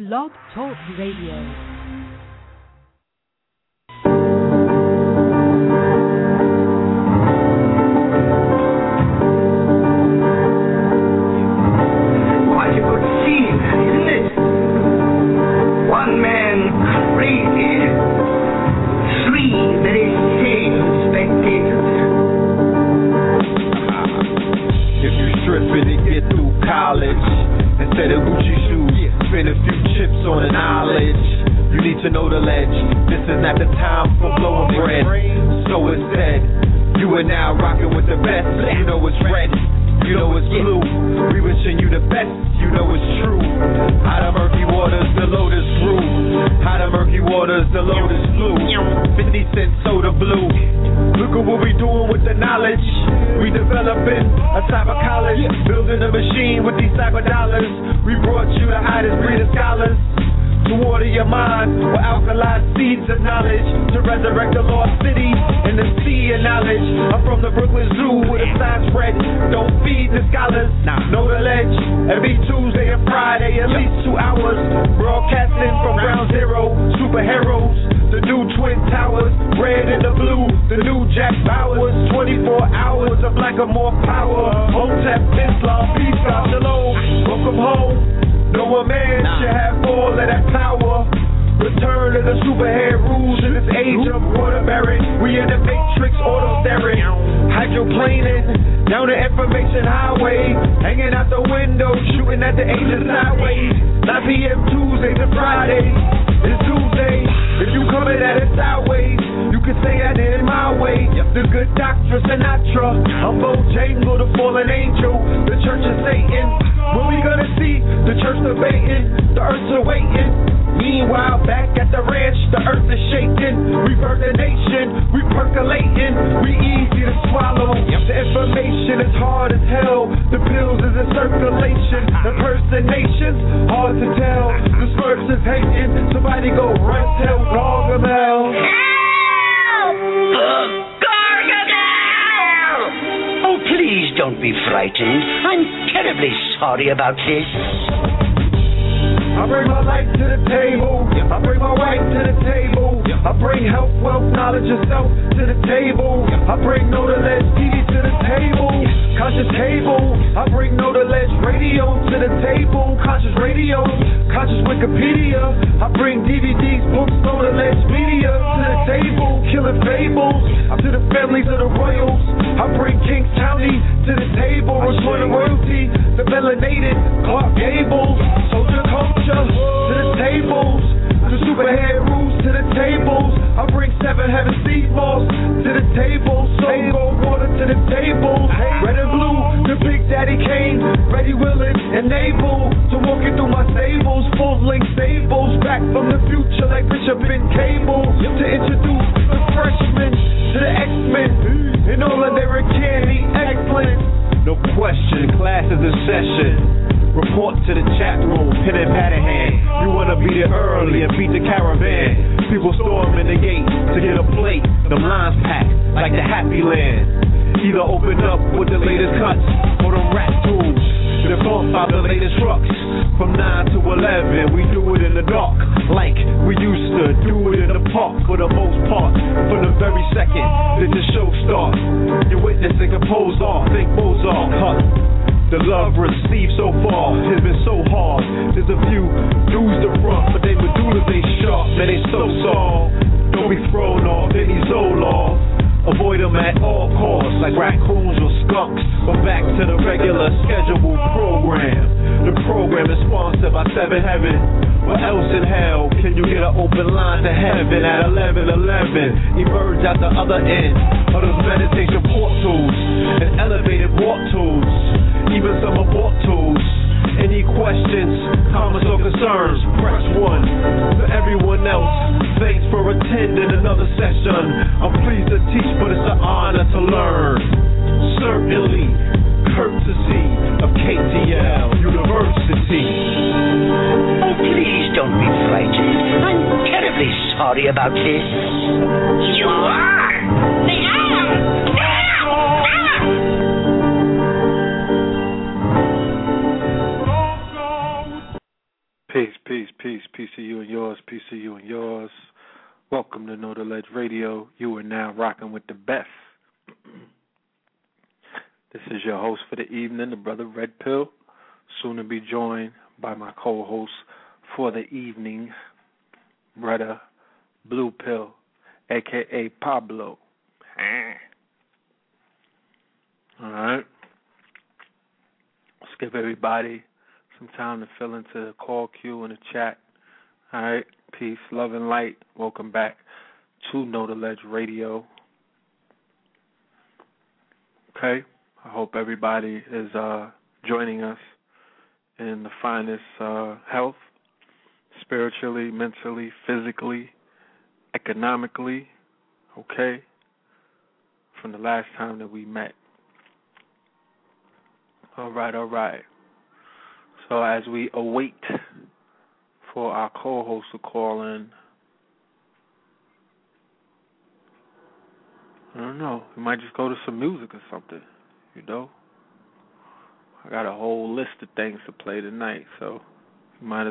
Blog Talk Radio. Sorry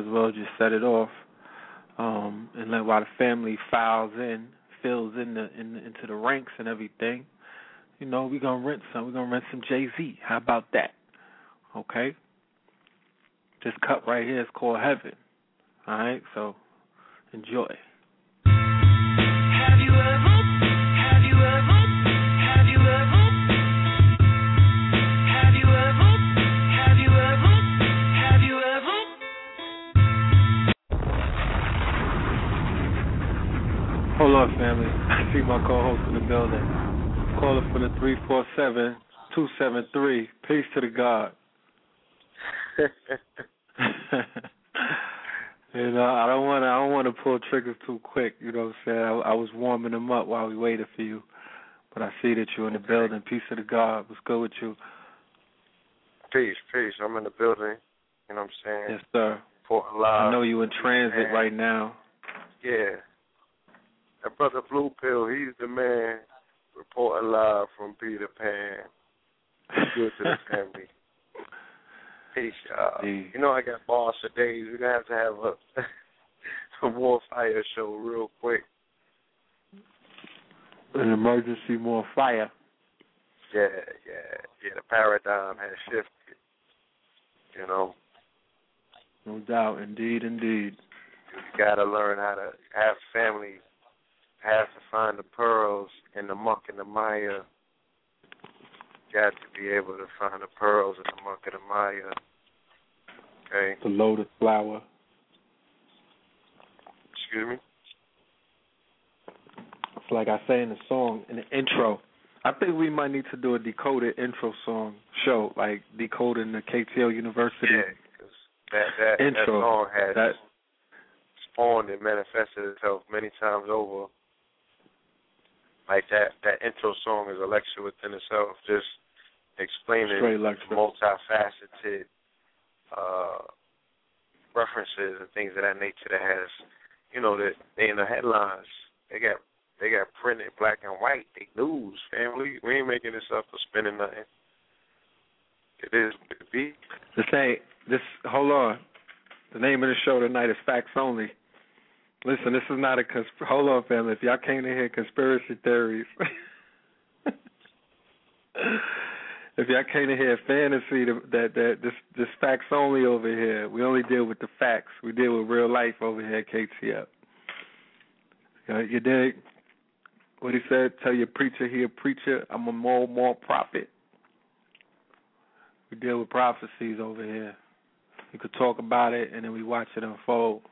as well just set it off. Um, and let while the family files in, fills in the in into the ranks and everything, you know, we're gonna rent some. We're gonna rent some Jay Z. How about that? Okay. This cup right here is called heaven. All right, so enjoy. Have you ever? Hold on, family. I see my co-host in the building. Caller for the three four seven two seven three. Peace to the God. you know, I don't want to. I don't want to pull triggers too quick. You know what I'm saying? I, I was warming them up while we waited for you, but I see that you're in the building. Peace to the God. What's good with you? Peace, peace. I'm in the building. You know what I'm saying? Yes, sir. For alive. I know you in transit man. right now. Yeah. That brother Blue Pill, he's the man reporting live from Peter Pan. Good to the family. Peace, y'all. Indeed. You know I got boss for days. We're gonna have to have a a war fire show real quick. An emergency, more fire. Yeah, yeah, yeah. The paradigm has shifted. You know, No doubt. Indeed, indeed. you gotta learn how to have family have to find the pearls in the muck and the mire. Got to be able to find the pearls in the muck and the mire. Okay. The lotus flower. Excuse me? It's like I say in the song, in the intro. I think we might need to do a decoded intro song show, like decoding the KTL University Yeah, that that that intro. song has That spawned and manifested itself many times over. Like that that intro song is a lecture within itself, just explaining multifaceted uh references and things of that nature that has you know that they in the headlines. They got they got printed black and white. They news, family. We ain't making this up for spinning nothing. It is what it be. this ain't this. Hold on. The name of the show tonight is Facts Only. Listen, this is not a consp- hold on, family. If y'all came to hear conspiracy theories, if y'all came to hear fantasy, that that, this this facts only over here. We only deal with the facts. We deal with real life over here at KTL. You, uh, you dig? What he said? Tell your preacher he a preacher. I'm a more more prophet. We deal with prophecies over here. You could talk about it and then we watch it unfold.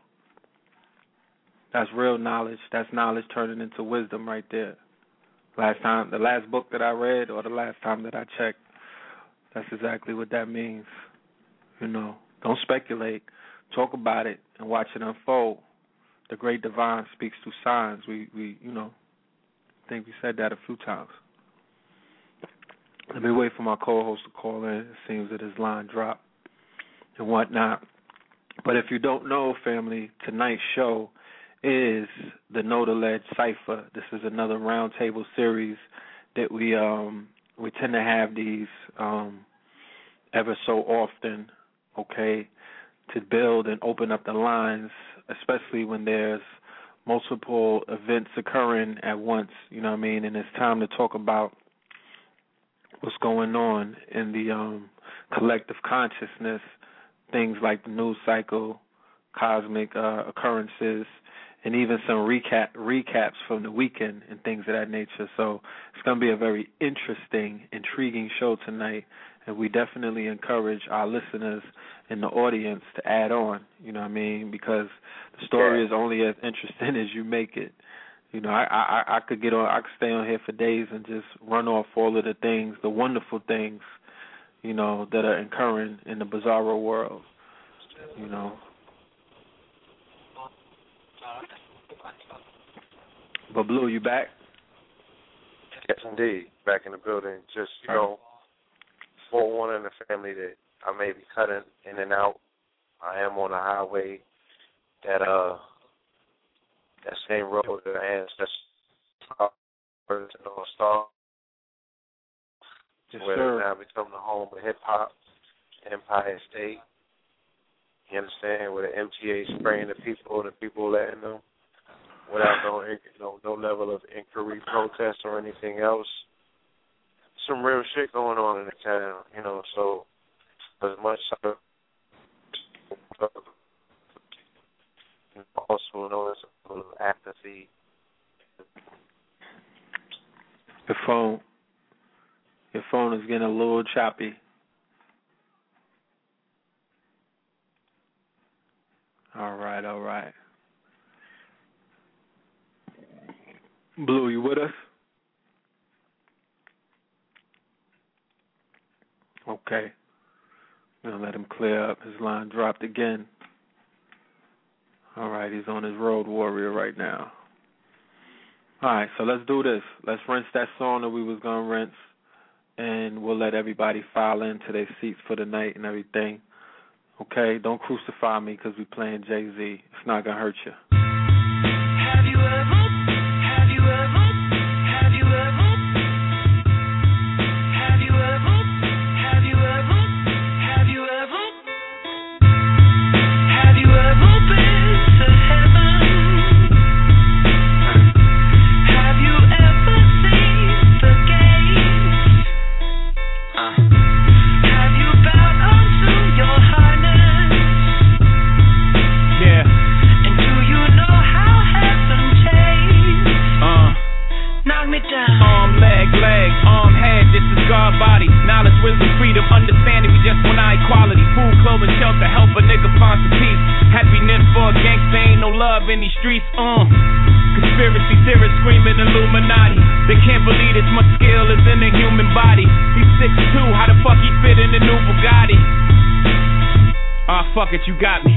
That's real knowledge. That's knowledge turning into wisdom right there. Last time, the last book that I read, or the last time that I checked, that's exactly what that means. You know, don't speculate. Talk about it and watch it unfold. The great divine speaks through signs. We, we, you know, I think we said that a few times. Let me wait for my co-host to call in. It seems that his line dropped and whatnot. But if you don't know, family, tonight's show is the the Ledge Cypher. This is another roundtable series that we um we tend to have these um ever so often, okay? to build and open up the lines, especially when there's multiple events occurring at once, you know what I mean? And it's time to talk about what's going on in the um collective consciousness, things like the news cycle, cosmic uh, occurrences, and even some recap recaps from the weekend and things of that nature. So it's going to be a very interesting, intriguing show tonight, and we definitely encourage our listeners and the audience to add on. You know what I mean? Because the story Yeah. is only as interesting as you make it. You know, I, I I could get on, I could stay on here for days and just run off all of the things, the wonderful things, you know, that are occurring in the bizarro world. You know. But Blue, you back? Yes, indeed. Back in the building. Just, you know, forewarning the family that I may be cutting in and out. I am on a highway that uh that same road that I ancestors to North Star. Yes, where sir. now become the home of hip hop, Empire State. You understand? Where the MTA spraying the people the people letting them without no no no level of inquiry, protest, or anything else. Some real shit going on in the town, you know. So as much as also little apathy. Your phone. Your phone is getting a little choppy. All right, all right. Blue, you with us? Okay. Gonna let him clear up. His line dropped again. All right, he's on his road warrior right now. All right, so let's do this. Let's rinse that song that we was gonna rinse, and we'll let everybody file into their seats for the night and everything. Okay, don't crucify me because we playing Jay Z. It's not gonna hurt you. Our equality. Food, clothing, shelter, help a nigga find some peace. Happiness for a gangsta, ain't no love in these streets, uh. Conspiracy theorists screaming Illuminati. They can't believe this much skill is in the human body. He's 6'2, how the fuck he fit in the new Bugatti? Ah, fuck it, you got me.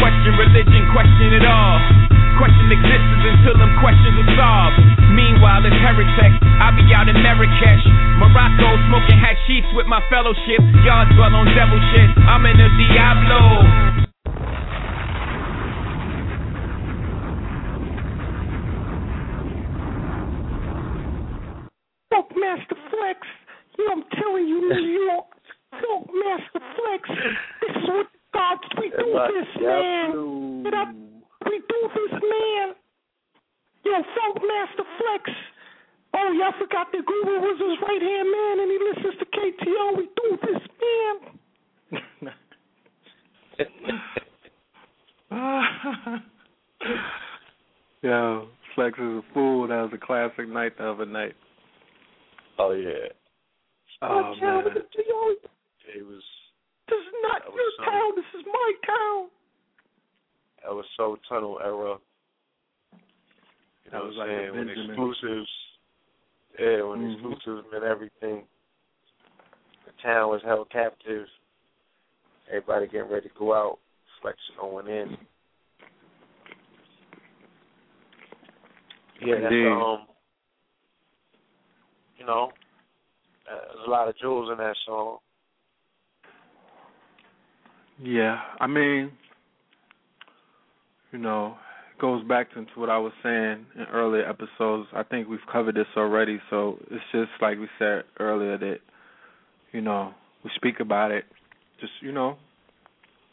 Question religion, question it all. Question existence until them questions are solved. Meanwhile, it's heretic. I be out in Marrakesh, Morocco, smoking hashish with my fellowship. Y'all dwell on devil shit. I'm in the Diablo. Funkmaster Flex. You know, I'm telling you, New York. Funkmaster Flex. This is what God we do this, man. Get up. We do this, man. Yo, Funk Master Flex. Oh, y'all forgot that Google was his right hand man and he listens to KTO. We do this, man. Yo, Flex is a fool. That was a classic night the other night. Oh yeah, Oh, man. it was This is not your so- town. This is my town. That was so tunnel era. You know what I'm saying? When exclusives, yeah, when Mhm. exclusives meant everything. The town was held captive. Everybody getting ready to go out. Flex going in. Yeah, that's Indeed. um. You know, uh, there's a lot of jewels in that song. Yeah, I mean, you know, it goes back into what I was saying in earlier episodes. I think we've covered this already, so it's just like we said earlier that, you know, we speak about it, just you know,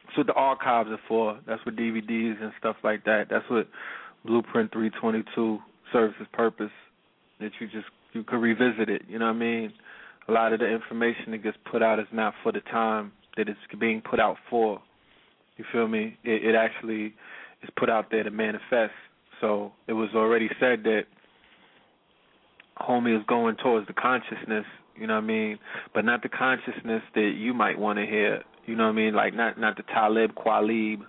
That's what the archives are for. That's what DVDs and stuff like that. That's what Blueprint 322 serves its purpose. That you just you could revisit it. You know what I mean? A lot of the information that gets put out is not for the time that it's being put out for. You feel me? It, it actually is put out there to manifest. So it was already said that homie is going towards the consciousness, you know what I mean? But not the consciousness that you might want to hear, you know what I mean? Like not not the Talib Kweli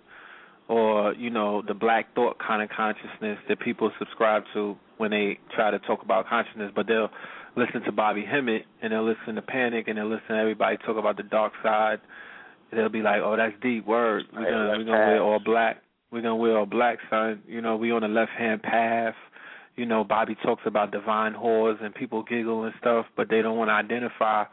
or, you know, the black thought kind of consciousness that people subscribe to when they try to talk about consciousness, but they'll listen to Bobby Hemmitt and they'll listen to Panic and they'll listen to everybody talk about the dark side. They'll be like, "Oh, that's deep word. We're gonna we're gonna wear all black. We're gonna wear all black, son. You know, we on the left hand path. You know, Bobby talks about divine whores and people giggle and stuff, but they don't want to identify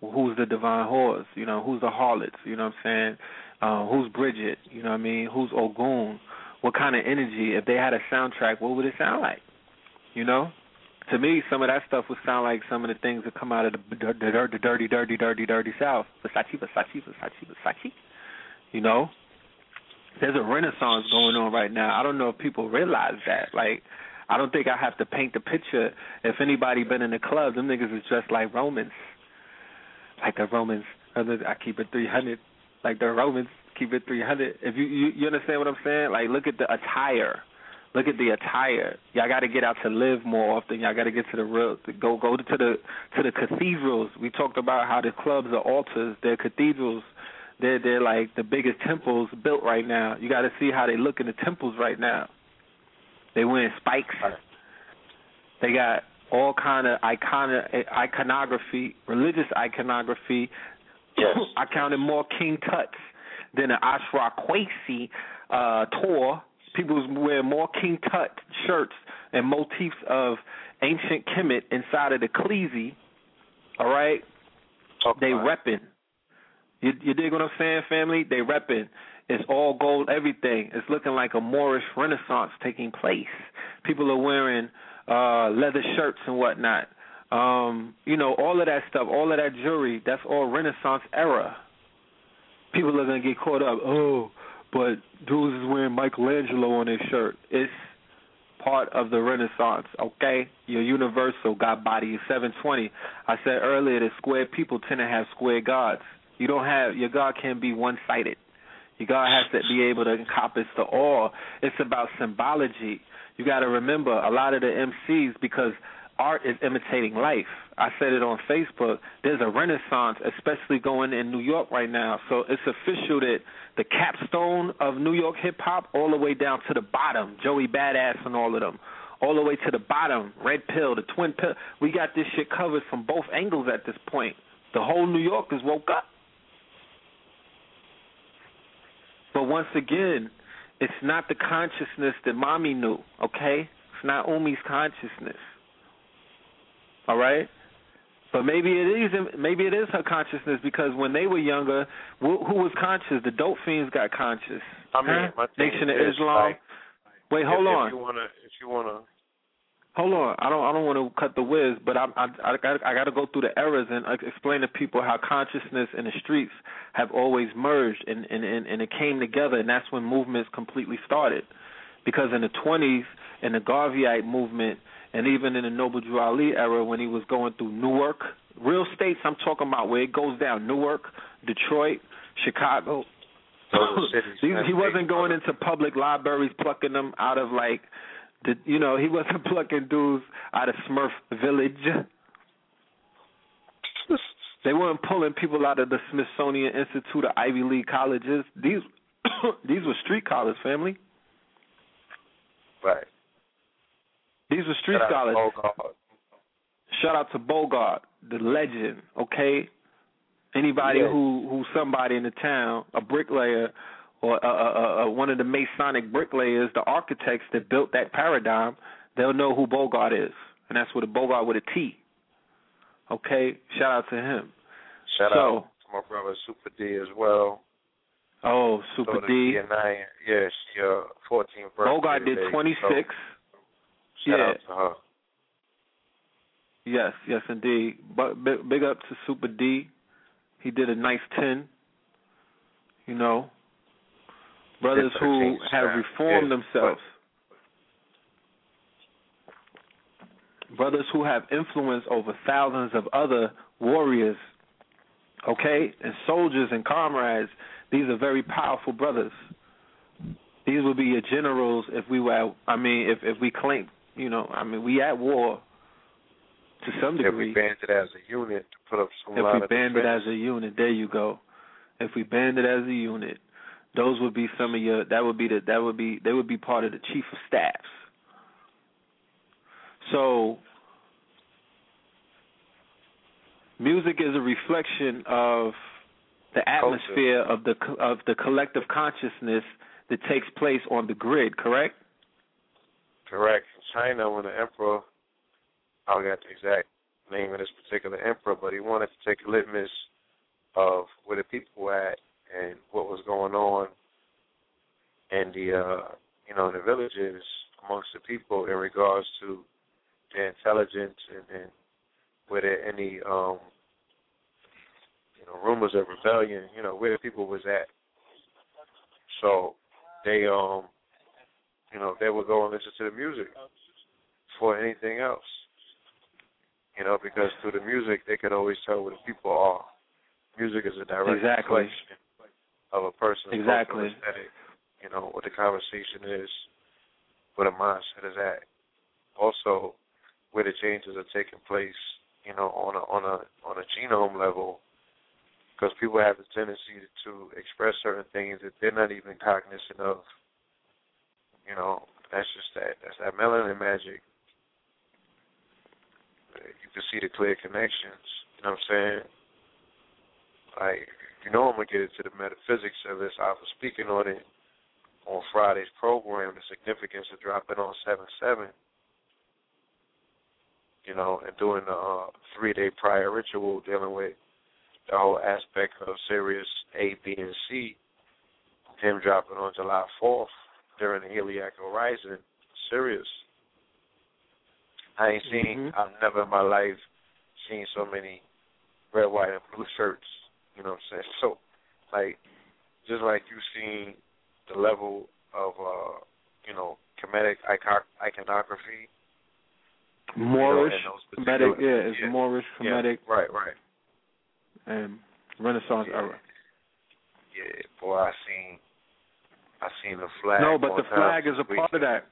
who's the divine whores. You know, who's the harlots. You know what I'm saying? Uh, who's Bridget? You know what I mean? Who's Ogun? What kind of energy? If they had a soundtrack, what would it sound like? You know, to me, some of that stuff would sound like some of the things that come out of the, the, the, the dirty, dirty, dirty, dirty South. Versace, Versace, Versace, Versace. You know, there's a renaissance going on right now. I don't know if people realize that. Like, I don't think I have to paint the picture. If anybody been in the club, them niggas is dressed like Romans, like the Romans. I keep it 300, like the Romans keep it 300. If you you, you understand what I'm saying? Like, look at the attire. Look at the attire. Y'all got to get out to live more often. Y'all got to get to the real. To go go to the to the cathedrals. We talked about how the clubs are altars. They're cathedrals. They're they're like the biggest temples built right now. You got to see how they look in the temples right now. They wearing spikes. They got all kind of icon iconography, religious iconography. Yes. I counted more King Tuts than an Ashra Kwesi uh, tour. People wear more King Tut shirts and motifs of ancient Kemet inside of the Khaleesi. All right, Talk they repping. You, you dig what I'm saying, family? They repping. It's all gold, everything. It's looking like a Moorish Renaissance taking place. People are wearing uh leather shirts and whatnot. Um, you know, all of that stuff, all of that jewelry, that's all Renaissance era. People are gonna get caught up. Oh, but dudes is wearing Michelangelo on his shirt. It's part of the Renaissance, okay? You're universal. God body is 720. I said earlier that square people tend to have square gods. You don't have your God can't be one sided. Your God has to be able to encompass the all. It's about symbology. You got to remember a lot of the MCs because art is imitating life. I said it on Facebook. There's a renaissance, especially going in New York right now. So it's official that the capstone of New York hip hop, all the way down to the bottom, Joey Badass and all of them, all the way to the bottom, Red Pill, the Twin Pill. We got this shit covered from both angles at this point. The whole New Yorkers woke up. But once again, it's not the consciousness that mommy knew, okay? It's not Umi's consciousness. All right? But maybe it is maybe it is her consciousness because when they were younger, who, who was conscious? The dope fiends got conscious. I mean, Huh? my Nation of is, Islam. like, Wait, hold if, on. If you wanna, if you wanna, Hold on. I don't. I don't want to cut the whiz, but I I I got I got to go through the eras and explain to people how consciousness and the streets have always merged and and and, and it came together, and that's when movements completely started. Because in the 20s, in the Garveyite movement, and even in the Noble Drew Ali era, when he was going through Newark, real states I'm talking about, where it goes down, Newark, Detroit, Chicago. those are cities. he, he wasn't going into public libraries plucking them out of like you know he wasn't plucking dudes out of Smurf Village. They weren't pulling people out of the Smithsonian Institute of Ivy League colleges. These these were street college family. Right. These were street Shout scholars. Shout out to Bogart, the legend. Okay, anybody Yeah. who who's somebody in the town, a bricklayer or uh, uh, uh, one of the Masonic bricklayers, the architects that built that paradigm, they'll know who Bogart is, and that's with a Bogart with a T. Okay, shout out to him. Shout So- out to my brother Super D as well. Oh, Super So D. and I, yes, your 14th birthday. Bogart did 26. So shout Yeah. out to her. Yes, yes, indeed. But big, big up to Super D. He did a nice ten. You know, brothers who have reformed themselves, brothers who have influence over thousands of other warriors, okay, and soldiers and comrades. These are very powerful brothers. These would be your generals if we were. I mean, if if we claim, you know, I mean, we at war to some degree. If we banded as a unit to put up some if we of band it defense, as a unit, there you go. If we band it as a unit, those would be some of your. That would be the. That would be. They would be part of the chief of staffs. So, music is a reflection of the atmosphere of the of the collective consciousness that takes place on the grid. Correct? correct. In China, when the emperor, I forgot the exact name of this particular emperor, but he wanted to take a litmus of where the people were at and what was going on in the uh you know in the villages amongst the people in regards to their intelligence and, and were there any um you know rumors of rebellion you know where the people was at. So they um you know they would go and listen to the music for anything else you know because through the music they could always tell where the people are. Music is a direct Exactly. reflection of a person's Exactly. aesthetic you know what the conversation is where the mindset is at also where the changes are taking place you know on a on a on a genome level because people have the tendency to express certain things that they're not even cognizant of. You know, that's just that. That's that melanin magic. You can see the clear connections. You know what I'm saying? Like, you know, I'm gonna get into the metaphysics of this. I was speaking on it on Friday's program, the significance of dropping on seven seven. You know, and doing the uh, three day prior ritual dealing with the whole aspect of Sirius A, B, and C, him dropping on July 4th during the Heliac Horizon, Sirius. I ain't seen, Mhm. I've never in my life seen so many red, white, and blue shirts. You know what I'm saying? So, like, just like you've seen the level of, uh, you know, comedic icon- iconography. Moorish, those Kemetic, particular- yeah, it's yeah. Moorish, Kemetic, Yeah, right, right. and Renaissance Yeah. era. Yeah, boy, I seen, I seen the flag. No, but the flag is a part of that.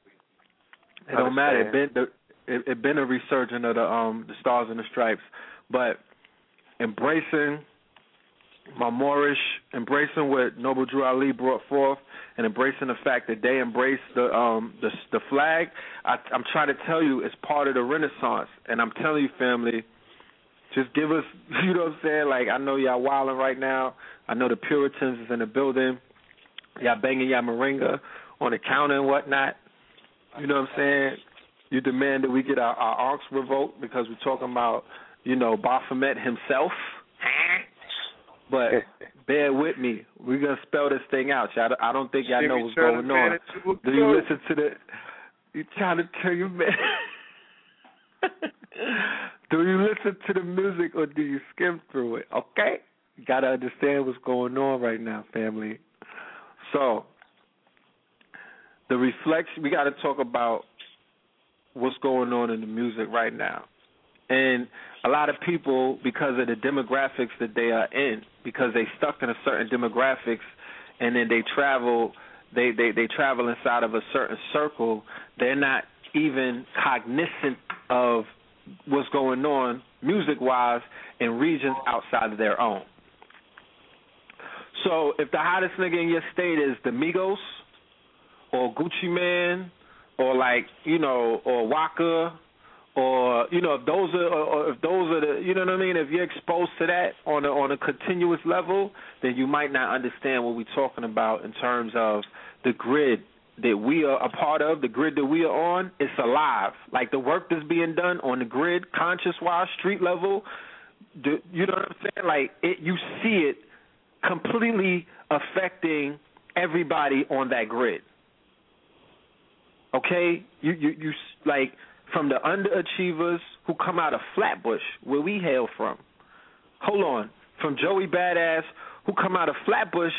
It don't matter. It been the it, it been a resurgence of the um the stars and the stripes, but embracing my Moorish, embracing what Noble Drew Ali brought forth, and embracing the fact that they embrace the um the the flag. I, I'm trying to tell you, it's part of the Renaissance, and I'm telling you, family. Just give us, you know what I'm saying? Like I know y'all wilding right now. I know the Puritans is in the building. Y'all banging y'all moringa on the counter and whatnot. You know what I'm saying? You demand that we get our, our arcs revoked because we're talking about, you know, Baphomet himself. But bear with me. We're gonna spell this thing out. Y'all, I don't think y'all know what's going on. Do you listen to the? You trying to tell you, man? do you listen to the music or do you skim through it? Okay, you gotta understand what's going on right now, family. So, the reflection. We got to talk about what's going on in the music right now, and a lot of people, because of the demographics that they are in, because they stuck in a certain demographics, and then they travel, they they they travel inside of a certain circle. They're not even cognizant of what's going on music wise in regions outside of their own. So if the hottest nigga in your state is the Migos or Gucci Mane or like, you know, or Waka or you know, if those are or if those are the you know what I mean, if you're exposed to that on a on a continuous level, then you might not understand what we're talking about in terms of the grid that we are a part of, the grid that we are on, it's alive. Like the work that's being done on the grid, conscious wise, street level, the, you know what I'm saying? Like it, you see it completely affecting everybody on that grid. Okay, you you you like from the underachievers who come out of Flatbush, where we hail from. Hold on, from Joey Badass who come out of Flatbush,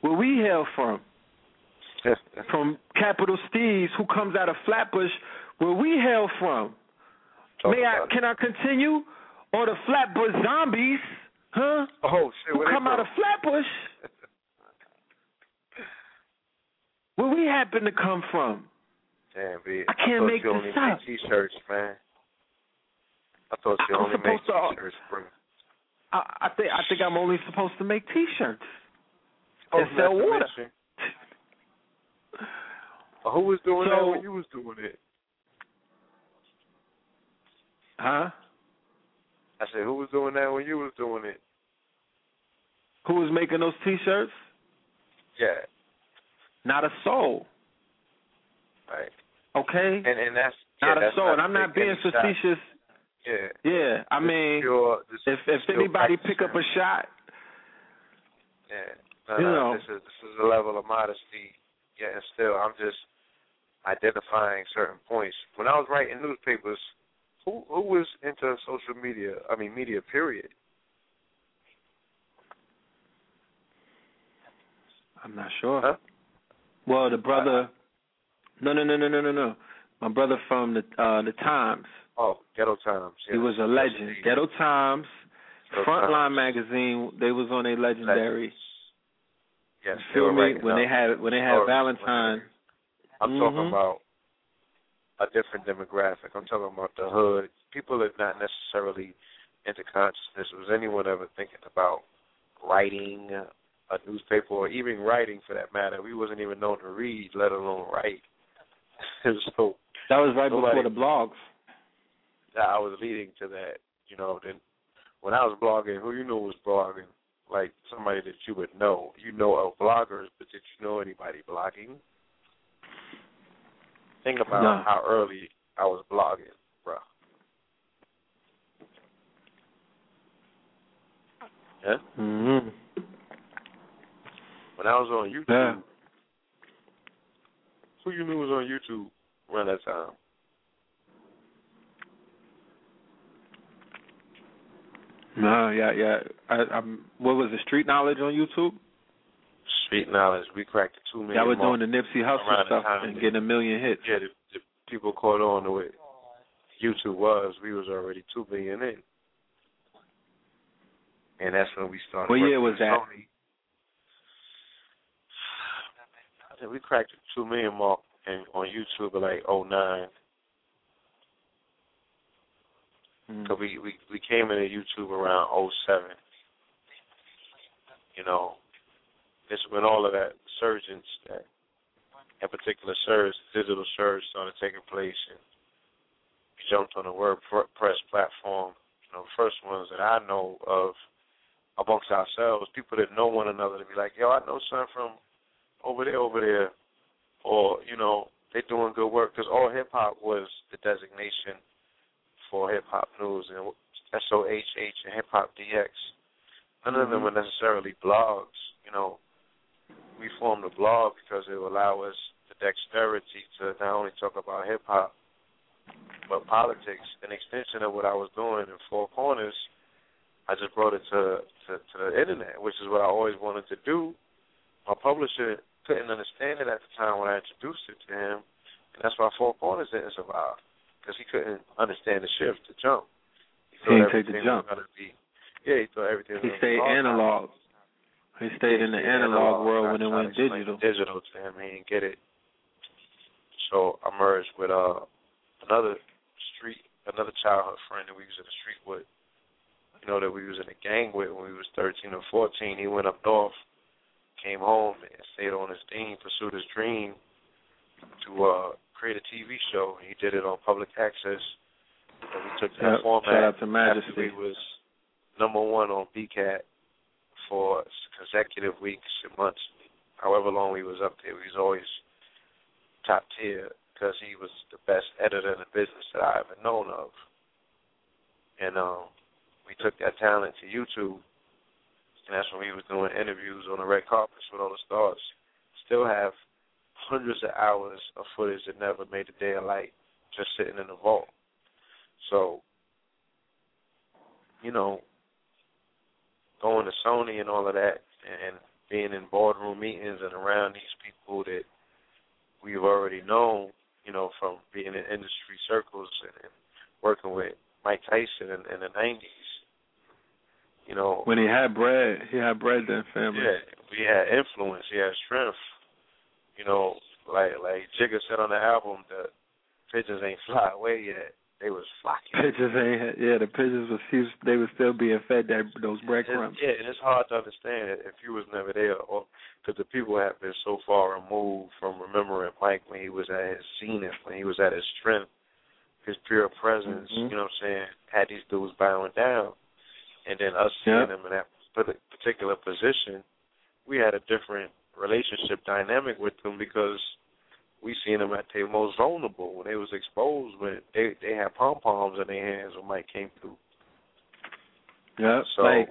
where we hail from. from Capital Steez, who comes out of Flatbush, where we hail from. Talk May I? it. Can I continue? Or the Flatbush Zombies, huh? Oh shit! Who come out of Flatbush? Where we happen to come from? Damn, B. I can't thought make you this only up. make T-shirts, man. I thought you I'm only to- T-shirts, bro. I, I think I think I'm only supposed to make T-shirts. Oh, and sell water. Uh, who was doing that when you was doing it? Huh? I said, who was doing that when you was doing it? Who was making those T-shirts? Yeah, Not a soul. right. Okay. And and that's yeah, not a that's soul. And I'm not being facetious. Yeah. Yeah. I mean, pure- if if anybody pick up a shot, Yeah. No, You no, know. this is this is a level of modesty. Yeah, and still I'm just identifying certain points. When I was writing newspapers, who who was into social media? I mean media period. I'm not sure. Huh? Well, the brother. No, no, no, no, no, no, no. My brother from the uh the Times. Oh, Ghetto Times. He was a legend. Ghetto Times, Ghetto Frontline Times. magazine. They was on a legendary. Yes, You feel me? When they had when they had. Valentine. I'm Mhm. talking about a different demographic. I'm talking about the hood. People are not necessarily into consciousness. Was anyone ever thinking about writing a newspaper or even writing for that matter? We wasn't even known to read, let alone write. so That was right Nobody- before the blogs. I was leading to that. You know, then when I was blogging, who you knew was blogging? Like somebody that you would know. You know of bloggers, but did you know anybody blogging? Think about No. how early I was blogging, bro. Yeah? Mhm. When I was on YouTube, Yeah. Who you knew was on YouTube around that time? No, yeah, yeah. I, I'm. What was the street knowledge on YouTube? Street knowledge. We cracked the two million. Y'all were doing the Nipsey Hussle stuff and getting a million hits. Yeah, the, the people caught on to what YouTube was. We was already two million in, and that's when we started. What year was that? Sony. I think we cracked the two million mark in, on YouTube in like oh nine. Mm. So we, we we came into YouTube around oh seven. You know, this when all of that surgence that in particular surge, digital surge started taking place and we jumped on the WordPress platform. You know, the first ones that I know of amongst ourselves, people that know one another to be like, yo, I know son from over there, over there, or you know, they're doing good work because AllHipHop was the designation for hip hop news and SOHH and Hip Hop DX. None of them Mhm. were necessarily blogs. You know, we formed a blog because it would allow us the dexterity to not only talk about hip hop but politics. An extension of what I was doing in Four Corners, I just brought it to, to to the internet, which is what I always wanted to do. My publisher couldn't understand it at the time when I introduced it to him, and that's why Four Corners didn't survive because he couldn't understand the shift, the jump. He thought didn't take the jump. be, yeah, he thought everything He gonna stayed analog. He stayed in the Yeah, analog world when it went digital. Digital to him, he didn't get it. So I merged with uh another street, another childhood friend that we was in the street with. You know that we was in a gang with when we was thirteen or fourteen. He went up north, came home, and stayed on his dean, pursued his dream to uh create a TV show. He did it on public access. And we took that Yep, format shout out to after Majesty. we was number one on BCAT for consecutive weeks and months. However long we was up there, we was always top tier because he was the best editor in the business that I ever known of. And um, we took that talent to YouTube, and that's when we was doing interviews on the red carpets with all the stars. Still have hundreds of hours of footage that never made a day of light, just sitting in the vault. So, you know, going to Sony and all of that, and being in boardroom meetings and around these people that we've already known, you know, from being in industry circles and, and working with Mike Tyson in, in the nineties. You know, When he had bread, he had bread then, family. yeah, we had influence, he had strength. You know, like like Jigga said on the album, the pigeons ain't fly away yet. They was flocking. Pigeons ain't yeah, the pigeons was he was, they were still being fed that those breadcrumbs. Yeah, and it's hard to understand if you was never there, or because the people have been so far removed from remembering Mike when he was at his zenith, when he was at his strength, his pure presence. Mhm. You know what I'm saying? Had these dudes bowing down, and then us seeing Yeah. him in that particular position, we had a different relationship dynamic with them because we seen them at their most vulnerable when they was exposed when they they had pom poms in their hands when Mike came through. Yeah, So like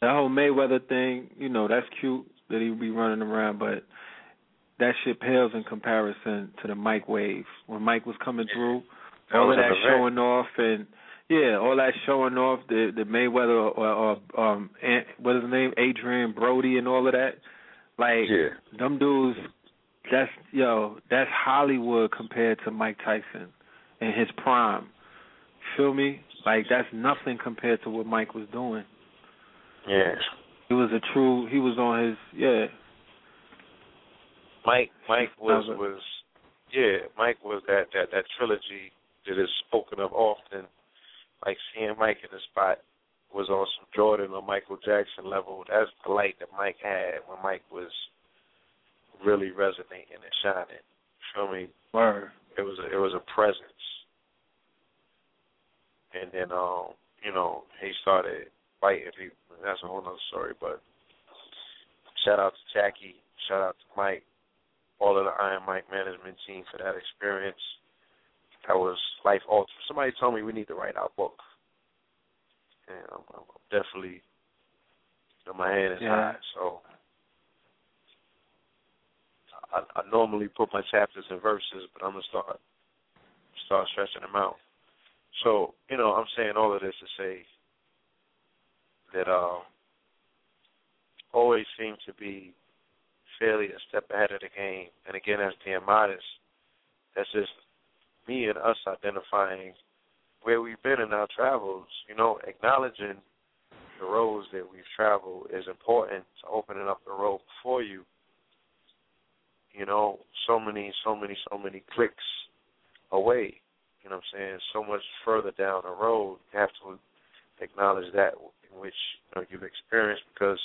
that whole Mayweather thing, you know, that's cute that he would be running around, but that shit pales in comparison to the Mike wave when Mike was coming Yeah. through. that all of that showing off and yeah, all that showing off the the Mayweather or, or um what is his name Adrian Brody and all of that. Like Yeah. them dudes, that's yo, that's Hollywood compared to Mike Tyson in his prime. Feel me? Like that's nothing compared to what Mike was doing. Yeah. He was a true. He was on his yeah. Mike Mike was was yeah, Mike was that that that trilogy that is spoken of often. Like seeing Mike in the spot was on some Jordan or Michael Jackson level. That's the light that Mike had when Mike was really resonating and shining. Feel me? Word. It was a, it was a presence. And then um, you know, he started fighting people. That's a whole nother story, but shout out to Jackie, shout out to Mike, all of the Iron Mike management team for that experience. That was life altering. Somebody told me we need to write our book. And I'm, I'm definitely you know, my hand is Yeah. high, so I, I normally put my chapters in verses, but I'm gonna start start stretching them out. So, you know, I'm saying all of this to say that uh always seem to be fairly a step ahead of the game. And again that's being modest. That's just me and us identifying where we've been in our travels, you know, acknowledging the roads that we've traveled is important to opening up the road before you you know, so many, so many, so many clicks away. You know what I'm saying? So much further down the road, you have to acknowledge that in which you know, you've experienced because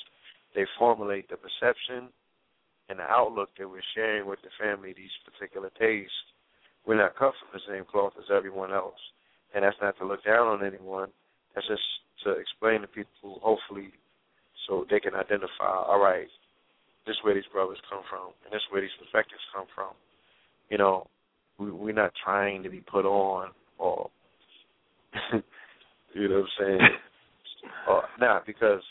they formulate the perception and the outlook that we're sharing with the family these particular days. We're not cut from the same cloth as everyone else. And that's not to look down on anyone. That's just to explain to people, hopefully, so they can identify, all right, this is where these brothers come from, and this is where these perspectives come from. You know, we, we're not trying to be put on, or you know what I'm saying, or not because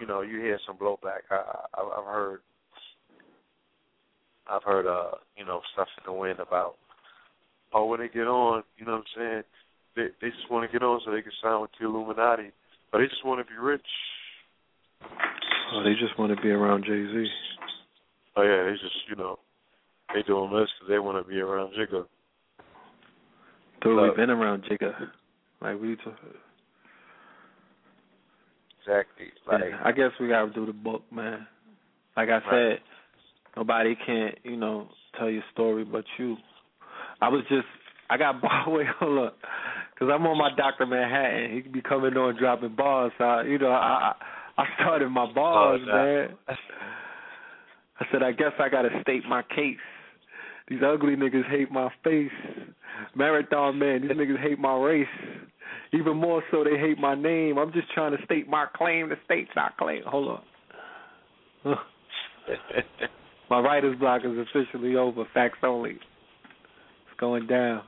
you know you hear some blowback. I, I I've heard, I've heard uh you know stuff in the wind about oh when they get on, you know what I'm saying, they they just want to get on so they can sign with the Illuminati, or they just want to be rich. Oh, they just want to be around Jay Z. Oh yeah, they just you know they doing this because they want to be around Jigga. Dude, Look. we've been around Jigga. Like we. T- Exactly. Like yeah, I guess we gotta do the book, man. Like I Right. said, nobody can, you know, tell your story but you. I was just, I got bar. Wait, hold up, because I'm on my Doctor Manhattan. He be coming on dropping bars. So I, you know, I I I started my bars, Oh, man. I said, I guess I gotta state my case. These ugly niggas hate my face. Marathon man, these niggas hate my race. Even more so, they hate my name. I'm just trying to state my claim. The state's not claim. Hold on. my writer's block is officially over. Facts only. It's going down.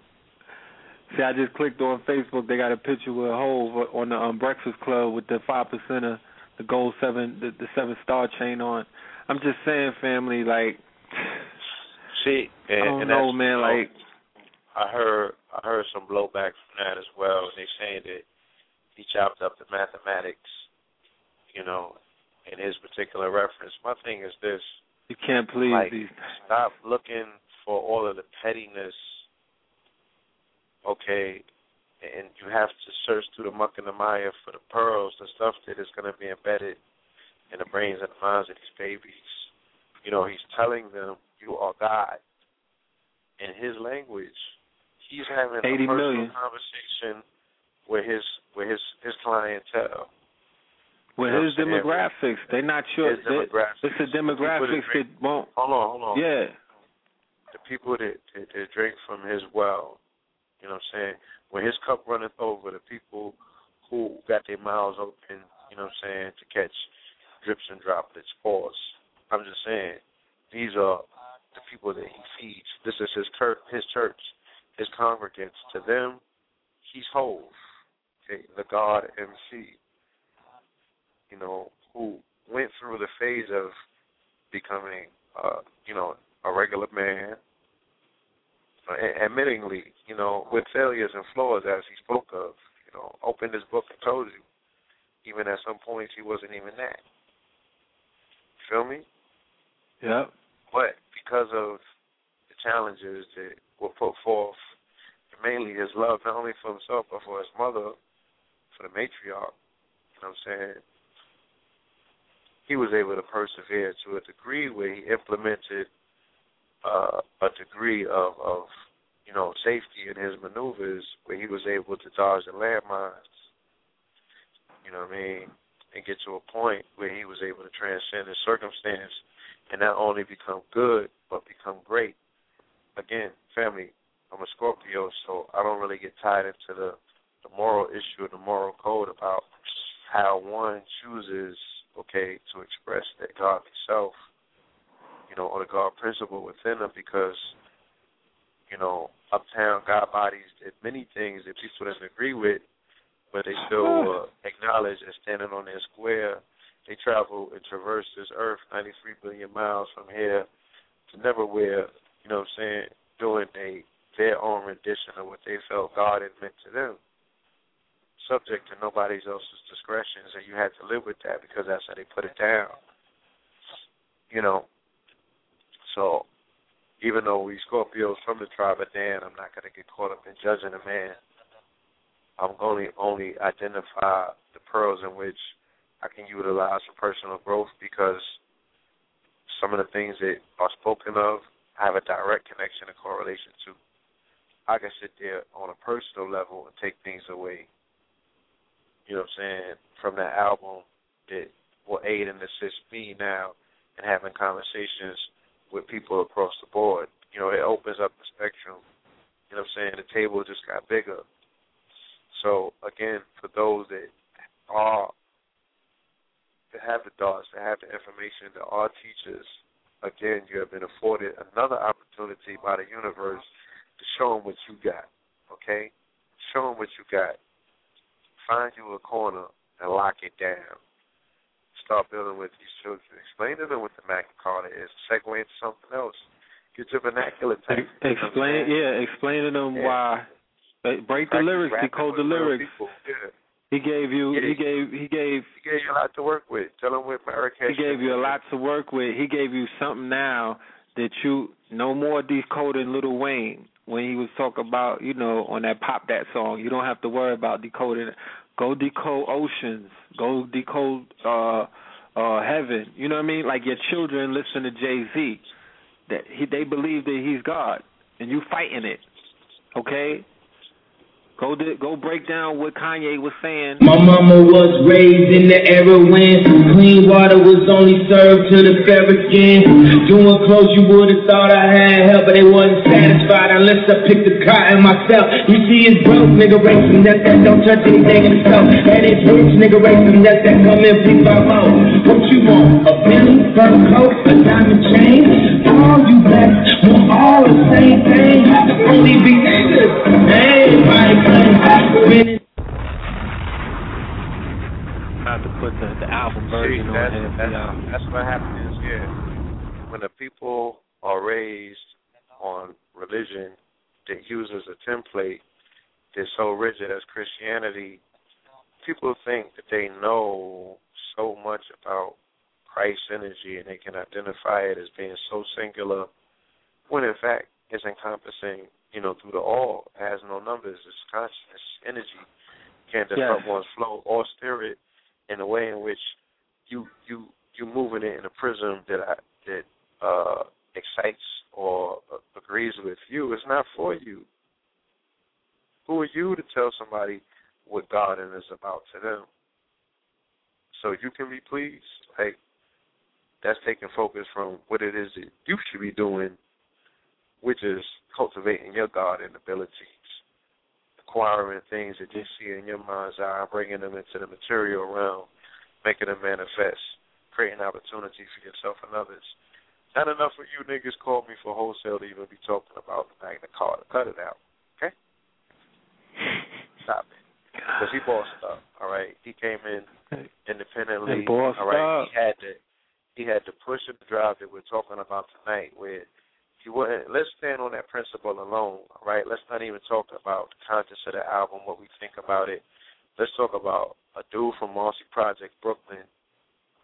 See, I just clicked on Facebook. They got a picture with a Hove on the um, Breakfast Club with the five percenter, the gold seven, the, the seven star chain on. I'm just saying, family, like see, and, I don't and know, man. Like I heard I heard some blowback from that as well. They saying that he chopped up the mathematics, you know, in his particular reference. My thing is this: you can't please Like, these. stop looking for all of the pettiness, okay, and you have to search through the muck and the mire for the pearls, the stuff that is going to be embedded in the brains and the minds of these babies. You know, he's telling them, you are God. In his language, he's having a 80 personal million. conversation with his with his his clientele. With his demographics, they're not sure. His they- demographics. It's the The that demographics that won't. Hold on, hold on. Yeah, the people that, that, that drink from his well, you know what I'm saying? When his cup runneth over, the people who got their mouths open, you know what I'm saying, to catch drips and droplets, pause. I'm just saying, these are the people that he feeds. This is his church, his church, his congregants. To them, he's whole. Okay, the God MC. You know, who went through the phase of becoming, uh, you know, a regular man. Uh, admittingly, you know, with failures and flaws as he spoke of, you know, opened his book and told you. Even at some points he wasn't even that. Feel me? yep. But because of the challenges that were put forth, mainly his love not only for himself but for his mother, for the matriarch, you know what I'm saying? He was able to persevere to a degree where he implemented uh, a degree of, of, you know, safety in his maneuvers where he was able to dodge the landmines. You know what I mean? And get to a point where he was able to transcend his circumstance and not only become good but become great. Again, family, I'm a Scorpio, so I don't really get tied into the the moral issue, the moral code about how one chooses, okay, to express that godly self, you know, or the God principle within them because, you know, uptown God bodies did many things that people doesn't agree with, but they still uh, acknowledge as standing on their square. They travel and traverse this earth 93 billion miles from here to neverwhere, you know what I'm saying, doing a their own rendition of what they felt God had meant to them. Subject to nobody else's discretion, so you had to live with that because that's how they put it down. You know. So even though we Scorpios from the tribe of Dan, I'm not gonna get caught up in judging a man. I'm only only identify the pearls in which I can utilize for personal growth because some of the things that are spoken of I have a direct connection and correlation to. I can sit there on a personal level and take things away. You know what I'm saying, from that album that will aid and assist me now in having conversations with people across the board. You know, it opens up the spectrum. You know what I'm saying? The table just got bigger. So again, for those that are that have the thoughts, that have the information, that are teachers, again, you have been afforded another opportunity by the universe to show them what you got. Okay, show them what you got. Find you a corner and lock it down. Start building with these children. Explain to them what the Magna Carta is. Segue into something else. Get your vernacular Ex- text. You know Explain, yeah, explain to them Yeah. why. Break the lyrics, decode the lyrics. Yeah. He gave you, he gave, he gave, He gave you a lot to work with. Tell them what Marrakesh. he gave you a lot to work with. He gave you something now that you no more decoding Little Wayne when he was talking about, you know, on that pop that song. You don't have to worry about decoding. Go decode oceans. Go decode uh uh heaven. You know what I mean? Like your children listen to Jay Z. That he they believe that he's God and you fighting it. Okay? Go go break down what Kanye was saying. My mama was raised in the era when clean water was only served to the fairer skin. Doing clothes you would've thought I had help, but they wasn't satisfied unless I picked the cotton myself. You see, it's broke, nigga, from that that don't touch anything stove. And it's rich, nigga, from that that come in pick by more. What you want? A Bentley, fur coat, a diamond chain? All you blacks want all the same thing. Only be niggas. Everybody playing. Have to put the, the album See, version on that's, here for that's, y'all. that's what happens, yeah. When the people are raised on religion that uses a template that's so rigid as Christianity, people think that they know so much about Christ's energy and they can identify it as being so singular, when in fact is encompassing, you know, through the all. Has no numbers. It's consciousness, energy. Can't disrupt Yes. one's flow or spirit in a way in which you you you moving it in a prism that I, that uh excites or uh, agrees with you. It's not for you. Who are you to tell somebody what God is about to them? So you can be pleased. Like that's taking focus from what it is that you should be doing, which is cultivating your garden abilities, acquiring things that you see in your mind's eye, bringing them into the material realm, making them manifest, creating opportunity for yourself and others. Not enough of you niggas called me for wholesale to even be talking about the Magna Carta. Cut it out, okay? Stop it. Because he bossed up, all right? He came in independently. All right, up. he had to he had to push and drive that we're talking about tonight where he wouldn't let's stand on that principle alone, right? Let's not even talk about the contents of the album, what we think about it. Let's talk about a dude from Marcy Project, Brooklyn,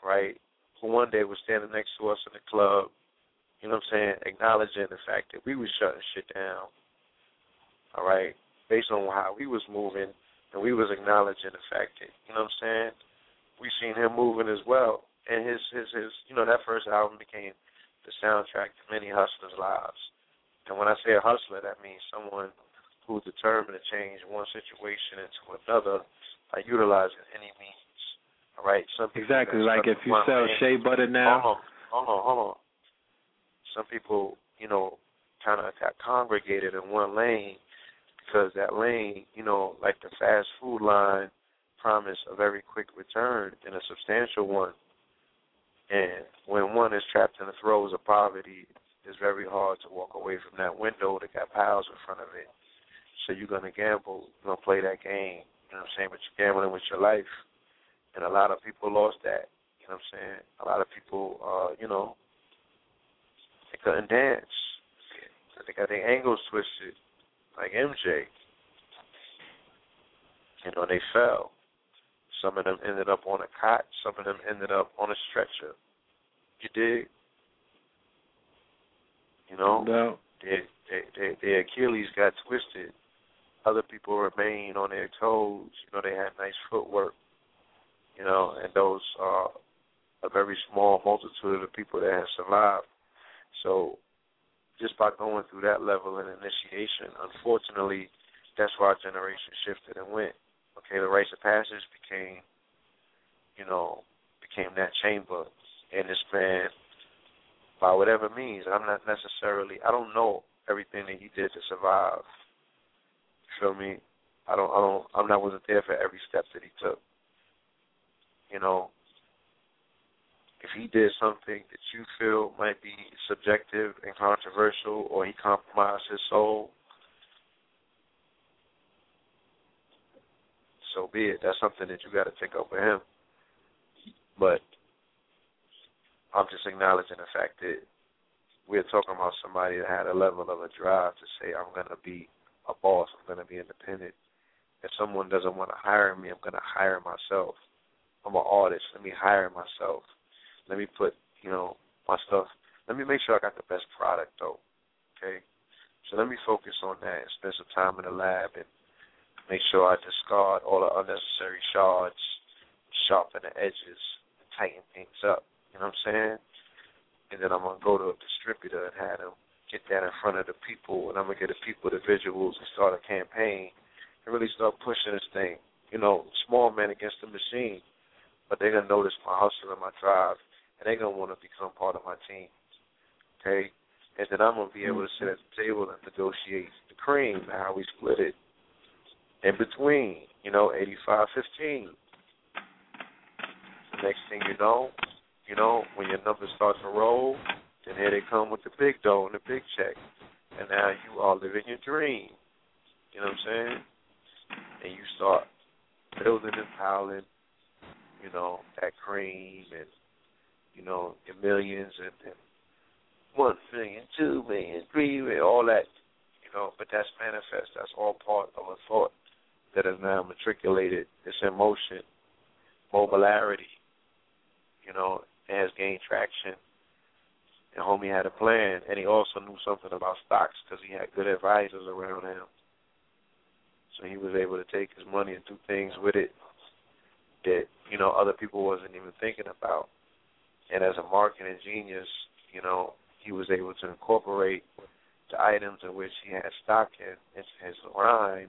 right, who one day was standing next to us in the club, you know what I'm saying, acknowledging the fact that we was shutting shit down. All right. Based on how we was moving and we was acknowledging the fact that, you know what I'm saying, we seen him moving as well. And his his his you know, that first album became the soundtrack to many hustlers' lives. And when I say a hustler, that means someone who's determined to change one situation into another by utilizing any means. All right. Some Exactly. Like if you sell lane. shea butter now. Hold on, hold on, hold on. Some people, you know, kind of got congregated in one lane because that lane, you know, like the fast food line, promise a very quick return and a substantial one. And when one is trapped in the throes of poverty, it's very hard to walk away from that window that got piles in front of it. So you're gonna gamble, you're gonna play that game. You know what I'm saying? But you're gambling with your life. And a lot of people lost that. You know what I'm saying? A lot of people, uh, you know, they couldn't dance. They got their ankles twisted, like MJ. You know, they fell. Some of them ended up on a cot. Some of them ended up on a stretcher. You dig? You know, No. their, their, their, Achilles got twisted. Other people remained on their toes. You know, they had nice footwork. You know, and those are a very small multitude of the people that have survived. So, just by going through that level of initiation, unfortunately, that's why our generation shifted and went. Okay, the rites of passage became, you know, became that chamber, and this man, by whatever means, I'm not necessarily, I don't know everything that he did to survive. You feel me? I don't, I don't, I'm not wasn't there for every step that he took. You know, if he did something that you feel might be subjective and controversial, or he compromised his soul, so be it. That's something that you got to take up with him. But I'm just acknowledging the fact that we're talking about somebody that had a level of a drive to say, I'm going to be a boss, I'm going to be independent. If someone doesn't want to hire me, I'm going to hire myself. I'm an artist. Let me hire myself. Let me put, you know, my stuff. Let me make sure I got the best product, though. Okay? So let me focus on that and spend some time in the lab and make sure I discard all the unnecessary shards, sharpen the edges, tighten things up. You know what I'm saying? And then I'm gonna go to a distributor and have them get that in front of the people, and I'm gonna get the people the visuals and start a campaign and really start pushing this thing. You know, small man against the machine, but they're gonna notice my hustle and my drive, and they're gonna want to become part of my team. Okay, and then I'm gonna be able to sit at the table and negotiate the cream and how we split it in between, you know, 85-15. Next thing you know, you know, when your numbers start to roll, then here they come with the big dough and the big check. And now you are living your dream. You know what I'm saying? And you start building and piling, you know, that cream and, you know, your millions and, and one million, two million, three million, all that. You know, but that's manifest. That's all part of a thought that is now matriculated. It's in motion, mobilarity. You know, has gained traction. And homie had a plan, and he also knew something about stocks because he had good advisors around him. So he was able to take his money and do things with it that you know other people wasn't even thinking about. And as a marketing genius, you know he was able to incorporate the items in which he had stock in into his rhymes.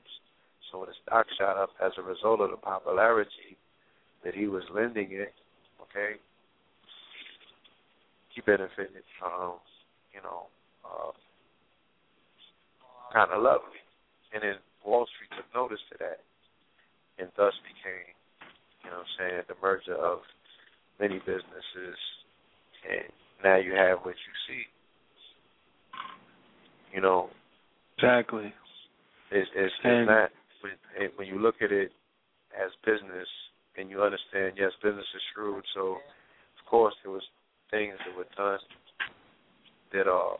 So when the stock shot up as a result of the popularity that he was lending it, okay, he benefited, um, you know, uh, kind of lovely. And then Wall Street took notice to that, and thus became, you know, what I'm saying the merger of many businesses, and now you have what you see. You know, Exactly. it's it's, And- it's not when and when you look at it as business and you understand, yes, business is shrewd. So, of course, there was things that were done that are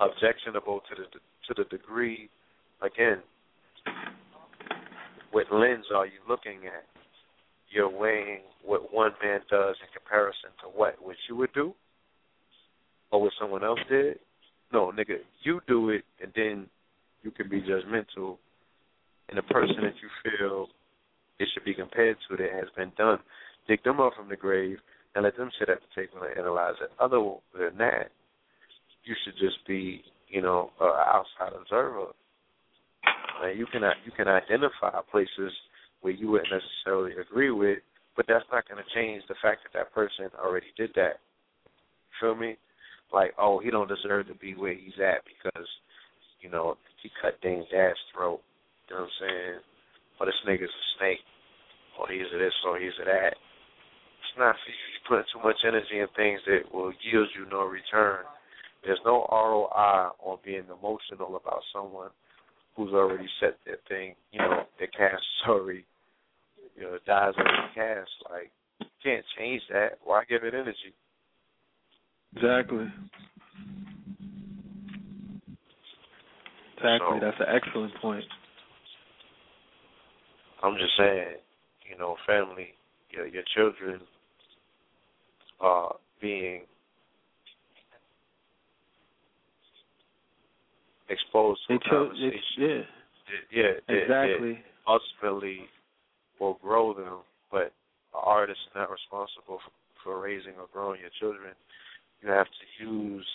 objectionable to the to the degree. Again, what lens are you looking at? You're weighing what one man does in comparison to what what you would do, or what someone else did. No, nigga, you do it, and then you can be judgmental. And the person that you feel it should be compared to that has been done, dig them up from the grave and let them sit at the table and analyze it. Other than that, you should just be, you know, an outside observer. And you can you can identify places where you wouldn't necessarily agree with, but that's not going to change the fact that that person already did that. Feel me? Like, oh, he don't deserve to be where he's at because, you know, he cut Dane's ass throat. You know what I'm saying? Or this nigga's a snake. Or he's a this or he's a that. It's not for you. You're putting too much energy in things that will yield you no return. There's no ROI on being emotional about someone who's already set their thing, you know, their cast already, you know, dies already cast. Like, you can't change that. Why give it energy? Exactly. Exactly. So- That's an excellent point. I'm just saying, you know, family, your your children are being exposed to They a chose. conversation. Yeah. yeah, Exactly. ultimately will grow them, but an artist is not responsible for, for raising or growing your children. You have to use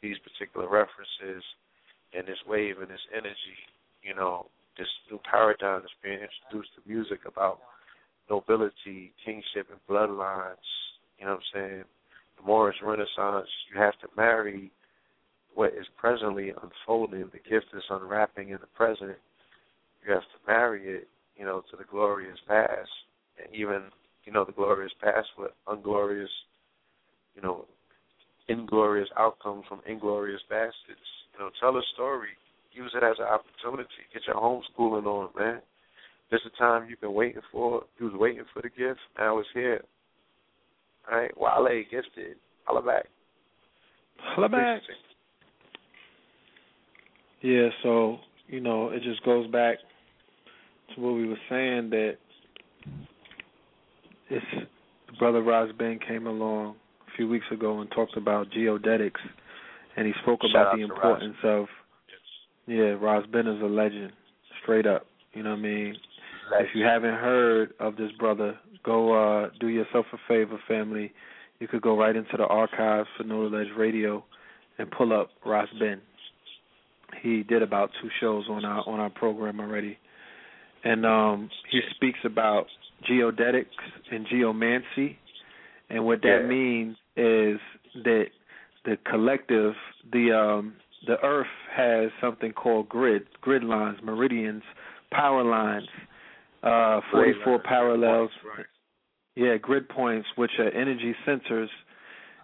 these particular references and this wave and this energy, you know, this new paradigm that's being introduced to music about nobility, kingship, and bloodlines. You know what I'm saying? The Moorish Renaissance, you have to marry what is presently unfolding, the gift that's unwrapping in the present. You have to marry it, you know, to the glorious past. And even, you know, the glorious past with unglorious, you know, inglorious outcomes from inglorious bastards. You know, tell a story. Use it as an opportunity. Get your homeschooling on, man. This is the time you've been waiting for. You was waiting for the gift. Now it's here. All right? Wale gifted. Holla back. Holla back. Yeah, so, you know, it just goes back to what we were saying that it's brother Roz Ben came along a few weeks ago and talked about geodetics and he spoke Shout about the importance of yeah, Roz Ben is a legend, straight up. You know what I mean? If you haven't heard of this brother, go uh do yourself a favor, family. You could go right into the archives for No Ledge Radio and pull up Ross Ben. He did about two shows on our on our program already. And um he speaks about geodetics and geomancy and what that Yeah. means is that the collective the um the earth has something called grid grid lines meridians power lines uh 44 parallels Right. yeah, grid points, which are energy sensors,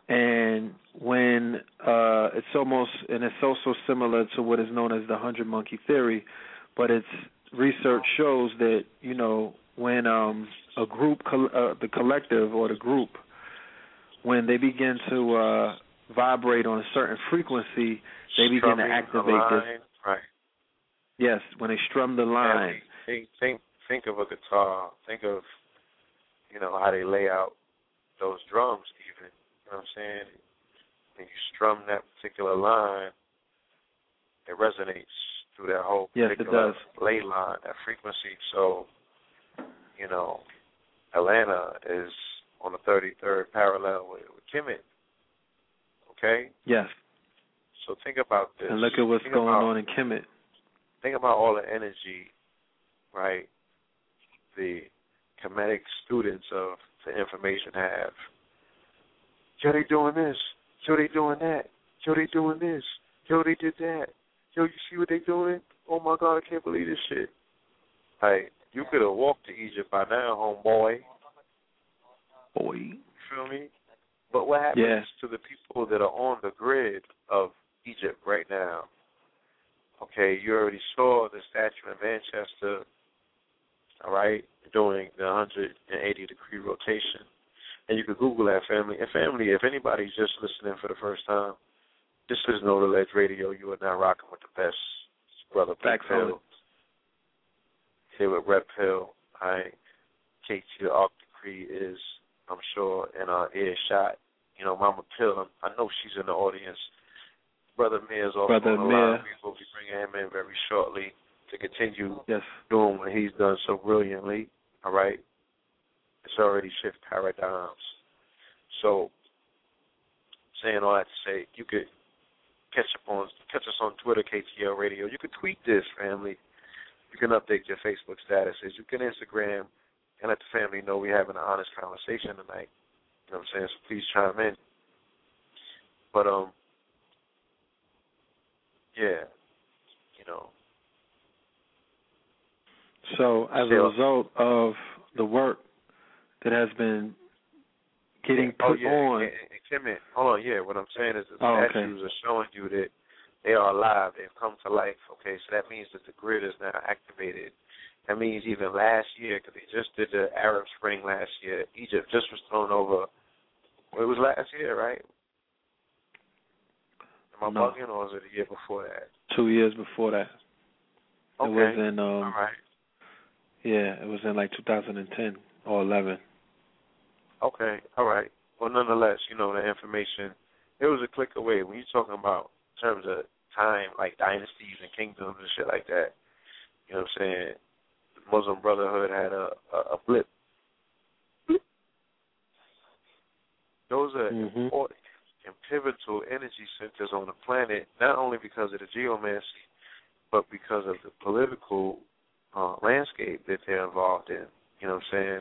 and when uh, it's almost and it's also similar to what is known as the hundred monkey theory, but its research shows that you know when um, a group, uh, the collective or the group, when they begin to uh, vibrate on a certain frequency, they begin to Strumming activate this. Right. Yes, when they strum the line. Think, think think of a guitar. Think of you know how they lay out those drums. Even you know what I'm saying. and you strum that particular line, it resonates through that whole Yes, it particular does. ley line, that frequency. So, you know, Atlanta is on the 33rd parallel with, with Kemet. Okay, Yes. so think about this. And look at what's Think going about- on in Kemet. think about all the energy, right? The comedic students of the information have. Yo, they doing this. Yo, they doing that. Yo, they doing this. Yo, they did that. Yo, you see what they doing? Oh my God, I can't believe this shit. Like, you could have walked to Egypt by now, homeboy. Boy. You feel me? But what happens Yeah. to the people that are on the grid of Egypt right now? Okay, you already saw the statue in Manchester, all right, doing the 180 degree rotation. And you could Google that family. And family, if anybody's just listening for the first time, this is No The Ledge Radio. You are now rocking with the best. Brother on Pill. Here with Red Pill. Right. KT the Arc Decree is, I'm sure, in our earshot. You know, Mama Pill, I'm, know she's in the audience. Brother Mir's also Brother on the Mir. line. We will be bringing him in very shortly to continue Yes. doing what he's done so brilliantly. All right, it's already shift paradigms. So, saying all that to say, you could catch up on catch us on Twitter, KTL Radio. You could tweet this, family. You can update your Facebook statuses. You can Instagram and let the family know we're having an honest conversation tonight. You know what I'm saying? So please chime in. But um, yeah, you know, So as a result of the work that has been getting oh put yeah, on, and, and hold on, yeah. What I'm saying is the Oh, okay. statues are showing you that they are alive. They've come to life. Okay, so that means that the grid is now activated. That means even last year, because they just did the Arab Spring last year, Egypt just was thrown over. It was last year, right? Am I No. bugging, or was it the year before that? two years before that, Okay, it was in um right. yeah, it was in like 2010 or 11. Okay, all right. Well, nonetheless, you know, the information, it was a click away. When you're talking about in terms of time, like dynasties and kingdoms and shit like that, you know what I'm saying? Muslim Brotherhood had a, a, a blip. Those are Mhm. important and pivotal energy centers on the planet, not only because of the geomancy, but because of the political uh, landscape that they're involved in. You know what I'm saying?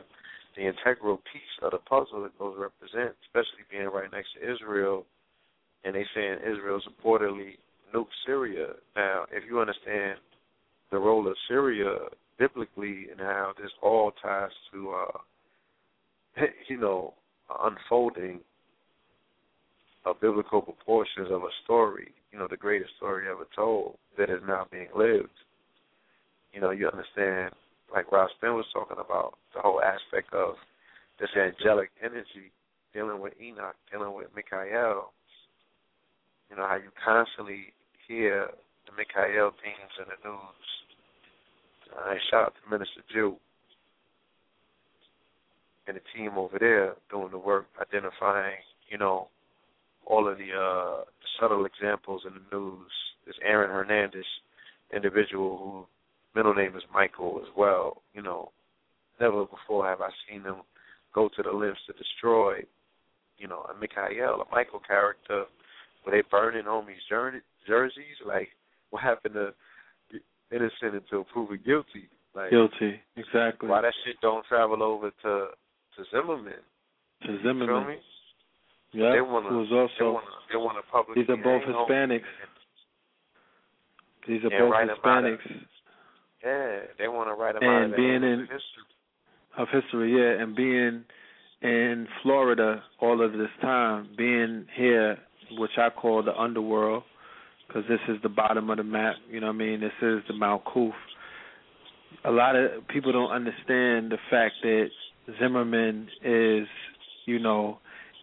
The integral piece of the puzzle that those represent, especially being right next to Israel, and they saying Israel reportedly nuked Syria. Now, if you understand the role of Syria biblically and how this all ties to, uh, you know, unfolding of biblical proportions of a story, you know, the greatest story ever told that is now being lived. You know, you understand, like Ross Ben was talking about, the whole aspect of this angelic energy dealing with Enoch, dealing with Michael. You know, how you constantly hear the Michael themes in the news. I shout out to Minister Jew and the team over there doing the work, identifying, you know, all of the uh, subtle examples in the news. This Aaron Hernandez individual who middle name is Michael as well. You know, never before have I seen them go to the lengths to destroy, you know, a Mikhail, a Michael character, where they burning homies' jer- jerseys. Like, what happened to innocent until proven guilty? Like, Guilty, exactly. why that shit don't travel over to to Zimmerman? To You Zimmerman. feel me? Yeah, they want who was They also they want to publicly. these are both Hispanics. These are both. Hispanics Yeah, they want to write about And being in- history. of history, yeah, and being in Florida all of this time, being here, which I call the underworld, because this is the bottom of the map. You know what I mean? This is the Mount Kuf. A lot of people don't understand the fact that Zimmerman is, you know,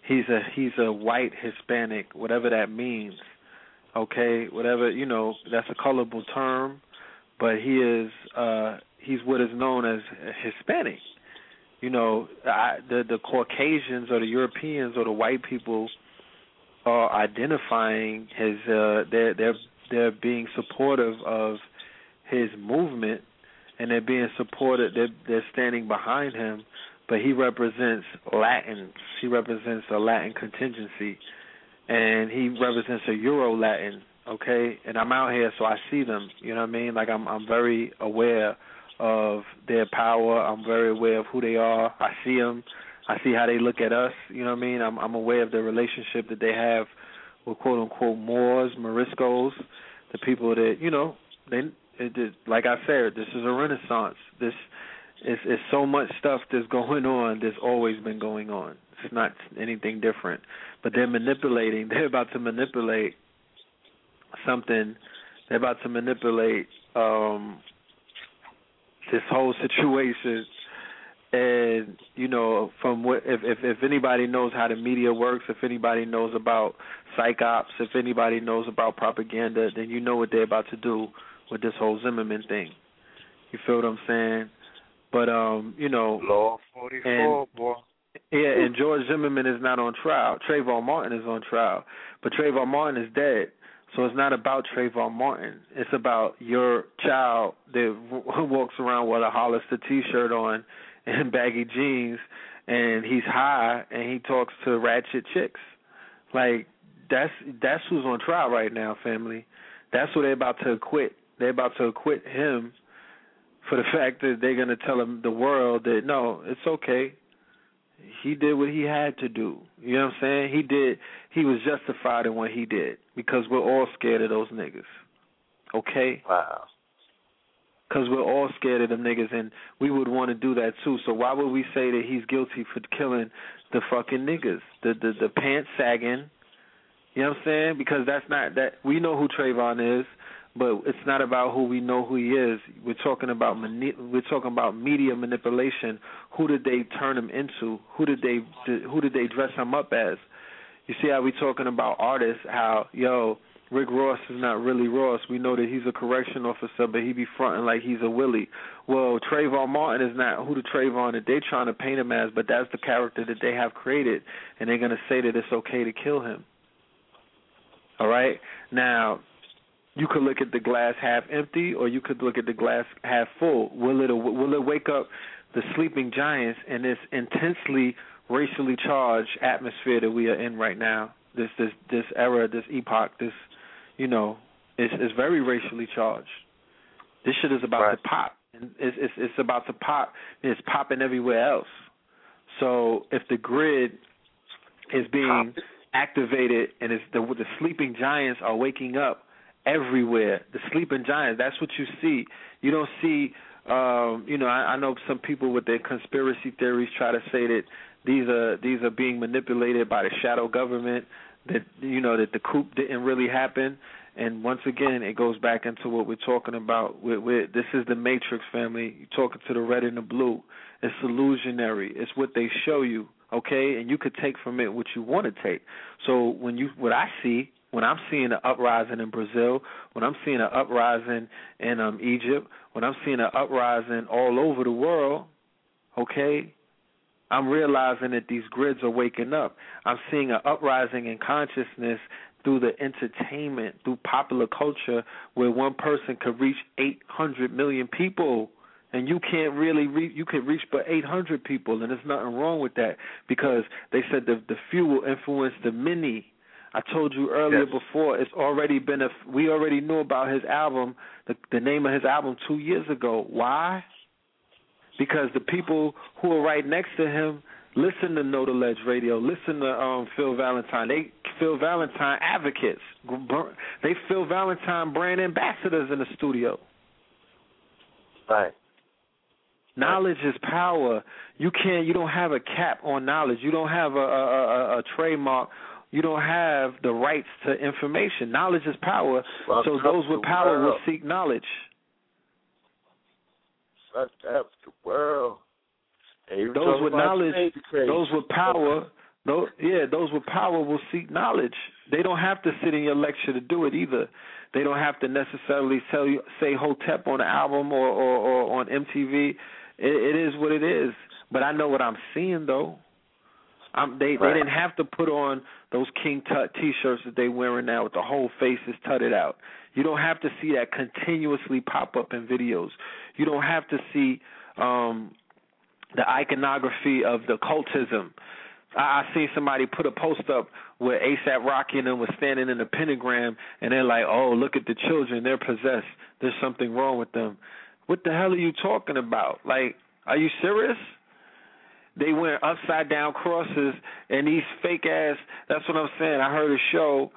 he's a he's a white Hispanic, whatever that means. Okay, whatever you know, that's a colorable term, but he is uh he's what is known as Hispanic you know, I, the the Caucasians or the Europeans or the white people are identifying his uh they're they're they're being supportive of his movement and they're being supported they're they're standing behind him but he represents Latins. He represents a Latin contingency and he represents a Euro Latin, okay? And I'm out here so I see them, you know what I mean? Like I'm I'm very aware of their power. I'm very aware of who they are. I see them. I see how they look at us. You know what I mean? I'm I'm aware of the relationship that they have with quote unquote Moors, Moriscos, the people that you know they. It, it, like I said, this is a renaissance. This is it's so much stuff that's going on. That's always been going on. It's not anything different. But they're manipulating. They're about to manipulate something. They're about to manipulate um this whole situation and you know from what if if if anybody knows how the media works if anybody knows about psych ops if anybody knows about propaganda then you know what they're about to do with this whole zimmerman thing. You feel what i'm saying? But um you know Law 44, boy. yeah and george zimmerman is not on trial. Trayvon martin is on trial. But trayvon martin is dead. So it's not about Trayvon Martin. It's about your child that w- walks around with a Hollister T-shirt on and baggy jeans, and he's high and he talks to ratchet chicks. Like that's that's who's on trial right now, family. That's what they're about to acquit. They're about to acquit him for the fact that they're gonna tell him the world that no, it's okay. He did what he had to do. You know what I'm saying? He did. He was justified in what he did because we're all scared of those niggas. Okay? Wow. Because we're all scared of them niggas, and we would want to do that too. So why would we say that he's guilty for killing the fucking niggas, the the the pants sagging? You know what I'm saying? Because that's not that we know who Trayvon is, but it's not about who we know who he is. We're talking about mani- we're talking about media manipulation. Who did they turn him into? Who did they who did they dress him up as? You see how we talking about artists? How yo Rick Ross is not really Ross. We know that he's a correction officer, but he be fronting like he's a Willie. Well, Trayvon Martin is not who the Trayvon that they trying to paint him as, but that's the character that they have created, and they're gonna say that it's okay to kill him. All right. Now, you could look at the glass half empty, or you could look at the glass half full. Will it will it wake up the sleeping giants in this intensely racially charged atmosphere that we are in right now? This this this era, this epoch, this you know, it's it's very racially charged. This shit is about Right. to pop. And It's it's it's about to pop. and It's popping everywhere else. So if the grid is being activated and it's the the sleeping giants are waking up everywhere. The sleeping giants, that's what you see. You don't see um, you know, I, I know some people with their conspiracy theories try to say that these are these are being manipulated by the shadow government, that you know, that the coup didn't really happen. And once again, it goes back into what we're talking about. We're, we're, this is the Matrix family. You're talking to the red and the blue. It's illusionary. It's what they show you, okay? And you could take from it what you want to take. So when you, what I see, when I'm seeing an uprising in Brazil, when I'm seeing an uprising in um Egypt, when I'm seeing an uprising all over the world, okay, I'm realizing that these grids are waking up. I'm seeing an uprising in consciousness through the entertainment, through popular culture, where one person could reach 800 million people, and you can't really reach. You can reach but 800 people, and there's nothing wrong with that because they said the the few will influence the many. I told you earlier Yes. before it's already been a. We already knew about his album, the the name of his album two years ago. Why? Because the people who are right next to him listen to Know Ledge Radio, listen to um Phil Valentine. They Phil Valentine advocates. They Phil Valentine brand ambassadors in the studio. Right. Knowledge is power. You can't. You don't have a cap on knowledge. You don't have a a, a, a trademark. You don't have the rights to information. Knowledge is power. Fuck so those with power will seek knowledge. Fuck up the world. Those with knowledge, those with power, those yeah, those with power will seek knowledge. They don't have to sit in your lecture to do it either. They don't have to necessarily tell you say Hotep on the album or or, or on MTV. It, it is what it is. But I know what I'm seeing though. Um, they Right. they didn't have to put on those King Tut T-shirts that they're wearing now with the whole face is tutted out. You don't have to see that continuously pop up in videos. You don't have to see um the iconography of the cultism. I, I seen somebody put a post up where ASAP Rocky and them was standing in the pentagram, and they're like, "Oh, look at the children; they're possessed. There's something wrong with them." What the hell are you talking about? Like, are you serious? They went upside down crosses and these fake ass. That's what I'm saying. I heard a show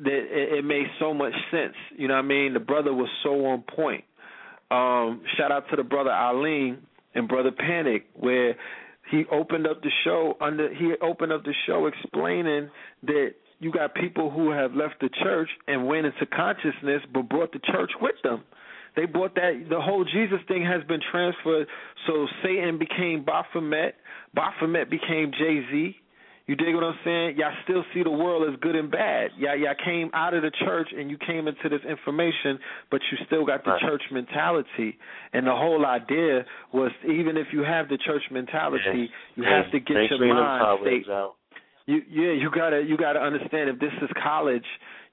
that it, it made so much sense. You know what I mean? The brother was so on point. Um, shout out to the brother Arlene and brother Panic, where he opened up the show under he opened up the show explaining that you got people who have left the church and went into consciousness but brought the church with them. They brought that the whole Jesus thing has been transferred. So Satan became Baphomet, Baphomet became Jay Z. You dig what I'm saying? Y'all still see the world as good and bad. Y'all, y'all came out of the church and you came into this information, but you still got the Right. church mentality. And the whole idea was even if you have the church mentality, you have to get Ain't your mind state out. you yeah, you gotta you gotta understand if this is college,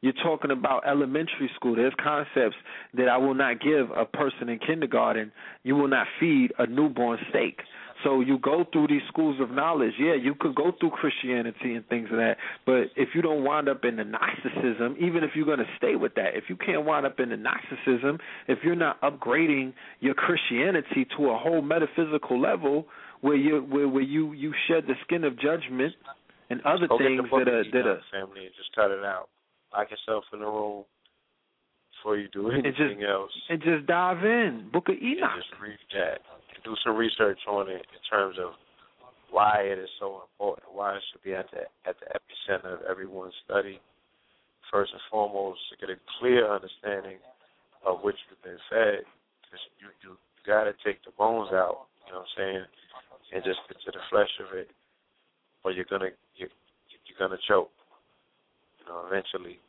you're talking about elementary school. There's concepts that I will not give a person in kindergarten. You will not feed a newborn steak. So you go through these schools of knowledge. Yeah, you could go through Christianity and things of that, but if you don't wind up in the Gnosticism, even if you're going to stay with that, if you can't wind up in the Gnosticism, if you're not upgrading your Christianity to a whole metaphysical level where you where, where you you shed the skin of judgment and other Go things get the book that are that are family and just cut it out. Lock yourself in the room before you do And anything just- else. and just dive in. Book of and Enoch. just read that. Do some research on it in terms of why it is so important, why it should be at the at the epicenter of everyone's study. First and foremost, to get a clear understanding of what you've been fed, because you you got to take the bones out. You know what I'm saying? And just get to the flesh of it, or you're gonna you you're gonna choke. You know, eventually,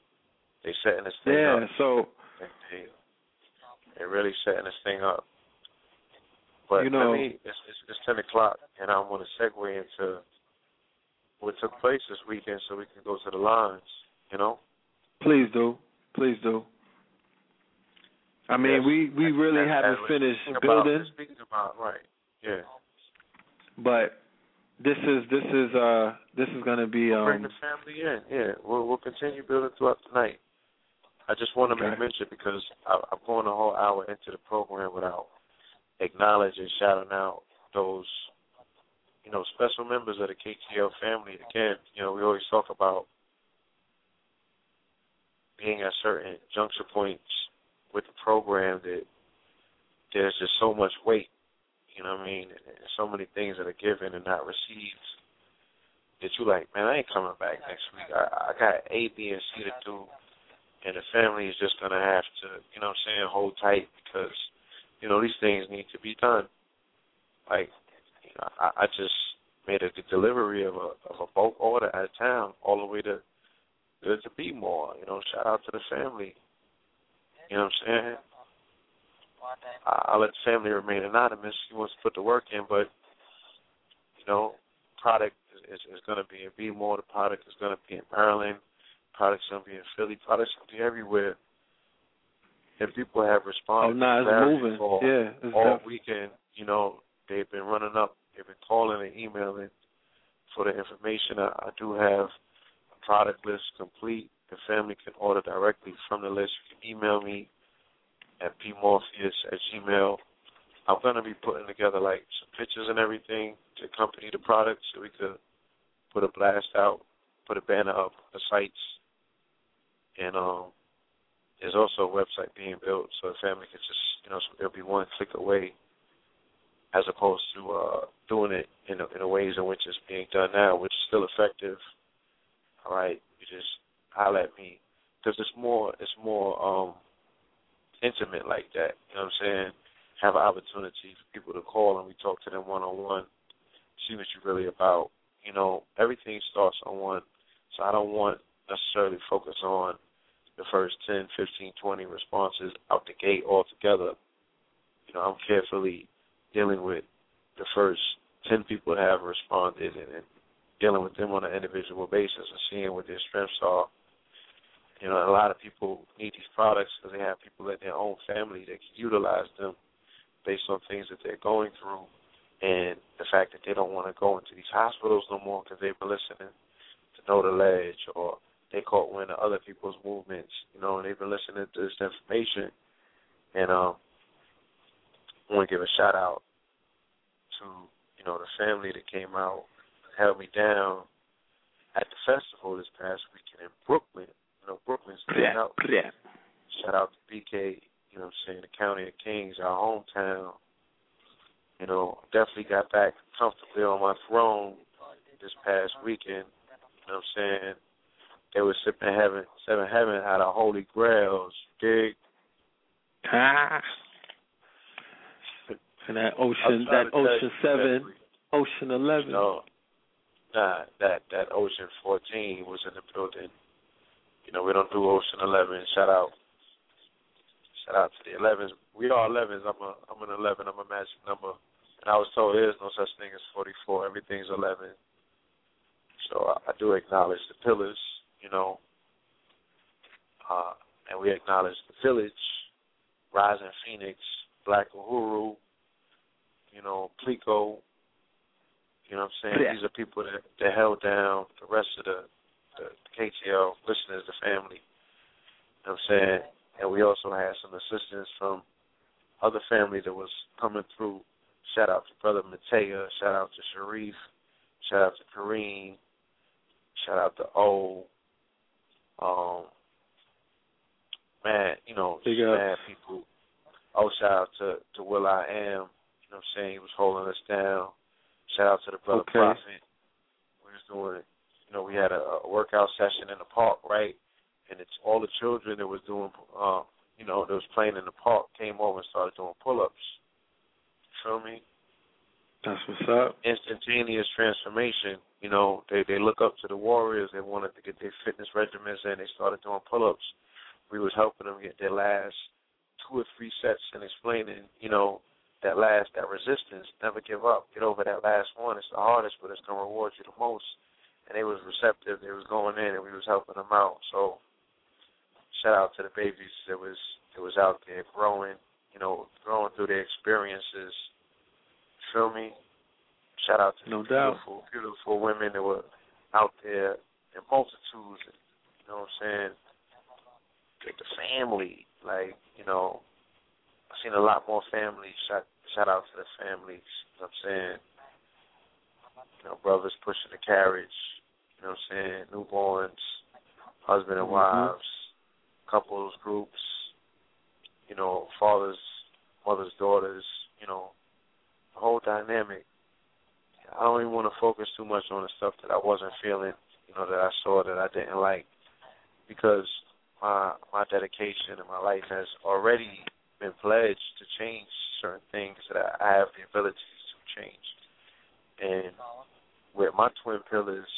they setting this thing Yeah, up. so They, they, they're really setting this thing up. But You know- me, it's, it's, it's 10 o'clock, and I want to segue into what took place this weekend so we can go to the lines, you know? please do. Please do. I mean, Yes. we we really haven't finished building, speaking about, right, yeah. but this is this is uh this is going to be Bring the um family in, yeah. We'll, we'll continue building throughout the night. I just want to make mention because I, I'm going a whole hour into the program without acknowledging, shouting out those, you know, special members of the KTL family. Again, you know, we always talk about being at certain juncture points with the program that there's just so much weight, you know what I mean, and so many things that are given and not received that you like, man, I ain't coming back next week. I, I got A, B, and C to do, and the family is just gonna have to, you know what I'm saying, hold tight because, you know, these things need to be done. Like, you know, I, I just made a delivery of a of a bulk order out of town all the way to to, to B-more. You know, shout out to the family. You know what I'm saying? I, I'll let the family remain anonymous. He wants to put the work in, but you know, product is, is, is going to be in B-more. The product is going to be in Maryland. Product's going to be in Philly. Product's going to be everywhere. And people have oh responded no, to it's clarity moving. for Yeah, it's all def- weekend. You know, they've been running up. They've been calling and emailing for the information. I, I do have a product list complete. The family can order directly from the list. You can email me at pmorpheus at gmail. I'm gonna be putting together like some pictures and everything to accompany the product, so we could put a blast out, put a banner up, the sites, and um, there's also a website being built, so the family can just you know, it'll be one click away, as opposed to uh doing it in the, in the ways in which it's being done now, which is still effective. All right, you just holler at me because it's more it's more um intimate like that. You know what I'm saying? Have an opportunity for people to call and we talk to them one on one, see what you're really about. You know, everything starts on one. So I don't want necessarily focus on the first 10, 15, 20 responses out the gate altogether. You know, I'm carefully dealing with the first 10 people that have responded and, and dealing with them on an individual basis and seeing what their strengths are. You know, a lot of people need these products because they have people in their own family that can utilize them based on things that they're going through, and the fact that they don't want to go into these hospitals no more because they've been listening to Know the Ledge or they caught wind of other people's movements, you know, and they've been listening to this information. And um, I want to give a shout out to you know the family that came out, held me down at the festival this past weekend in Brooklyn. You know, Brooklyn's Yeah, out. yeah. Shout out to BK, you know what I'm saying, the County of Kings, our hometown. You know, definitely got back comfortably on my throne this past weekend. You know what I'm saying? They were sipping heaven, seven heaven out of holy grails. Dig. Ah. And that ocean, that ocean seven, ocean eleven. You know, nah, that that Ocean 14 was in the building. You know, we don't do Ocean 11. Shout out, shout out to the 11s. We are 11s. I'm a I'm an 11. I'm a magic number. And I was told there is no such thing as 44. Everything's 11. So I, I do acknowledge the pillars. You know, uh, and we acknowledge the village, Rising Phoenix, Black Uhuru, you know, Plico, you know what I'm saying? Yeah. These are people that, that held down the rest of the, the KTL listeners, the family. You know what I'm saying? And we also had some assistance from other family that was coming through. Shout out to Brother Matea, shout out to Sharif, shout out to Kareem, shout out to O. Um man, you know, just mad people. Oh, shout out to, to Will I Am, you know what I'm saying? He was holding us down. Shout out to the brother Okay. Prophet. We was doing, you know, we had a, a workout session in the park, right? And it's all the children that was doing, uh, you know, that was playing in the park came over and started doing pull-ups. Feel me? That's what's up. Instantaneous transformation. You know, they they look up to the warriors. They wanted to get their fitness regimens in. They started doing pull-ups. We was helping them get their last two or three sets and explaining, you know, that last that resistance. Never give up. Get over that last one. It's the hardest, but it's gonna reward you the most. And they was receptive. They was going in, and we was helping them out. So, shout out to the babies that was that was out there growing. You know, growing through their experiences. Feel me? Shout out to No the doubt. beautiful, beautiful women that were out there in multitudes. You know what I'm saying? Like the family, like you know, I've seen a lot more families. Shout shout out to the families. You know what I'm saying? You know, brothers pushing the carriage. You know what I'm saying? Newborns, husband and Mhm. wives, couples, groups. You know, fathers, mothers, daughters. You know, the whole dynamic. I don't even want to focus too much on the stuff that I wasn't feeling. You know, that I saw that I didn't like, because my my dedication and my life has already been pledged to change certain things that I have the abilities to change. And with my twin pillars,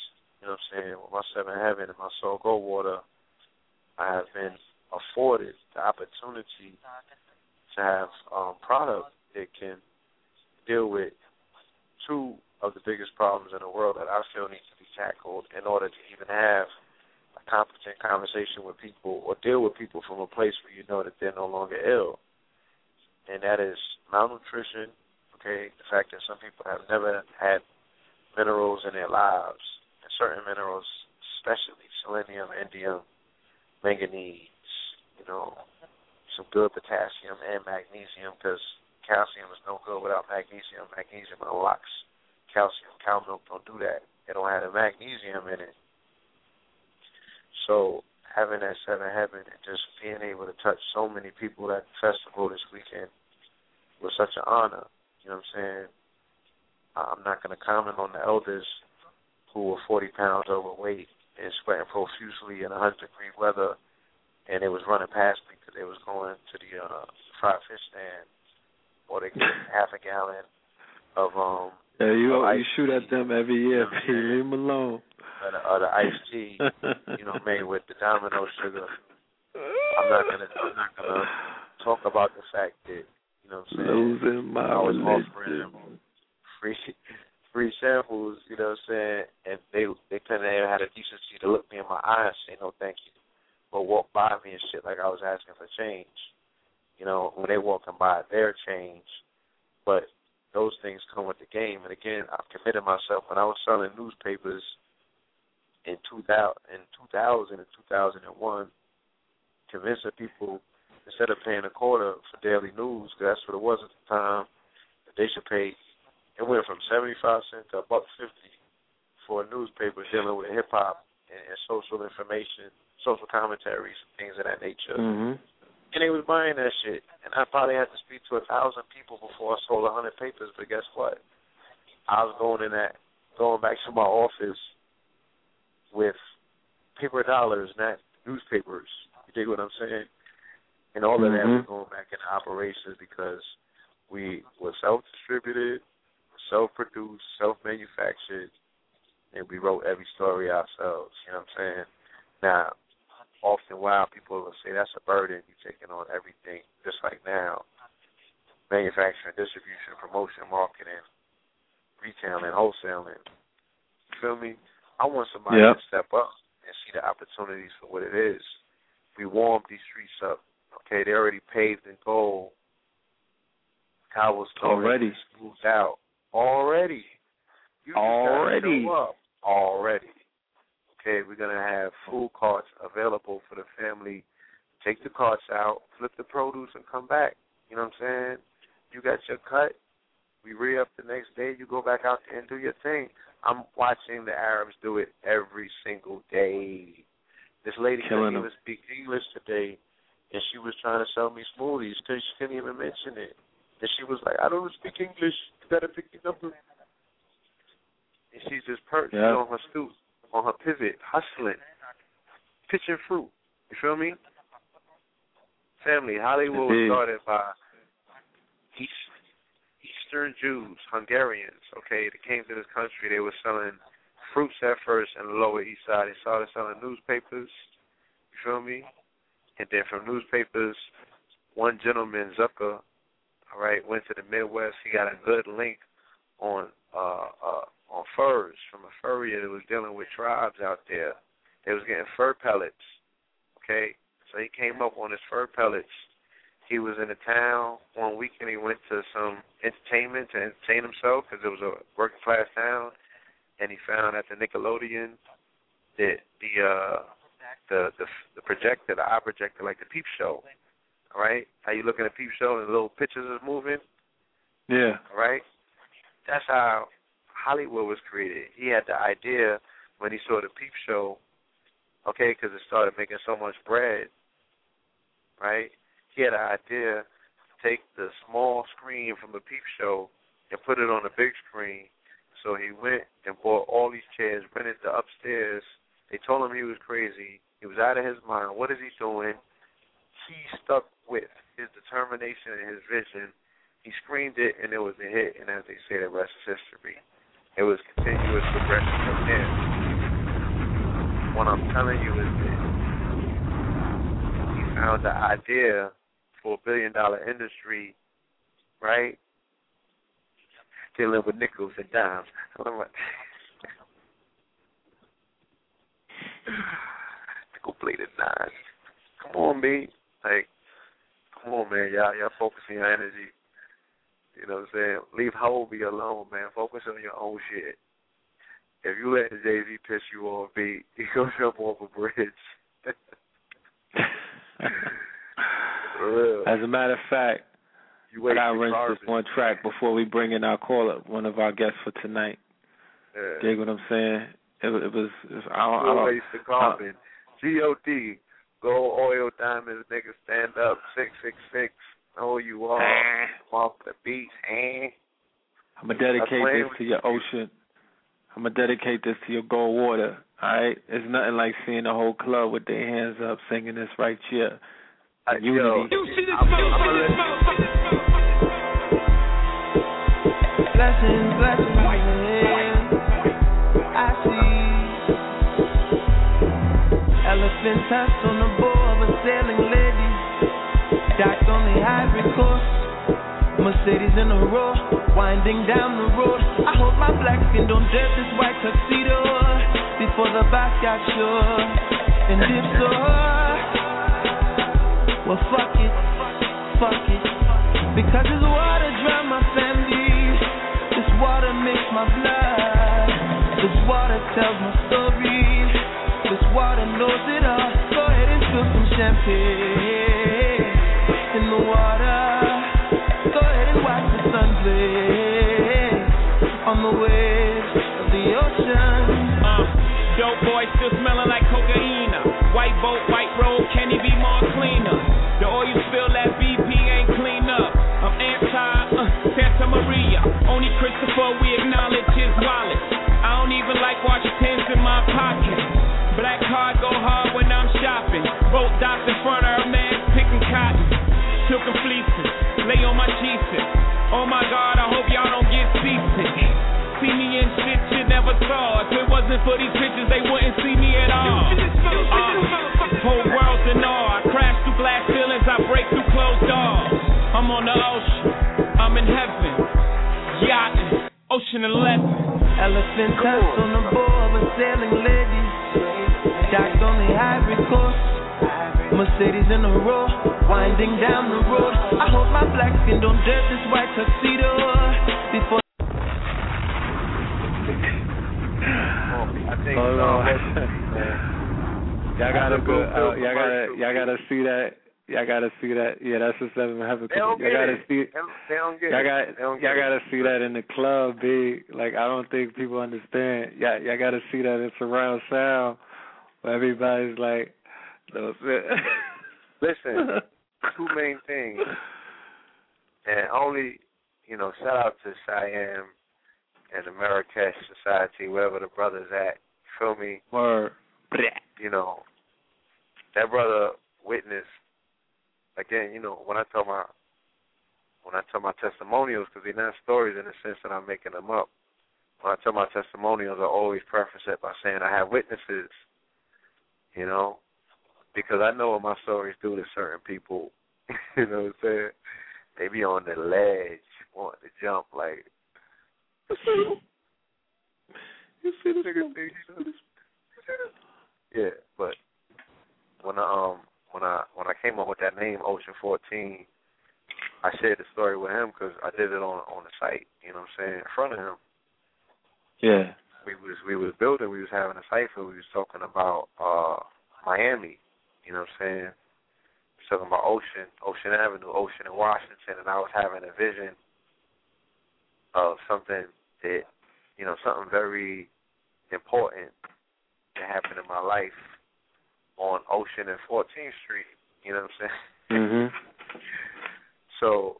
you know what I'm saying, with my seven heaven and my soul gold water, I have been afforded the opportunity to have um product that can deal with two of the biggest problems in the world that I feel need to be tackled in order to even have a competent conversation with people or deal with people from a place where you know that they're no longer ill. And that is malnutrition, okay, the fact that some people have never had minerals in their lives, certain minerals, especially selenium, indium, manganese, you know, some good potassium and magnesium because calcium is no good without magnesium. Magnesium unlocks calcium. Cow milk don't do that. It don't have the magnesium in it. So having that seven heaven and just being able to touch so many people at the festival this weekend was such an honor. You know what I'm saying? I'm not going to comment on the elders who were 40 pounds overweight and sweating profusely in 100 degree weather, and they was running past me because they was going to the uh, fried fish stand, or they get half a gallon of um Yeah, you you shoot at them every year. Yeah. Leave them alone. or the, or the iced tea, you know, made with the domino sugar. I'm not gonna I'm not gonna talk about the fact that you know what I'm saying Losing my I was offering them free free samples, you know what I'm saying, and they they couldn't even had a decency to look me in my eye and say no thank you. But walk by me and shit like I was asking for change. You know, when they walking by their change. But those things come with the game and again I've committed myself when I was selling newspapers in two thousand in two thousand and two thousand and one, convincing people instead of paying a quarter for daily news, because that's what it was at the time, that they should pay it went from seventy five cents to a buck fifty for a newspaper dealing with hip hop and, and social information, social commentaries, things of that nature. Mhm. And they was buying that shit. And I probably had to speak to a thousand people before I sold a hundred papers, but guess what? I was going in that going back to my office with paper dollars, not newspapers. You dig what I'm saying? And all of that was going back into operations because we were self distributed, self produced, self manufactured, and we wrote every story ourselves. You know what I'm saying? Now, often while people will say that's a burden, you're taking on everything, just like now. Manufacturing, distribution, promotion, marketing, retailing, wholesaling. You feel me? I want somebody Yep. to step up and see the opportunities for what it is. We warmed these streets up. Okay, they already paved in gold. Cobblestone Already. smoothed out. Already. You Already. Already. Okay, we're gonna have food carts available for the family. Take the carts out, flip the produce, and come back. You know what I'm saying? You got your cut. We re up the next day. You go back out there and do your thing. I'm watching the Arabs do it every single day. This lady Killing couldn't even speak English today, and she was trying to sell me smoothies because she couldn't even mention it. And she was like, "I don't speak English. You gotta pick the number." And she's just perched Yeah. on her stoop, on her pivot, hustling, pitching fruit. You feel me? Family, Hollywood was started by East, Eastern Jews, Hungarians. Okay, they came to this country. They were selling fruits at first in the Lower East Side. They started selling newspapers. You feel me? And then from newspapers, one gentleman, Zukor, all right, went to the Midwest. He got a good link on uh uh on furs from a furrier that was dealing with tribes out there. They was getting fur pellets. Okay, so he came up on his fur pellets. He was in a town one weekend. He went to some entertainment to entertain himself because it was a working class town, and he found at the Nickelodeon that the uh the the the projector, the eye projector, like the Peep Show. Right, how you look at a Peep Show and the little pictures is moving. Yeah. Right, that's how Hollywood was created. He had the idea when he saw the Peep Show, okay, because it started making so much bread, right? He had an idea to take the small screen from the Peep Show and put it on the big screen. So he went and bought all these chairs, rented the upstairs. They told him he was crazy. He was out of his mind. What is he doing? He stuck with his determination and his vision. He screamed it, and it was a hit. And as they say, the rest is history. It was continuous progression from there. What I'm telling you is that he found the idea for a billion dollar industry, right? Dealing with nickels and dimes. I'm nickel plated nines. Come on, B. Like, come on, man. Y'all, y'all focusing your energy. You know what I'm saying? Leave Hobie alone, man. Focus on your own shit. If you let the Jay Z piss you off, B, he gonna jump off a bridge. As a matter of fact, You I gotta rinse garbage. this one track before we bring in our caller, one of our guests for tonight. Yeah. Dig what I'm saying? It, was- it was. It was I don't, I don't, waste the carbon. G-O-D. Gold, oil, diamonds, nigga, stand up. Six, six, six. Know who you are. Come off the beat. Eh? I'm gonna dedicate this to your ocean. I'm gonna dedicate this to your gold water. All right, it's nothing like seeing the whole club with their hands up singing this right here. Uh, Unity. Yo, I'm, I'm gonna let Blessings, blessings, yeah. I see elephant tusked on the sailing lady. Docked on the ivory coast. Mercedes in a row, winding down the road. I hope my black skin don't dirt this white tuxedo before the back got sure. And if so, well fuck it, fuck it, because this water drown my family. This water makes my blood. This water tells my story. This water knows it all. In the water. Go ahead and watch the sun on the waves of the ocean. Uh, dope boy still smelling like cocaine. White boat, white can he be more cleaner? The oil spill that BP ain't clean up. I'm anti uh, Santa Maria. Only Christopher we acknowledge his Wallace. I don't even like Washington's in my pocket. Black card go hard when I'm shopping. Boat docks in front of her man picking cotton. Silken fleeces, lay on my Jesus. Oh my God, I hope y'all don't get seasick. See me in shit you never saw. If it wasn't for these bitches, they wouldn't see me at all. Uh, whole world's in awe. I crash through glass ceilings, I break through closed doors. I'm on the ocean, I'm in heaven. Yachting, ocean 11. Elephant tusk on the board with sailing ladies. Docked on the Ivory Coast. Mercedes in a row, winding down the road. I hope my black skin don't dirt this white tuxedo before. I think Hold Sean on. Y'all gotta a go. good Uh, y'all gotta. Y'all gotta see that. Y'all gotta see that. Yeah, that's the seven heaven. They don't Y'all get gotta it. see. They don't- get Y'all it. got. They don't Y'all get gotta it. see that in the club, big. Like I don't think people understand. Y'all, y'all gotta see that in surround sound, where everybody's like, no. Listen, two main things, and only, you know, shout out to Cheyenne and the Marrakesh Society, wherever the brothers at. You feel me? Word. You know, that brother witnessed. Again, you know, when I tell my when I tell my testimonials, because they're not stories in the sense that I'm making them up. When I tell my testimonials, I always preface it by saying I have witnesses. You know, because I know what my stories do to certain people. you know what I'm saying? They be on the ledge, wanting to jump like. You see this? Nigga. Yeah, but when I um when I when I came up with that name Ocean 14, I shared the story with him because I did it on on the site. You know what I'm saying in front of him. Yeah. We was we was building. We was having a cipher. We was talking about uh Miami. You know what I'm saying? We was talking about Ocean, Ocean Avenue, Ocean and Washington, and I was having a vision of something that you know something very important that happened in my life on Ocean and 14th Street. You know what I'm saying? Mhm. So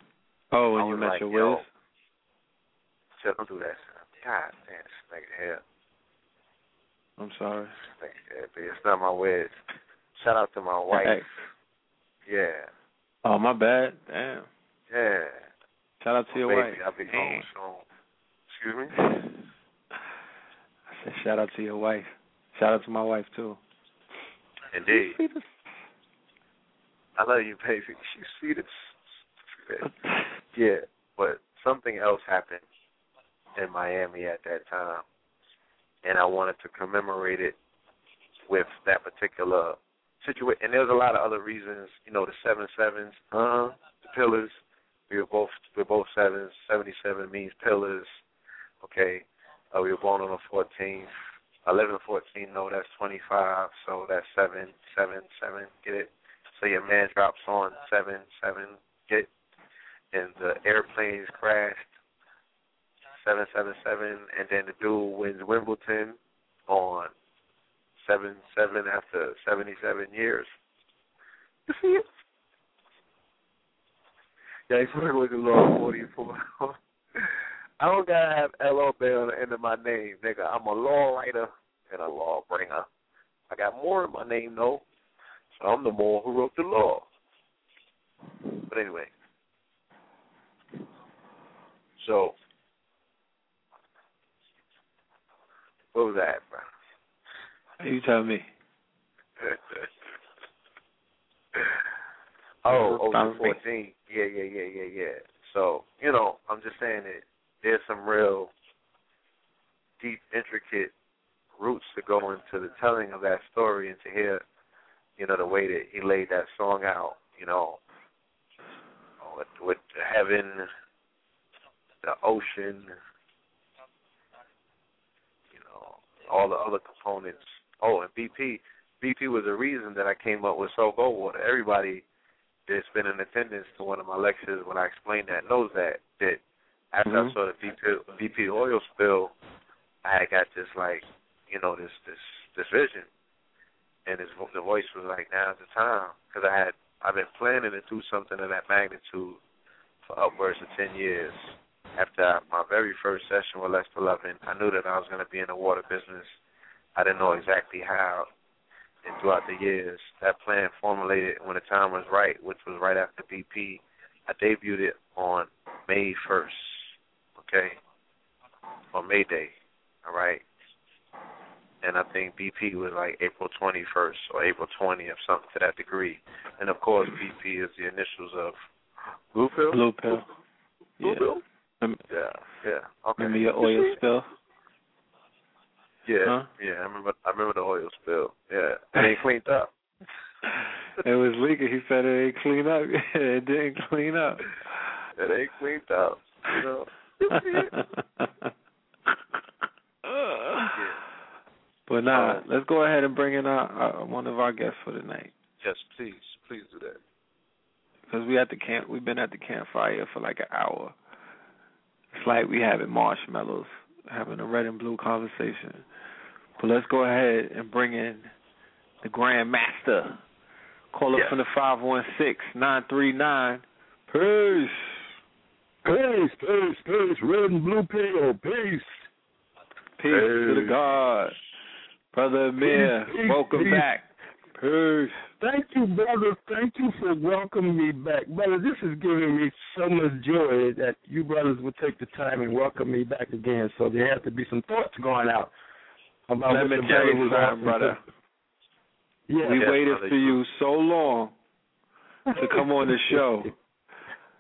Oh, and you met like, your yo, Wiz. so don't do that. God damn, this nigga here. I'm sorry. This nigga here, but it's not my Wiz. Shout out to my wife. Hey. Yeah, Oh, my bad. Damn. yeah. Shout out to your wife. I'll be home soon. Excuse me? I said shout out to your wife. Shout out to my wife too. Indeed. You see this? I love you, baby. You see this? Yeah, but something else happened in Miami at that time, and I wanted to commemorate it with that particular situation. And there's a lot of other reasons. You know, the seven sevens, uh, the pillars. We were both we're both sevens. Seventy seven means pillars. Okay, uh, we were born on the 14th. 11, 14, no, that's 25. So that's seven, seven, seven. Get it? So your man drops on seven, seven. Get it? and the airplanes crashed. Seven seven seven, and then the dude wins Wimbledon on seven seven after seventy seven years. You see it? Yeah, he's working with the law forty four. I don't gotta have LO Bay on the end of my name, nigga. I'm a law writer and a law bringer. I got more in my name though. So I'm the more who wrote the law. But anyway. So what was that, bro? You tell me. oh, Ocean oh, fourteen. Yeah, yeah, yeah, yeah, yeah. So, you know, I'm just saying that there's some real deep, intricate roots to go into the telling of that story and to hear, you know, the way that he laid that song out, you know, with, with heaven, the ocean, you know, all the other components. Oh, and BP, BP was the reason that I came up with So Goldwater. Everybody that's been in attendance to one of my lectures when I explained that knows that that after Mhm. I saw the BP, BP oil spill, I had got this like, you know, this this this vision, and his the voice was like, "Now's the time," because I had I've been planning to do something of that magnitude for upwards of ten years. After my very first session with Lester Lovin, I knew that I was going to be in the water business. I didn't know exactly how. And throughout the years, that plan formulated when the time was right, which was right after BP. I debuted it on May 1st, okay? On May Day, all right? And I think BP was like April 21st or April 20th, something to that degree. And of course, BP is the initials of Blue Pill? Blue pill. Blue Yeah. Pill? Yeah, yeah. Okay. Remember your oil spill? Yeah, Huh? yeah. I remember. I remember the oil spill. Yeah, it ain't cleaned up. it was leaking. He said it ain't clean up. it didn't clean up. It ain't cleaned up. You know. but nah, Um, let's go ahead and bring in our, our one of our guests for tonight. Yes, please, please do that. Because we at the camp, we've been at the campfire for like an hour. It's like we having marshmallows, having a red and blue conversation. But let's go ahead and bring in the Grand Master. Call up Yes. from the five one six nine three nine. Peace. Peace, peace, peace. Red and blue pill. Peace. Peace to the God. Brother Amir, Peace, peace, welcome peace. back. Peace. Thank you, brother. Thank you for welcoming me back. Brother, this is giving me so much joy that you brothers would take the time and welcome me back again. So there have to be some thoughts going out about Let what me the tell brother you was something, brother. Yeah. we Yes, waited brother. for you so long to come on the show.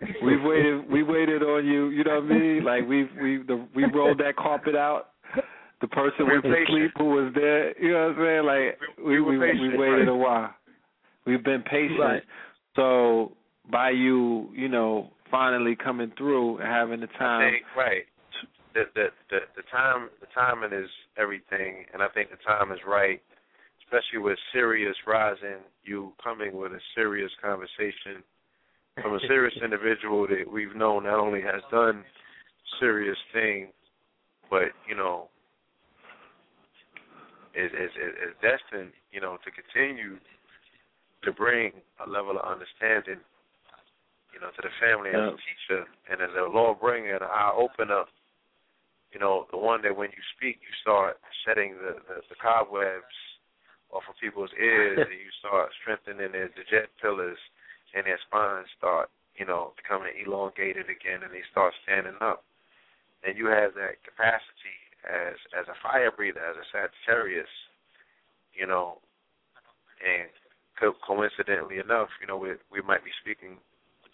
We've waited. We waited on you. You know what I mean? Like we've we the we rolled that carpet out. The person to sleep who was there. You know what I'm saying? Like we We we, we waited right. a while. We've been patient. Right. So by you, you know, finally coming through and having the time. think right. The, the the the time the timing is everything, and I think the time is right, especially with Sirius rising. You coming with a serious conversation from a serious individual that we've known not only has done serious things, but you know is is is destined, you know, to continue to bring a level of understanding, you know, to the family as a teacher and as a law bringer and an eye opener. You know, the one that when you speak, you start shedding the the, the cobwebs off of people's ears, and you start strengthening their the jet pillars, and their spines start, you know, becoming elongated again, and they start standing up. And you have that capacity as as a fire breather, as a Sagittarius, you know, and co- coincidentally enough, you know, we we might be speaking,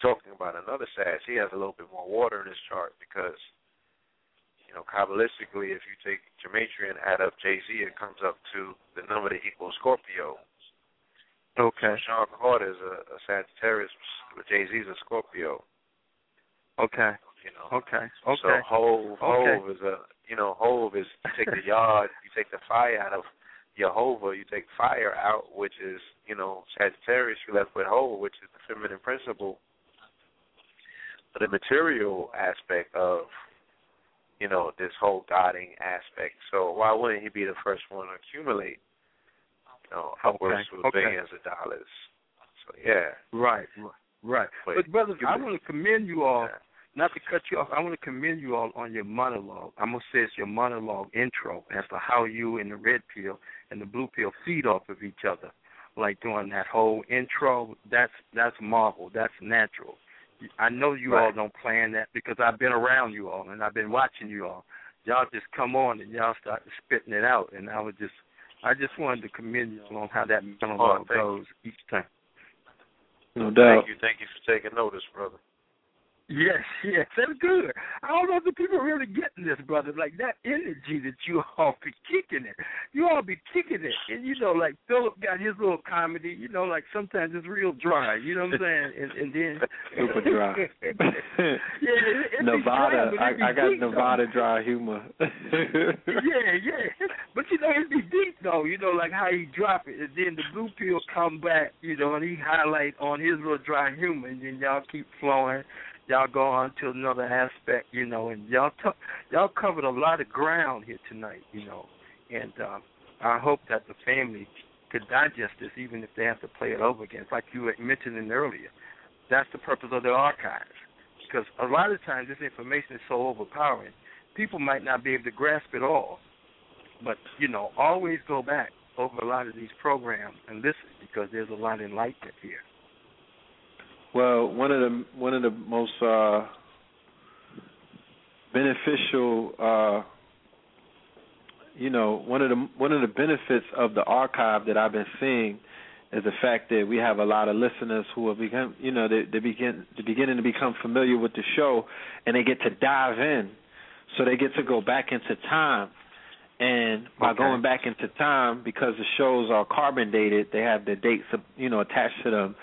talking about another Sag. He has a little bit more water in his chart because, you know, kabbalistically, if you take gematria add up Jay Z, it comes up to the number that equals Scorpio. Okay. Sean Carter is a, a Sagittarius, Jay Z is a Scorpio. Okay. You know. Okay. So Okay. Hove, Okay. Hove is a you know Hove is you take the yard, you take the fire out of Jehovah, you take fire out, which is you know Sagittarius. You left with Hove, which is the feminine principle. But the material aspect of you know this whole guiding aspect. So why wouldn't he be the first one to accumulate? Know, upwards Okay, to okay. billions of dollars. So yeah, Right. Right. Right. But But brothers, I want to commend you all. yeah. Not to cut you off, I want to commend you all on your monologue. I'm gonna say it's your monologue intro as to how you and the red pill and the blue pill feed off of each other. Like doing that whole intro, that's that's marvel. That's natural. I know you all Right. don't plan that because I've been around you all and I've been watching you all. Y'all just come on and y'all start spitting it out, and I was just, I just wanted to commend you on how that oh, monologue thank you. goes each time. No doubt. Thank you, thank you for taking notice, brother. Yes, yes, that's good. I don't know if the people are really getting this, brother. Like that energy that you all be kicking it. You all be kicking it. And you know, like Philip got his little comedy, you know, like sometimes it's real dry, you know what I'm saying? And and then Super dry. yeah, it, Nevada. dry, but it be I, I got deep, though. Nevada dry humor. yeah, yeah. But you know, it'd be deep though, you know, like how he drop it and then the blue pill come back, you know, and he highlight on his little dry humor and then y'all keep flowing. Y'all go on to another aspect, you know, and y'all t- y'all covered a lot of ground here tonight, you know. And um I hope that the family could digest this even if they have to play it over again. Like you had mentioned in earlier. That's the purpose of the archives. Because a lot of times this information is so overpowering, people might not be able to grasp it all. But, you know, always go back over a lot of these programs and listen because there's a lot of enlightenment here. Well, one of the one of the most uh, beneficial, uh, you know, one of the one of the benefits of the archive that I've been seeing is the fact that we have a lot of listeners who have become, you know, they, they begin they beginning to become familiar with the show, and they get to dive in, so they get to go back into time. And by Okay. going back into time, because the shows are carbon dated, they have the dates, you know, attached to them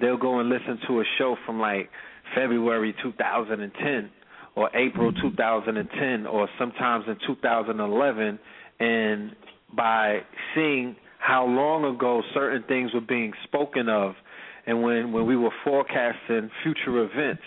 they'll go and listen to a show from like February 2010 or April 2010 or sometimes in 2011 and by seeing how long ago certain things were being spoken of and when when we were forecasting future events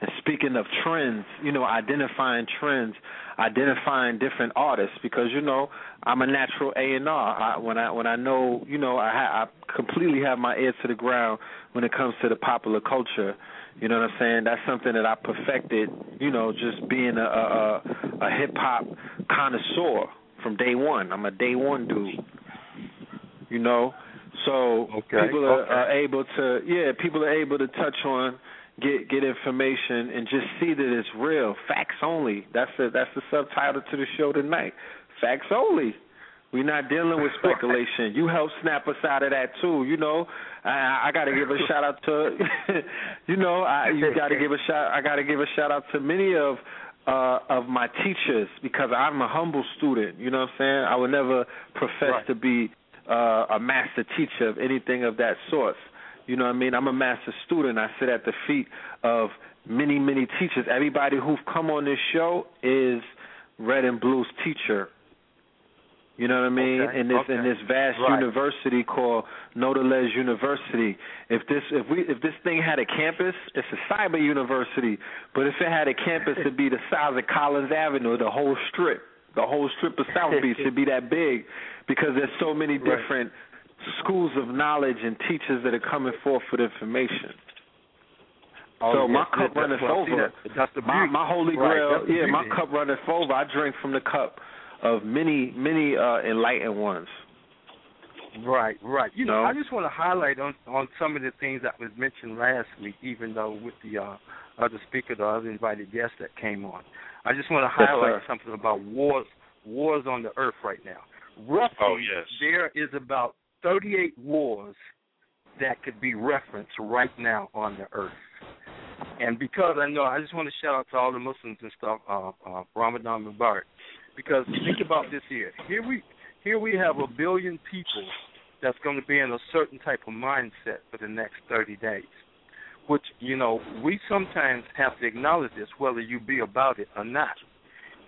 and speaking of trends, you know, identifying trends, identifying different artists because you know I'm a natural A and R. When I when I know, you know, I, ha- I completely have my ear to the ground when it comes to the popular culture. You know what I'm saying? That's something that I perfected. You know, just being a a, a hip hop connoisseur from day one. I'm a day one dude. You know, so Okay, people are, okay. are able to yeah, people are able to touch on get get information and just see that it's real. Facts only. That's the that's the subtitle to the show tonight. Facts only. We're not dealing with speculation. You help snap us out of that too. You know, I, I got to give a shout out to, you know, I you got to give a shout. I got to give a shout out to many of uh of my teachers because I'm a humble student. You know what I'm saying? I would never profess Right. to be uh, a master teacher of anything of that sort. You know what I mean? I'm a master student. I sit at the feet of many, many teachers. Everybody who've come on this show is Red and Blue's teacher. You know what I mean? Okay, In this in this vast Right. university called Know the Ledge University. If this if we if this thing had a campus, it's a cyber university. But if it had a campus, it'd be the size of Collins Avenue, the whole strip, the whole strip of South Beach. It'd be that big because there's so many different schools of knowledge and teachers that are coming forth with information. Oh, so yes, my cup that- runneth well, over. that- that's the My my holy Right, grail, that's the yeah, my cup runneth over. I drink from the cup of many many uh enlightened ones. Right, right. You know, No. I just want to highlight on on some of the things that was mentioned last week, even though with the uh, other speaker, the other invited guest that came on. I just want to highlight sir. something about wars wars on the earth right now. Roughly, Oh, yes. there is about 38 wars that could be referenced right now on the earth. And because I know, I just want to shout out to all the Muslims and stuff, uh, uh, Ramadan Mubarak. Because think about this here. Here we here we have a billion people that's going to be in a certain type of mindset for the next 30 days. Which, you know, we sometimes have to acknowledge this, whether you be about it or not.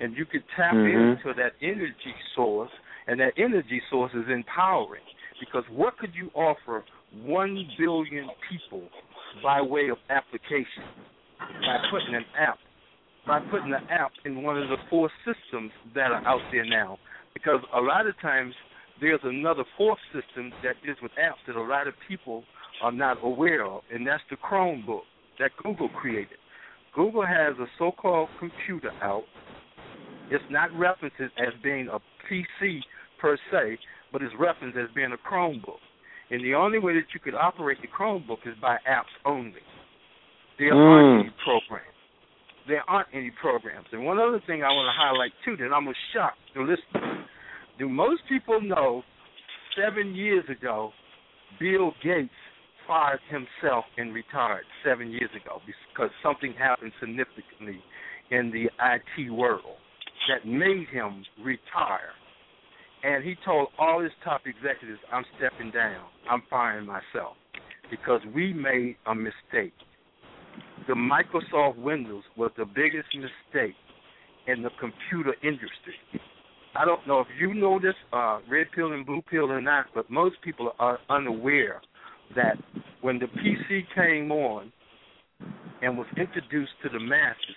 And you could tap Mhm. into that energy source, and that energy source is empowering. Because what could you offer 1 billion people by way of application? By putting an app by putting the app in one of the four systems that are out there now. Because a lot of times there's another fourth system that is with apps that a lot of people are not aware of, and that's the Chromebook that Google created. Google has a so called computer out. It's not referenced as being a PC per se, but it's referenced as being a Chromebook. And the only way that you could operate the Chromebook is by apps only. There Mm. aren't any programs there aren't any programs. And one other thing I want to highlight too that I'm shocked the listeners. Do most people know seven years ago Bill Gates fired himself and retired seven years ago because something happened significantly in the IT world that made him retire. And he told all his top executives, I'm stepping down. I'm firing myself because we made a mistake. The Microsoft Windows was the biggest mistake in the computer industry. I don't know if you know this, uh, red pill and blue pill or not, but most people are unaware that when the PC came on and was introduced to the masses,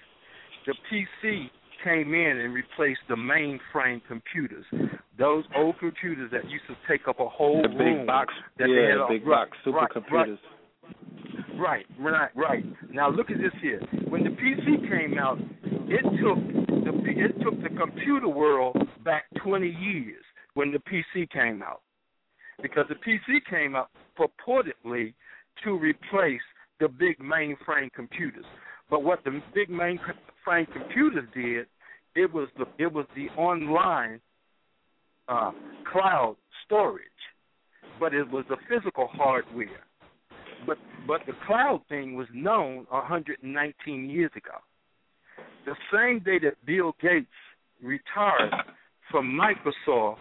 the PC came in and replaced the mainframe computers. Those old computers that used to take up a whole The room. big box, that they yeah, had big a, right, box right, supercomputers. Right, right, right. Now look at this here. When the PC came out, it took the it took the computer world back 20 years when the PC came out, because the PC came out purportedly to replace the big mainframe computers. But what the big mainframe computers did, it was the it was the online uh, cloud storage, but it was the physical hardware. But but the cloud thing was known 119 years ago. The same day that Bill Gates retired from Microsoft,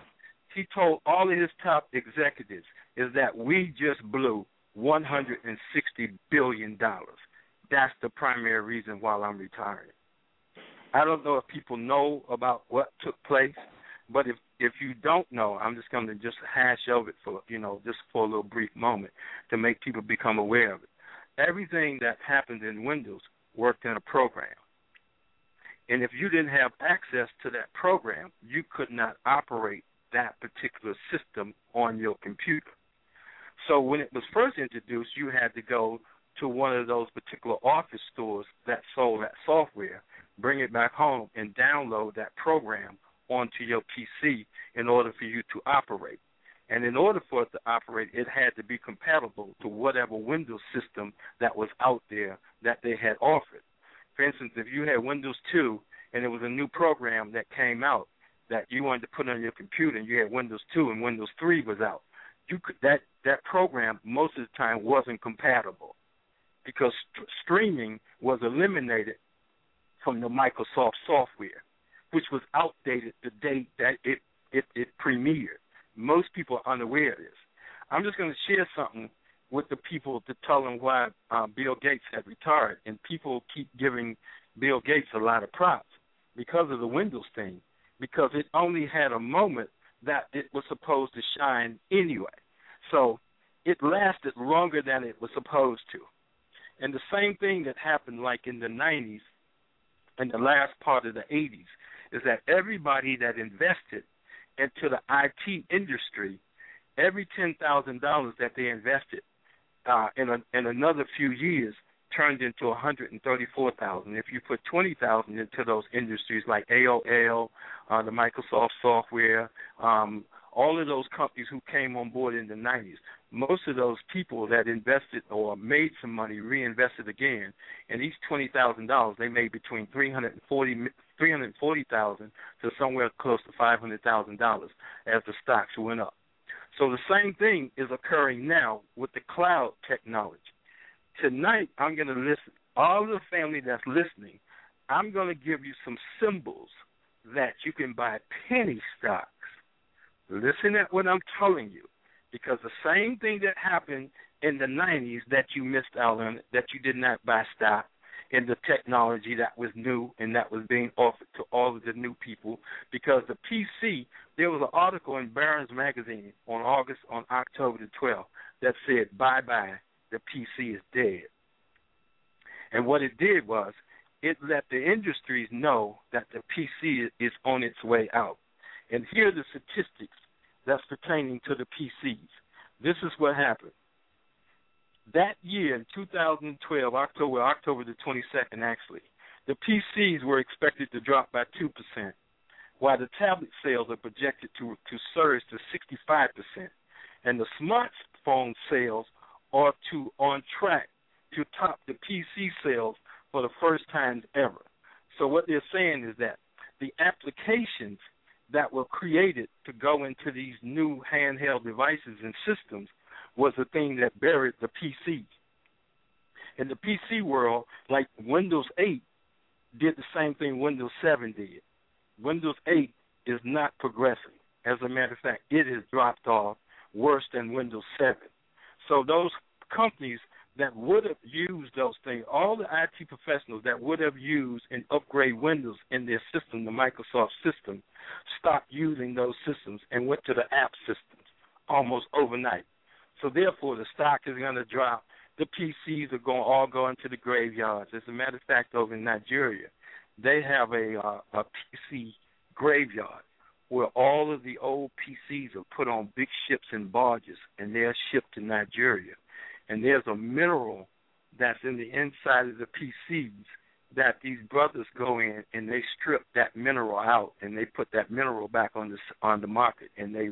he told all of his top executives is that we just blew 160 billion dollars. That's the primary reason why I'm retiring. I don't know if people know about what took place, but if if you don't know, I'm just going to just hash over it for you know just for a little brief moment to make people become aware of it. Everything that happened in Windows worked in a program, and if you didn't have access to that program, you could not operate that particular system on your computer. So when it was first introduced, you had to go to one of those particular office stores that sold that software, bring it back home, and download that program onto your PC in order for you to operate. And in order for it to operate, it had to be compatible to whatever Windows system that was out there that they had offered. For instance, if you had Windows 2 and there was a new program that came out that you wanted to put on your computer and you had Windows 2 and Windows 3 was out, you could that that program most of the time wasn't compatible because st- streaming was eliminated from the Microsoft software, which was outdated the day that it it, it premiered. Most people are unaware of this. I'm just going to share something with the people to tell them why uh, Bill Gates had retired, and people keep giving Bill Gates a lot of props because of the Windows thing, because it only had a moment that it was supposed to shine anyway. So it lasted longer than it was supposed to. And the same thing that happened like in the 90s and the last part of the 80s is that everybody that invested into the IT industry, every $10,000 that they invested uh, in, a, in another few years turned into 134,000. If you put 20,000 into those industries like AOL, uh, the Microsoft software, um, all of those companies who came on board in the 90s, most of those people that invested or made some money reinvested again, and each twenty thousand dollars they made between three hundred and forty three hundred forty thousand to somewhere close to five hundred thousand dollars as the stocks went up. So the same thing is occurring now with the cloud technology. Tonight I'm going to listen all the family that's listening. I'm going to give you some symbols that you can buy penny stocks. Listen at what I'm telling you because the same thing that happened in the 90s that you missed out on, that you did not buy stock in the technology that was new and that was being offered to all of the new people, because the PC, there was an article in Barron's magazine on August, on October the 12th that said, bye bye, the PC is dead. And what it did was, it let the industries know that the PC is on its way out. And here are the statistics that's pertaining to the PCs. This is what happened. That year in 2012, October, October the 22nd, actually, the PCs were expected to drop by 2%, while the tablet sales are projected to, to surge to 65%, and the smartphone sales are to on track to top the PC sales for the first time ever. So what they're saying is that the applications that were created to go into these new handheld devices and systems was the thing that buried the PC. In the PC world, like Windows 8 did the same thing Windows 7 did. Windows 8 is not progressing. As a matter of fact, it has dropped off worse than Windows 7. So those companies that would have used those things, all the IT professionals that would have used and upgrade Windows in their system, the Microsoft system, stopped using those systems and went to the app systems almost overnight. So therefore, the stock is going to drop. The PCs are going all going to the graveyards. As a matter of fact, over in Nigeria, they have a uh, a PC graveyard where all of the old PCs are put on big ships and barges, and they're shipped to Nigeria. And there's a mineral that's in the inside of the PCs that these brothers go in and they strip that mineral out and they put that mineral back on the on the market and they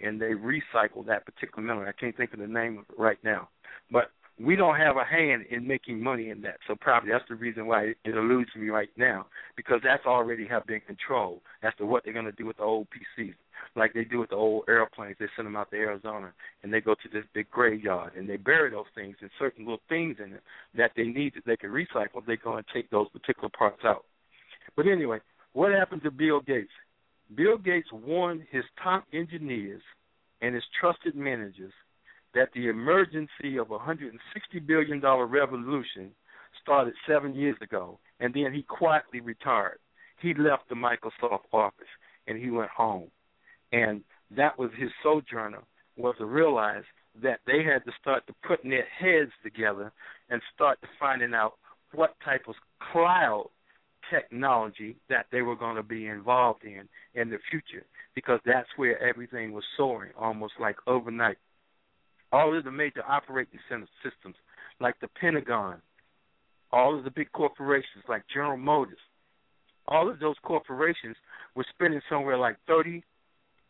and they recycle that particular mineral. I can't think of the name of it right now, but we don't have a hand in making money in that. So probably that's the reason why it, it eludes me right now because that's already have been controlled as to what they're going to do with the old PCs, like they do with the old airplanes. They send them out to Arizona and they go to this big graveyard and they bury those things and certain little things in it that they need that they can recycle. They go and take those particular parts out. But anyway, what happened to Bill Gates? Bill Gates warned his top engineers and his trusted managers that the emergency of a $160 billion revolution started seven years ago, and then he quietly retired. He left the Microsoft office and he went home. And that was his sojourner, was to realize that they had to start to putting their heads together and start to finding out what type of cloud technology that they were going to be involved in in the future because that's where everything was soaring almost like overnight. All of the major operating center systems, like the Pentagon, all of the big corporations like General Motors, all of those corporations were spending somewhere like 30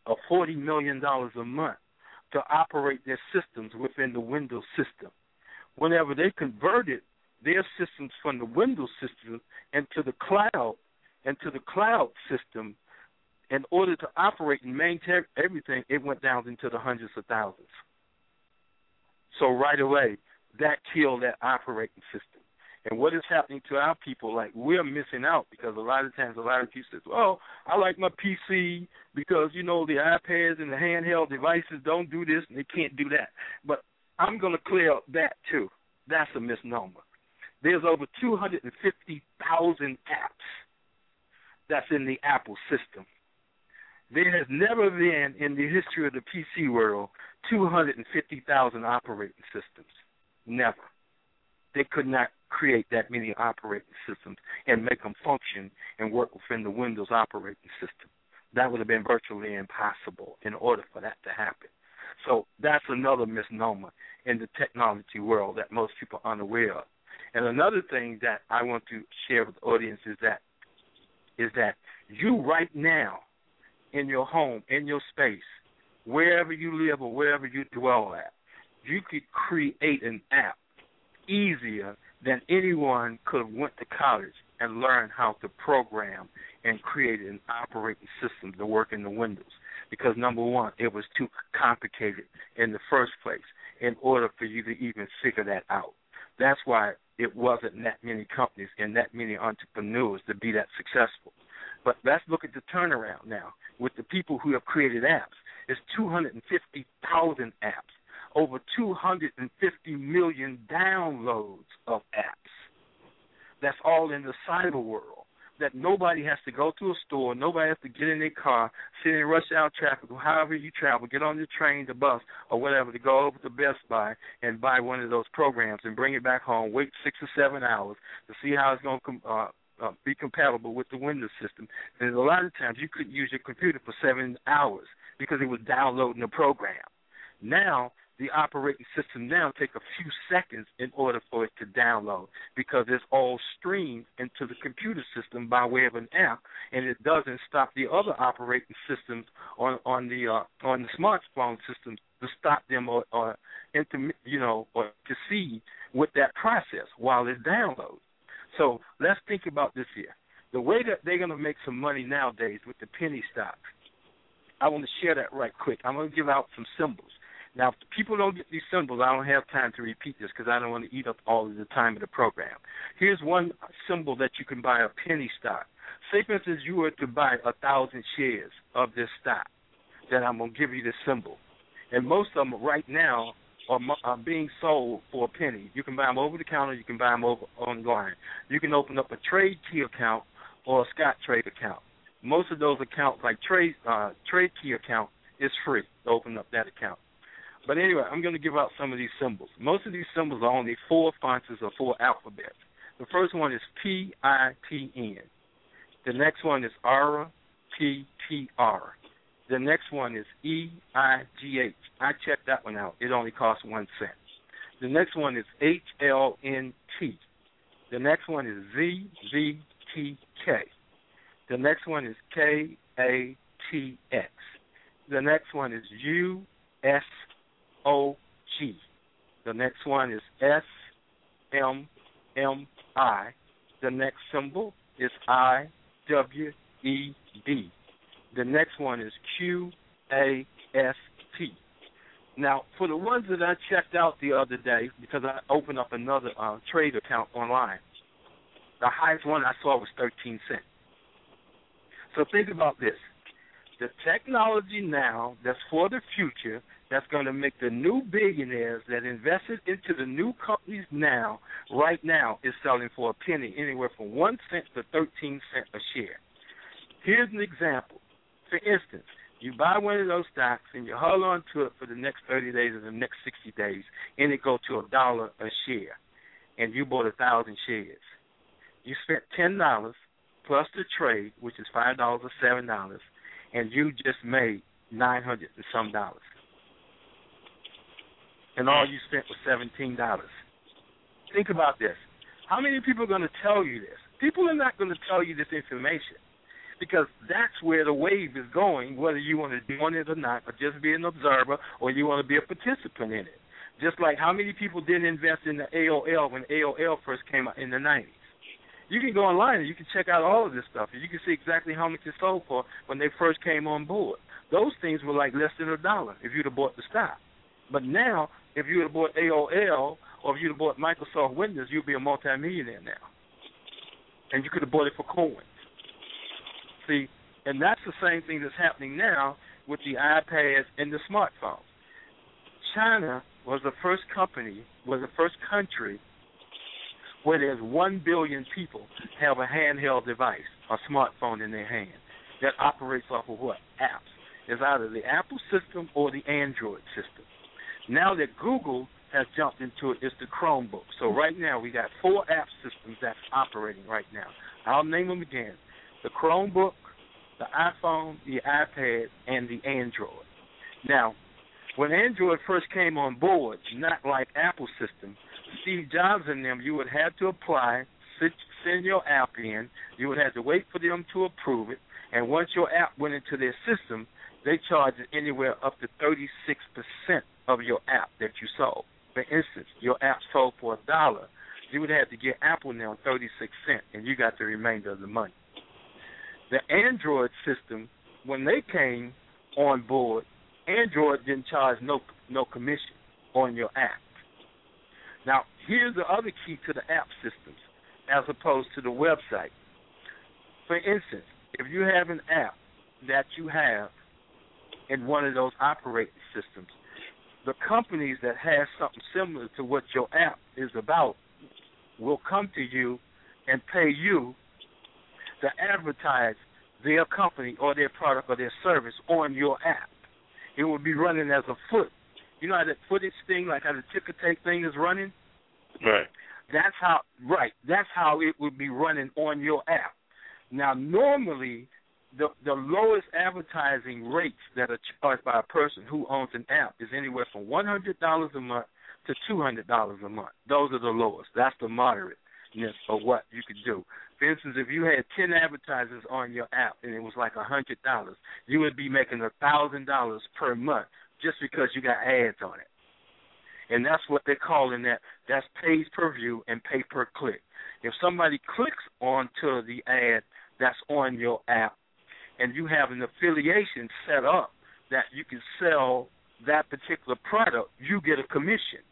of forty million dollars a month to operate their systems within the Windows system. Whenever they converted their systems from the Windows system into the cloud, into the cloud system, in order to operate and maintain everything, it went down into the hundreds of thousands. So right away, that killed that operating system. And what is happening to our people? Like we're missing out because a lot of times, a lot of people say, "Oh, I like my PC because you know the iPads and the handheld devices don't do this and they can't do that." But I'm going to clear up that too. That's a misnomer. There's over 250,000 apps that's in the Apple system. There has never been in the history of the PC world 250,000 operating systems. Never. They could not create that many operating systems and make them function and work within the Windows operating system. That would have been virtually impossible in order for that to happen. So that's another misnomer in the technology world that most people are unaware of. And another thing that I want to share with the audience is that is that you right now in your home, in your space, wherever you live or wherever you dwell at, you could create an app easier than anyone could have went to college and learned how to program and create an operating system to work in the Windows. Because number one, it was too complicated in the first place in order for you to even figure that out. That's why it wasn't that many companies and that many entrepreneurs to be that successful. But let's look at the turnaround now with the people who have created apps. It's 250,000 apps, over 250 million downloads of apps. That's all in the cyber world. That nobody has to go to a store, nobody has to get in their car, sit in rush hour traffic, or however you travel, get on the train, the bus, or whatever to go over to Best Buy and buy one of those programs and bring it back home, wait six or seven hours to see how it's going to uh, uh, be compatible with the Windows system. And a lot of times you couldn't use your computer for seven hours because it was downloading the program. Now the operating system now take a few seconds in order for it to download because it's all streamed into the computer system by way of an app, and it doesn't stop the other operating systems on on the uh, on the smartphone systems to stop them or, or inter, you know or to see with that process while it downloads. So let's think about this here. The way that they're going to make some money nowadays with the penny stocks, I want to share that right quick. I'm going to give out some symbols. Now, if people don't get these symbols, I don't have time to repeat this because I don't want to eat up all of the time of the program. Here's one symbol that you can buy a penny stock. Say, for instance, you were to buy a thousand shares of this stock, then I'm going to give you this symbol. And most of them right now are, are being sold for a penny. You can buy them over the counter. You can buy them over online. You can open up a trade key account or a Scottrade account. Most of those accounts, like trade uh, trade key account, is free to open up that account. But anyway, I'm going to give out some of these symbols. Most of these symbols are only four fonts or four alphabets. The first one is P I T N. The next one is R P T R. The next one is E I G H. I checked that one out. It only costs one cent. The next one is H L N T. The next one is Z V T K. The next one is K A T X. The next one is U S O G. The next one is S M M I. The next symbol is I W E D. The next one is Q A S T. Now, for the ones that I checked out the other day, because I opened up another uh, trade account online, the highest one I saw was 13 cents. So think about this. The technology now that's for the future that's going to make the new billionaires that invested into the new companies now, right now, is selling for a penny, anywhere from one cent to thirteen cent a share. Here's an example. For instance, you buy one of those stocks and you hold on to it for the next thirty days or the next sixty days, and it go to a dollar a share, and you bought a thousand shares. You spent ten dollars plus the trade, which is five dollars or seven dollars, and you just made nine hundred and some dollars and all you spent was seventeen dollars. Think about this. How many people are going to tell you this? People are not going to tell you this information because that's where the wave is going, whether you want to join it or not, or just be an observer, or you want to be a participant in it. Just like how many people didn't invest in the AOL when AOL first came out in the 90s. You can go online and you can check out all of this stuff, and you can see exactly how much it sold for when they first came on board. Those things were like less than a dollar if you'd have bought the stock. But now if you had bought AOL or if you'd have bought Microsoft Windows, you'd be a multimillionaire now. And you could have bought it for coins. See, and that's the same thing that's happening now with the iPads and the smartphones. China was the first company, was the first country where there's one billion people have a handheld device, a smartphone in their hand, that operates off of what? Apps. It's either the Apple system or the Android system. Now that Google has jumped into it, it's the Chromebook. So right now we got four app systems that's operating right now. I'll name them again: the Chromebook, the iPhone, the iPad, and the Android. Now, when Android first came on board, not like Apple system, Steve Jobs and them, you would have to apply, send your app in. You would have to wait for them to approve it, and once your app went into their system, they charged anywhere up to 36 percent of your app that you sold. For instance, your app sold for a dollar, you would have to get Apple now thirty six cents, and you got the remainder of the money. The Android system, when they came on board, Android didn't charge no no commission on your app. Now, here's the other key to the app systems, as opposed to the website. For instance, if you have an app that you have in one of those operating systems, the companies that have something similar to what your app is about will come to you and pay you to advertise their company or their product or their service on your app. It will be running as a foot. You know how that footage thing, like how the ticker tape thing is running? Right. That's how right. That's how it would be running on your app. Now normally the the lowest advertising rates that are charged by a person who owns an app is anywhere from one hundred dollars a month to two hundred dollars a month. Those are the lowest. That's the moderateness of what you could do. For instance, if you had ten advertisers on your app and it was like a hundred dollars, you would be making a thousand dollars per month just because you got ads on it. And that's what they're calling that. That's pays per view and pay per click. If somebody clicks onto the ad that's on your app, and you have an affiliation set up that you can sell that particular product, you get a commission.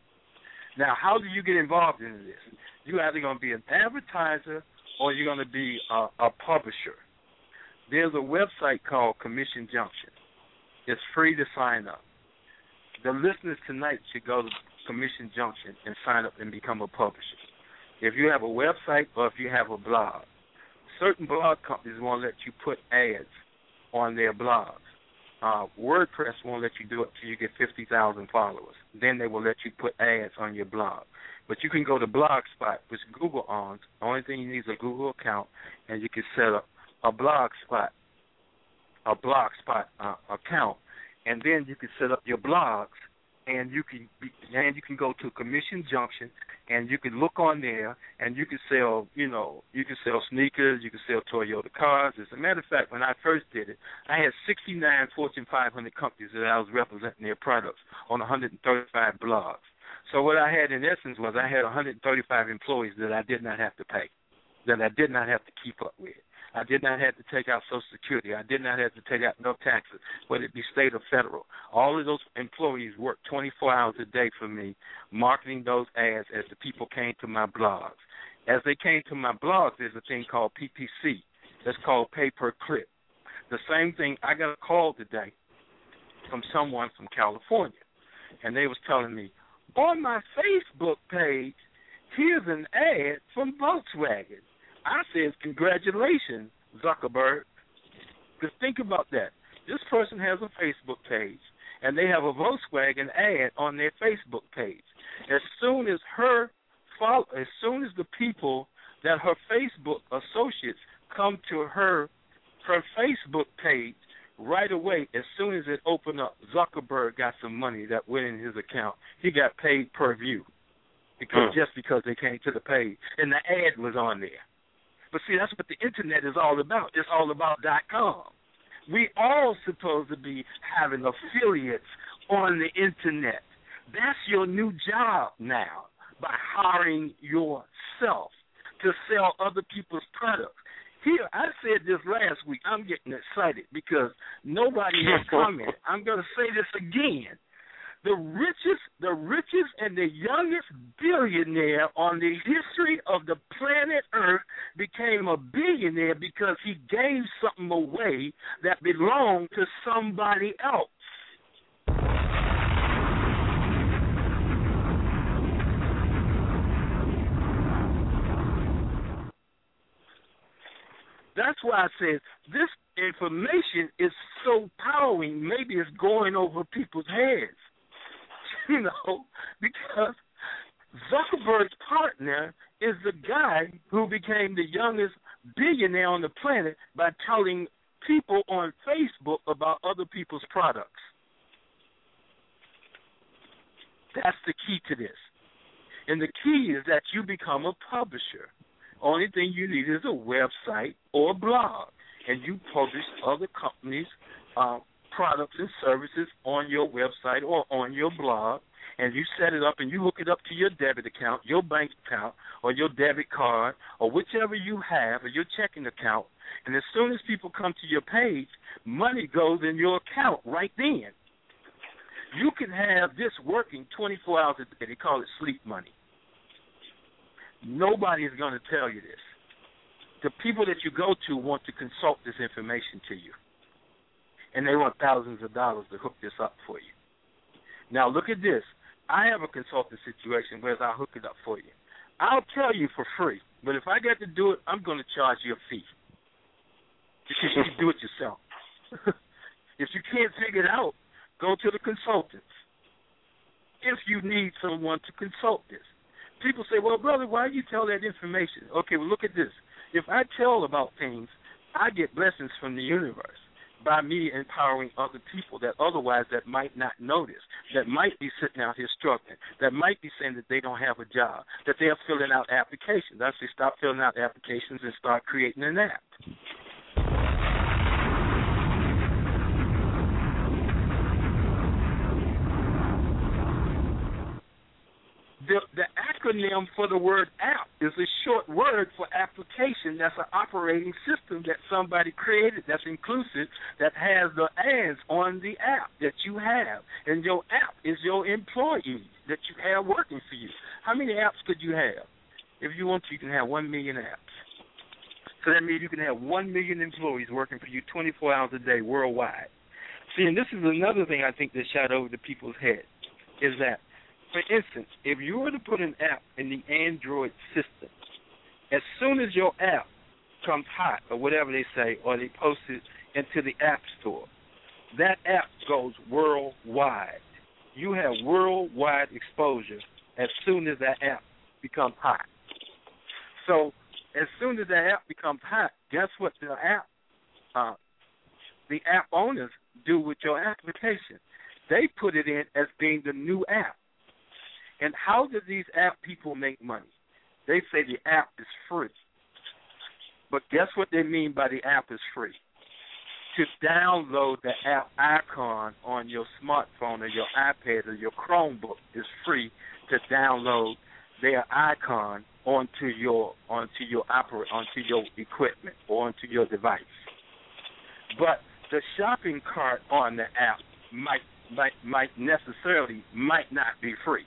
Now, how do you get involved in this? You're either going to be an advertiser or you're going to be a, a publisher. There's a website called Commission Junction. It's free to sign up. The listeners tonight should go to Commission Junction and sign up and become a publisher. If you have a website or if you have a blog, certain blog companies won't let you put ads on their blogs. Uh, WordPress won't let you do it till you get 50,000 followers. Then they will let you put ads on your blog. But you can go to Blogspot, which Google owns. The only thing you need is a Google account, and you can set up a Blogspot, a Blogspot uh, account, and then you can set up your blogs, and you can be, and you can go to Commission Junction, and you can look on there, and you can sell, you know, you can sell sneakers, you can sell Toyota cars. As a matter of fact, when I first did it, I had 69 Fortune 500 companies that I was representing their products on 135 blogs. So what I had in essence was I had 135 employees that I did not have to pay, that I did not have to keep up with. I did not have to take out Social Security. I did not have to take out no taxes, whether it be state or federal. All of those employees worked 24 hours a day for me, marketing those ads as the people came to my blogs. As they came to my blogs, there's a thing called PPC. That's called pay per click. The same thing. I got a call today from someone from California, and they was telling me on my Facebook page, here's an ad from Volkswagen. I said, congratulations, Zuckerberg. Because think about that. This person has a Facebook page, and they have a Volkswagen ad on their Facebook page. As soon as her follow, as soon as the people that her Facebook associates come to her her Facebook page, right away, as soon as it opened up, Zuckerberg got some money that went in his account. He got paid per view because Hmm. just because they came to the page and the ad was on there. But see, that's what the internet is all about. It's all about dot com. We all supposed to be having affiliates on the internet. That's your new job now by hiring yourself to sell other people's products. Here, I said this last week. I'm getting excited because nobody has commented. I'm going to say this again. The richest, the richest, and the youngest billionaire on the history of the planet Earth became a billionaire because he gave something away that belonged to somebody else. That's why I said this information is so powering. Maybe it's going over people's heads, you know, because Zuckerberg's partner is the guy who became the youngest billionaire on the planet by telling people on Facebook about other people's products. That's the key to this. And the key is that you become a publisher. Only thing you need is a website or blog, and you publish other companies' uh, products and services on your website or on your blog, and you set it up and you hook it up to your debit account, your bank account, or your debit card, or whichever you have, or your checking account. And as soon as people come to your page, money goes in your account right then. You can have this working 24 hours a day. They call it sleep money. Nobody is going to tell you this. The people that you go to want to consult this information to you, and they want thousands of dollars to hook this up for you. Now, look at this. I have a consulting situation where I'll hook it up for you. I'll tell you for free, but if I get to do it, I'm going to charge you a fee you can do it yourself. if you can't figure it out, go to the consultants. If you need someone to consult this, people say, "Well, brother, why do you tell that information?" Okay, well, look at this. If I tell about things, I get blessings from the universe by me empowering other people that otherwise that might not notice, that might be sitting out here struggling, that might be saying that they don't have a job, that they're filling out applications. I say stop filling out applications and start creating an app. the the acronym for the word app is a short word for application. That's an operating system that somebody created that's inclusive that has the ads on the app that you have, and your app is your employee that you have working for you. How many apps could you have? If you want to, you can have one million apps. So that means you can have one million employees working for you 24 hours a day worldwide. See, and this is another thing I think that shot over the people's heads is that, for instance, if you were to put an app in the Android system, as soon as your app comes hot or whatever they say, or they post it into the App Store, that app goes worldwide. You have worldwide exposure as soon as that app becomes hot. So as soon as that app becomes hot, guess what the app uh, the app owners do with your application? They put it in as being the new app. And how do these app people make money? They say the app is free. But guess what they mean by the app is free? To download the app icon on your smartphone or your iPad or your Chromebook is free to download their icon onto your onto your oper- onto your equipment or onto your device. But the shopping cart on the app might might might necessarily might not be free.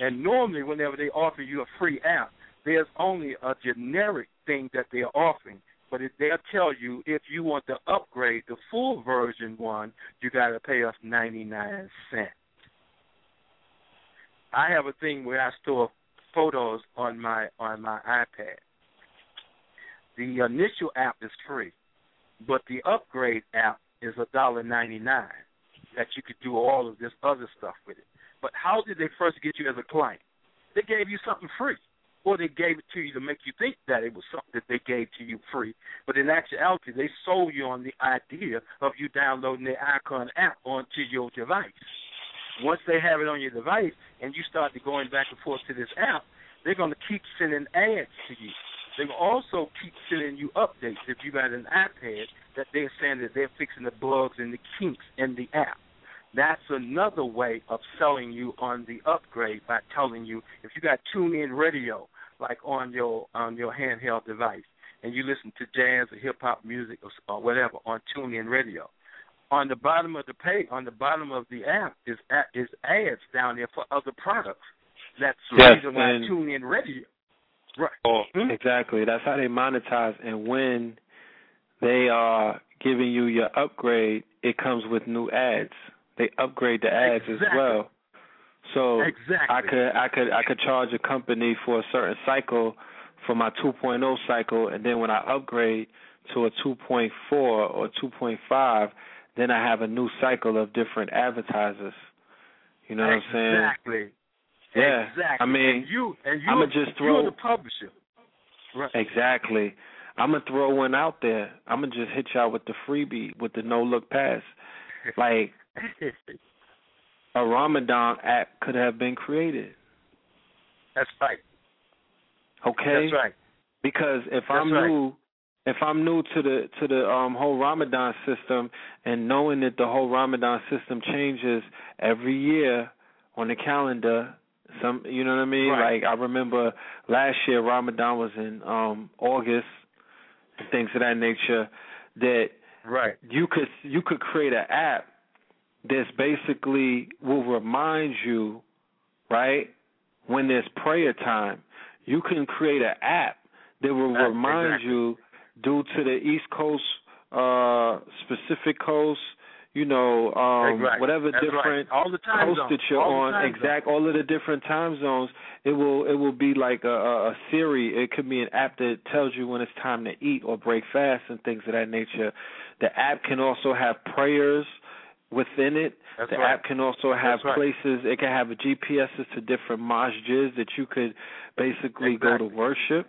And normally whenever they offer you a free app, there's only a generic thing that they're offering. But if they'll tell you if you want to upgrade the full version one, you gotta pay us ninety nine cents. I have a thing where I store photos on my on my iPad. The initial app is free, but the upgrade app is a dollar ninety nine. That you could do all of this other stuff with it. But how did they first get you as a client? They gave you something free, or they gave it to you to make you think that it was something that they gave to you free. But in actuality, they sold you on the idea of you downloading the Icon app onto your device. Once they have it on your device and you start going back and forth to this app, they're going to keep sending ads to you. They will also keep sending you updates if you got an iPad that they're saying that they're fixing the bugs and the kinks in the app. That's another way of selling you on the upgrade by telling you if you got TuneIn Radio like on your on your handheld device and you listen to jazz or hip hop music or, or whatever on TuneIn Radio. On the bottom of the page, on the bottom of the app is is ads down there for other products. That's the Yes, reason why and- TuneIn Radio. Right. Oh, hmm? exactly. That's how they monetize. And when they are giving you your upgrade, it comes with new ads. They upgrade the ads as well. So Exactly. I could I could I could charge a company for a certain cycle for my 2.0 cycle, and then when I upgrade to a 2.4 or 2.5, then I have a new cycle of different advertisers. You know what I'm saying? Exactly. Yeah. Exactly. I mean, and you and you I'ma just you're the publisher. Right. Exactly. I'm gonna throw one out there. I'm gonna just hit y'all with the freebie with the no look pass. Like a Ramadan app could have been created. That's right. Okay. That's right. Because if That's I'm right. new, if I'm new to the to the um whole Ramadan system, and knowing that the whole Ramadan system changes every year on the calendar, some you know what I mean. Right. Like I remember last year Ramadan was in um August, and things of that nature. That Right. you could you could create an app that's basically will remind you, right, when there's prayer time. You can create an app that will remind exactly. you due to the East Coast uh specific coast, you know, um Right. whatever That's right. different All the time coast zones. that you're All on, exact all of the different time zones, it will it will be like a, a, a Siri. It could be an app that tells you when it's time to eat or break fast and things of that nature. The app can also have prayers within it. That's the right. app can also have That's right. places. It can have a GPSs to different masjids that you could basically go to worship.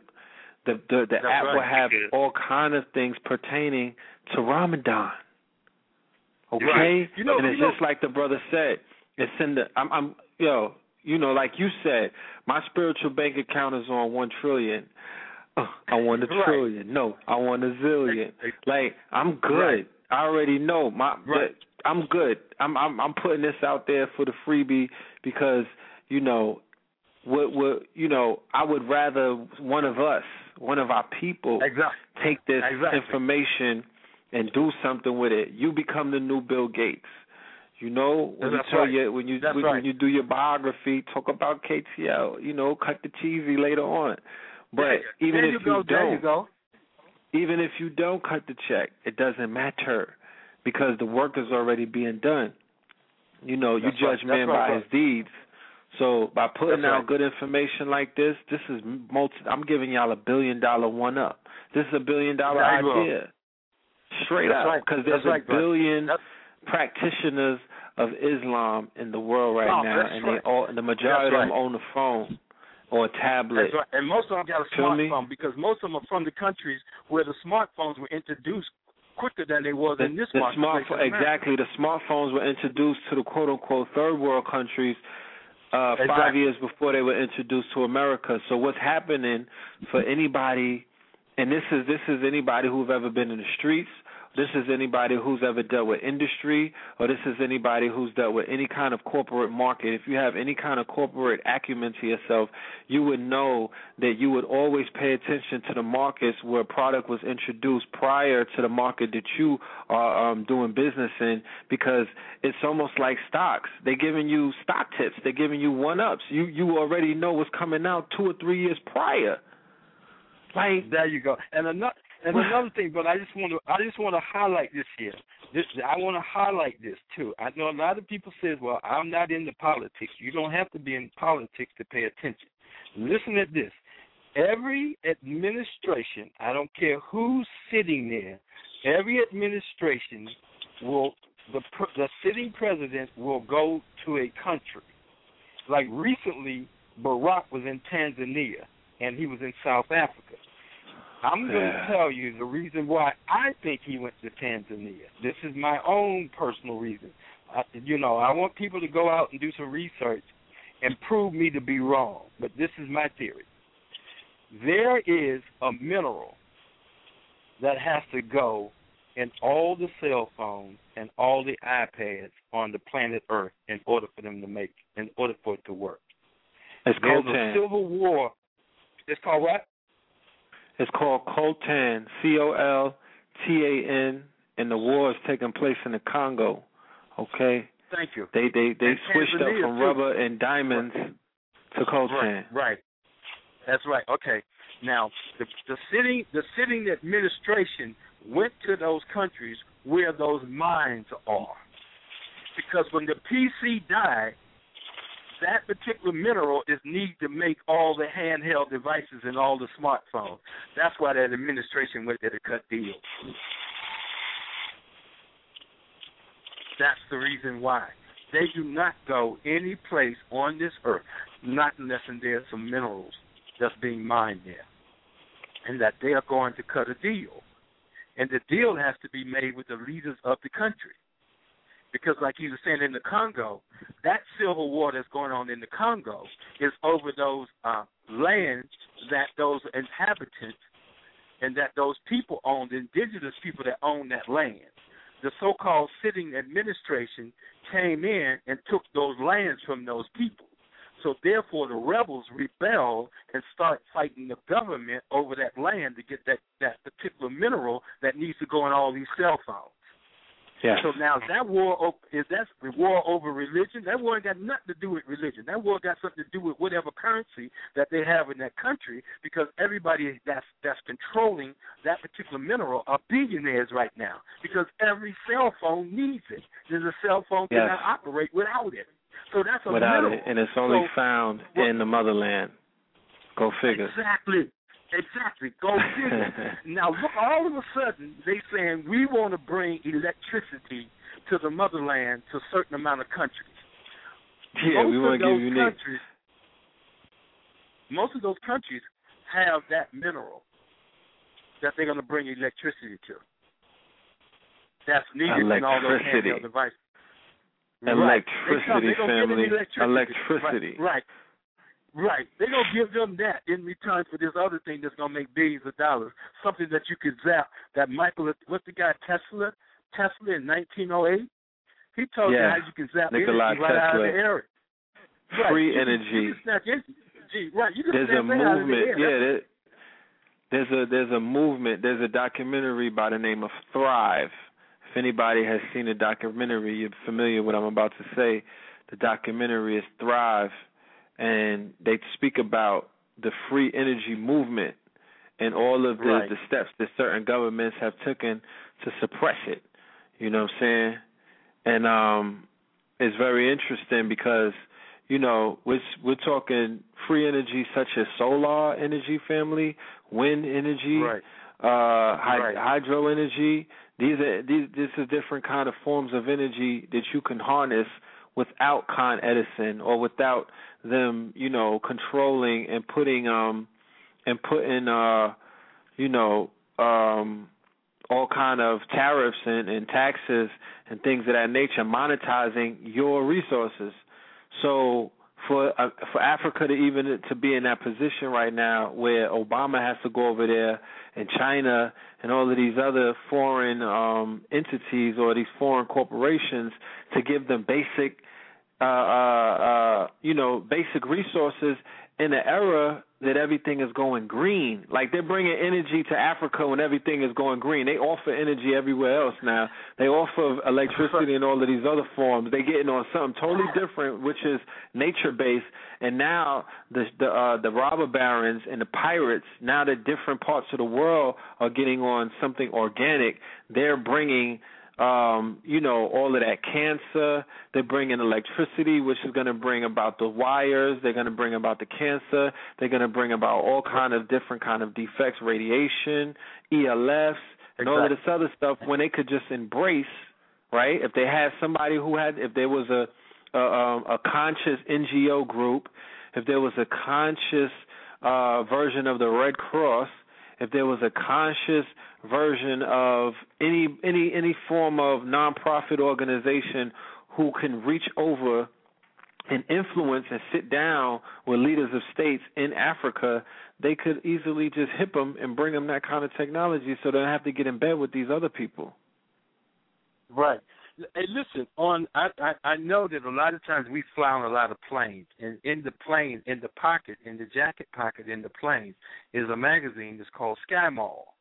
The the, the That's app will have all kind of things pertaining to Ramadan. Okay, Right. You know- and it's you know- just like the brother said. It's in the. I'm. I'm. Yo. You know, like you said, my spiritual bank account is on one trillion. Uh, I want a Right. trillion. No, I want a zillion. Ex- ex- Like I'm good. Right. I already know my. Right. I'm good. I'm. I'm. I'm putting this out there for the freebie because you know would would you know I would rather one of us, one of our people, Exactly. take this Exactly. information and do something with it. You become the new Bill Gates. You know, when That's you tell right. your when you when, right. when you do your biography, talk about KTL. You know, cut the cheesy later on. But There- even there if you go, there don't, you go. even if you don't cut the check, it doesn't matter because the work is already being done. You know, you That's right. judge man right, by his deeds. So by putting That's out right. good information like this, this is multi. I'm giving y'all a billion dollar one up. This is a billion dollar you go. idea, straight That's up, because there's a billion practitioners of Islam in the world right No, now, and they all the majority of them own a phone or a tablet. Right. And most of them got a Feel me? smartphone because most of them are from the countries where the smartphones were introduced quicker than they was the, in this the marketplace exactly the smartphones were introduced to the quote unquote third world countries uh five years before they were introduced to America. So what's happening for anybody and this is this is anybody who've ever been in the streets, this is anybody who's ever dealt with industry, or this is anybody who's dealt with any kind of corporate market. If you have any kind of corporate acumen to yourself, you would know that you would always pay attention to the markets where product was introduced prior to the market that you are um, doing business in, because it's almost like stocks. They're giving you stock tips. They're giving you one ups. You you already know what's coming out two or three years prior. Like There you go. And another and another thing, but I just want to I just want to highlight this here. This I want to highlight this too. I know a lot of people says, "Well, I'm not into politics." You don't have to be in politics to pay attention. Listen at this. Every administration, I don't care who's sitting there, every administration will the the sitting president will go to a country. Like recently, Barack was in Tanzania and he was in South Africa. I'm going to tell you the reason why I think he went to Tanzania. This is my own personal reason. I, you know, I want people to go out and do some research and prove me to be wrong, but this is my theory. There is a mineral that has to go in all the cell phones and all the iPads on the planet Earth in order for them to make, in order for it to work. it's There's coltan. a civil war. It's called what? It's called coltan. C O L T A N. And the war is taking place in the Congo. Okay. Thank you. They they they And switched up from too. rubber and diamonds to coltan. Right, right. That's right. Okay. Now, the, the sitting the sitting administration went to those countries where those mines are, because when the PC died, that particular mineral is needed to make all the handheld devices and all the smartphones. That's why that administration went there to cut deals. That's the reason why. They do not go any place on this earth, not unless there's some minerals that's being mined there. And that they are going to cut a deal. And the deal has to be made with the leaders of the country. Because like he was saying in the Congo, that civil war that's going on in the Congo is over those uh, lands that those inhabitants and that those people own, the indigenous people that own that land the so-called sitting administration came in and took those lands from those people. So therefore, the rebels rebel and start fighting the government over that land to get that that particular mineral that needs to go in all these cell phones. Yes. So now that war is that the war over religion? That war got nothing to do with religion. That war got something to do with whatever currency that they have in that country, because everybody that's that's controlling that particular mineral are billionaires right now. Because every cell phone needs it. There's a cell phone Yes. cannot operate without it. So that's a Without mineral. it, and it's only So- found Well- in the motherland. Go figure. Exactly. Exactly. Go figure. now look, all of a sudden they saying we want to bring electricity to the motherland to a certain amount of countries. Yeah, most we want to give you countries, most of those countries have that mineral that they're going to bring electricity to. That's needed in all those handheld devices. Electricity, Right. They come- they gonna give them family. electricity. Electricity. Right. Right. Right. They're gonna give them that in return for this other thing that's gonna make billions of dollars. Something that you could zap. That Michael, what's the guy Tesla? Tesla in 1908. He told you how you can zap Nikola energy right out of the air. Right. Free You energy. You can snatch energy. energy, right? You can there's a stand out of the movement. air. Yeah, there, there's a there's a movement. There's a documentary by the name of Thrive. If anybody has seen the documentary, you're familiar with what I'm about to say. The documentary is Thrive, and they speak about the free energy movement and all of the, Right. the steps that certain governments have taken to suppress it. You know what I'm saying? And um it's very interesting because you know we're we're talking free energy such as solar energy, family, wind energy, Right. uh, hy- Right. hydro energy. These are these this is different kind of forms of energy that you can harness without Con Edison or without them, you know, controlling and putting um and putting uh you know um all kind of tariffs and, and taxes and things of that nature, monetizing your resources. So for uh, for Africa to even to be in that position right now, where Obama has to go over there, and China and all of these other foreign um, entities or these foreign corporations to give them basic, uh, uh, uh, you know, basic resources in an era that everything is going green. Like they're bringing energy to Africa when everything is going green. They offer energy everywhere else now. They offer electricity and all of these other forms. They're getting on something totally different, which is nature based. And now the the uh, the robber barons and the pirates, now that different parts of the world are getting on something organic, they're bringing um, you know, all of that cancer. They're bringing electricity, which is going to bring about the wires. They're going to bring about the cancer. They're going to bring about all kind of different kind of defects, radiation, ELFs, and all of this other stuff. When they could just embrace, right? If they had somebody who had, if there was a a, um, a conscious NGO group, if there was a conscious uh, version of the Red Cross, if there was a conscious version of any any any form of nonprofit organization who can reach over and influence and sit down with leaders of states in Africa, they could easily just hip them and bring them that kind of technology, so they don't have to get in bed with these other people. Right. Hey, listen. On I, I I know that a lot of times we fly on a lot of planes, and in the plane, in the pocket, in the jacket pocket, in the plane, is a magazine that's called Sky Mall,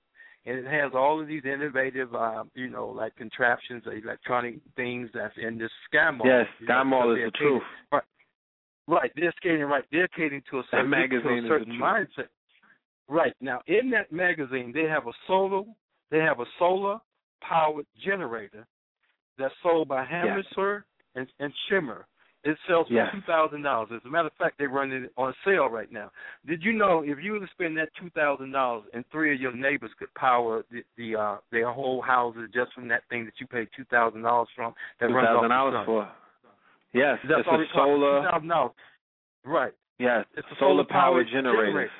and it has all of these innovative, uh, you know, like contraptions, electronic things that's in this Sky Mall. Yes, Sky know, Mall is the catering- truth. Right. Right. They're skating right. They're catering to a certain, magazine a certain mindset. Right now, in that magazine, they have a solar, they have a solar powered generator that's sold by Hammacher and, and Schlemmer. It sells for Yes. two thousand dollars. As a matter of fact, they're running it on sale right now. Did you know if you were to spend that two thousand dollars and three of your neighbors could power the, the uh their whole houses just from that thing that you paid two thousand dollars from that Two runs off dollars for. Yes, That's it's all a solar. dollars. Right. Yes, It's a solar powered generators. generator.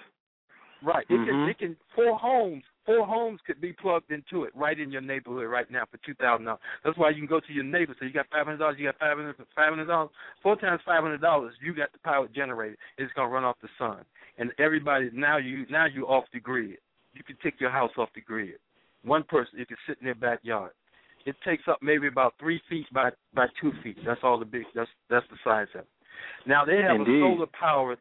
Right. It can Mhm. it can four homes four homes could be plugged into it right in your neighborhood right now for two thousand dollars. That's why you can go to your neighbor. So you got five hundred dollars, you got five hundred five hundred dollars. Four times five hundred dollars, you got the power generator. It's gonna run off the sun. And everybody now you now you off the grid. You can take your house off the grid. One person it can sit in their backyard. It takes up maybe about three feet by by two feet. That's all the big that's that's the size of it. Now they have Indeed. a solar powered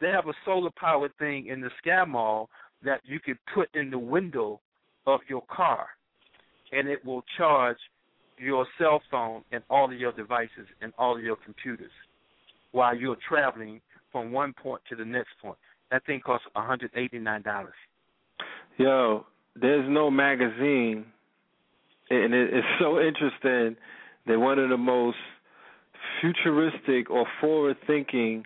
they have a solar powered thing in the Sky Mall that you could put in the window of your car, and it will charge your cell phone and all of your devices and all of your computers while you're traveling from one point to the next point. That thing costs one hundred eighty nine dollars. Yo, there's no magazine, and it's so interesting that one of the most futuristic or forward-thinking,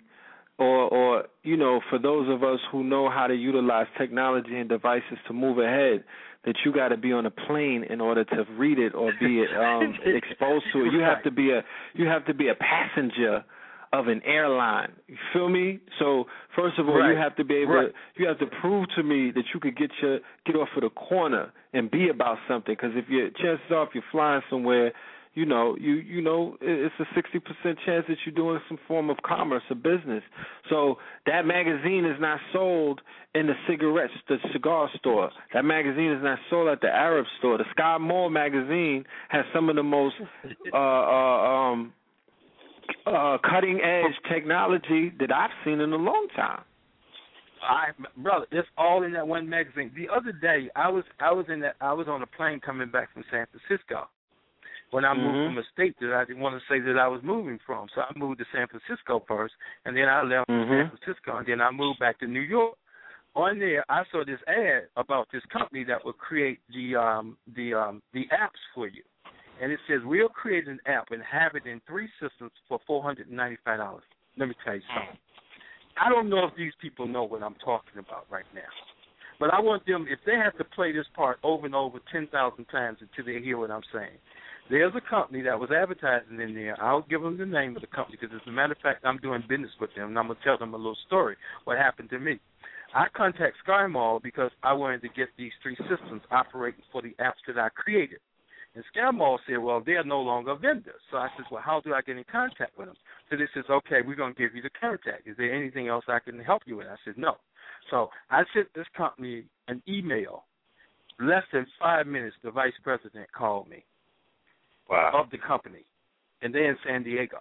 or or you know, for those of us who know how to utilize technology and devices to move ahead, that you got to be on a plane in order to read it or be um, exposed to it. You have to be a you have to be a passenger of an airline. You feel me? So first of all, you have to be able Right. to you have to prove to me that you could get your get off of the corner and be about something. Because if your chances are, if you're flying somewhere, you know you you know it's a sixty percent chance that you're doing some form of commerce or business. So that magazine is not sold in the cigarette the cigar store. That magazine is not sold at the Arab store. The Sky Mall magazine has some of the most uh, uh, um, uh, cutting edge technology that I've seen in a long time. I brother, it's all in that one magazine. The other day, I was I was in that I was on a plane coming back from San Francisco when I moved Mhm. from a state that I didn't want to say that I was moving from. So I moved to San Francisco first, and then I left Mhm. San Francisco, and then I moved back to New York. On there, I saw this ad about this company that would create the um the um the apps for you, and it says we'll create an app and have it in three systems for four hundred and ninety five dollars. Let me tell you something. I don't know if these people know what I'm talking about right now. But I want them, if they have to play this part over and over 10,000 times until they hear what I'm saying. There's a company that was advertising in there. I'll give them the name of the company because, as a matter of fact, I'm doing business with them, and I'm to tell them a little story, what happened to me. I contact SkyMall because I wanted to get these three systems operating for the apps that I created. And SkyMall said, well, they're no longer vendors. So I said, well, how do I get in contact with them? So they says, okay, we're going to give you the contact. Is there anything else I can help you with? I said, no. So I sent this company an email. Less than five minutes, the vice president called me Wow. of the company, and they're in San Diego.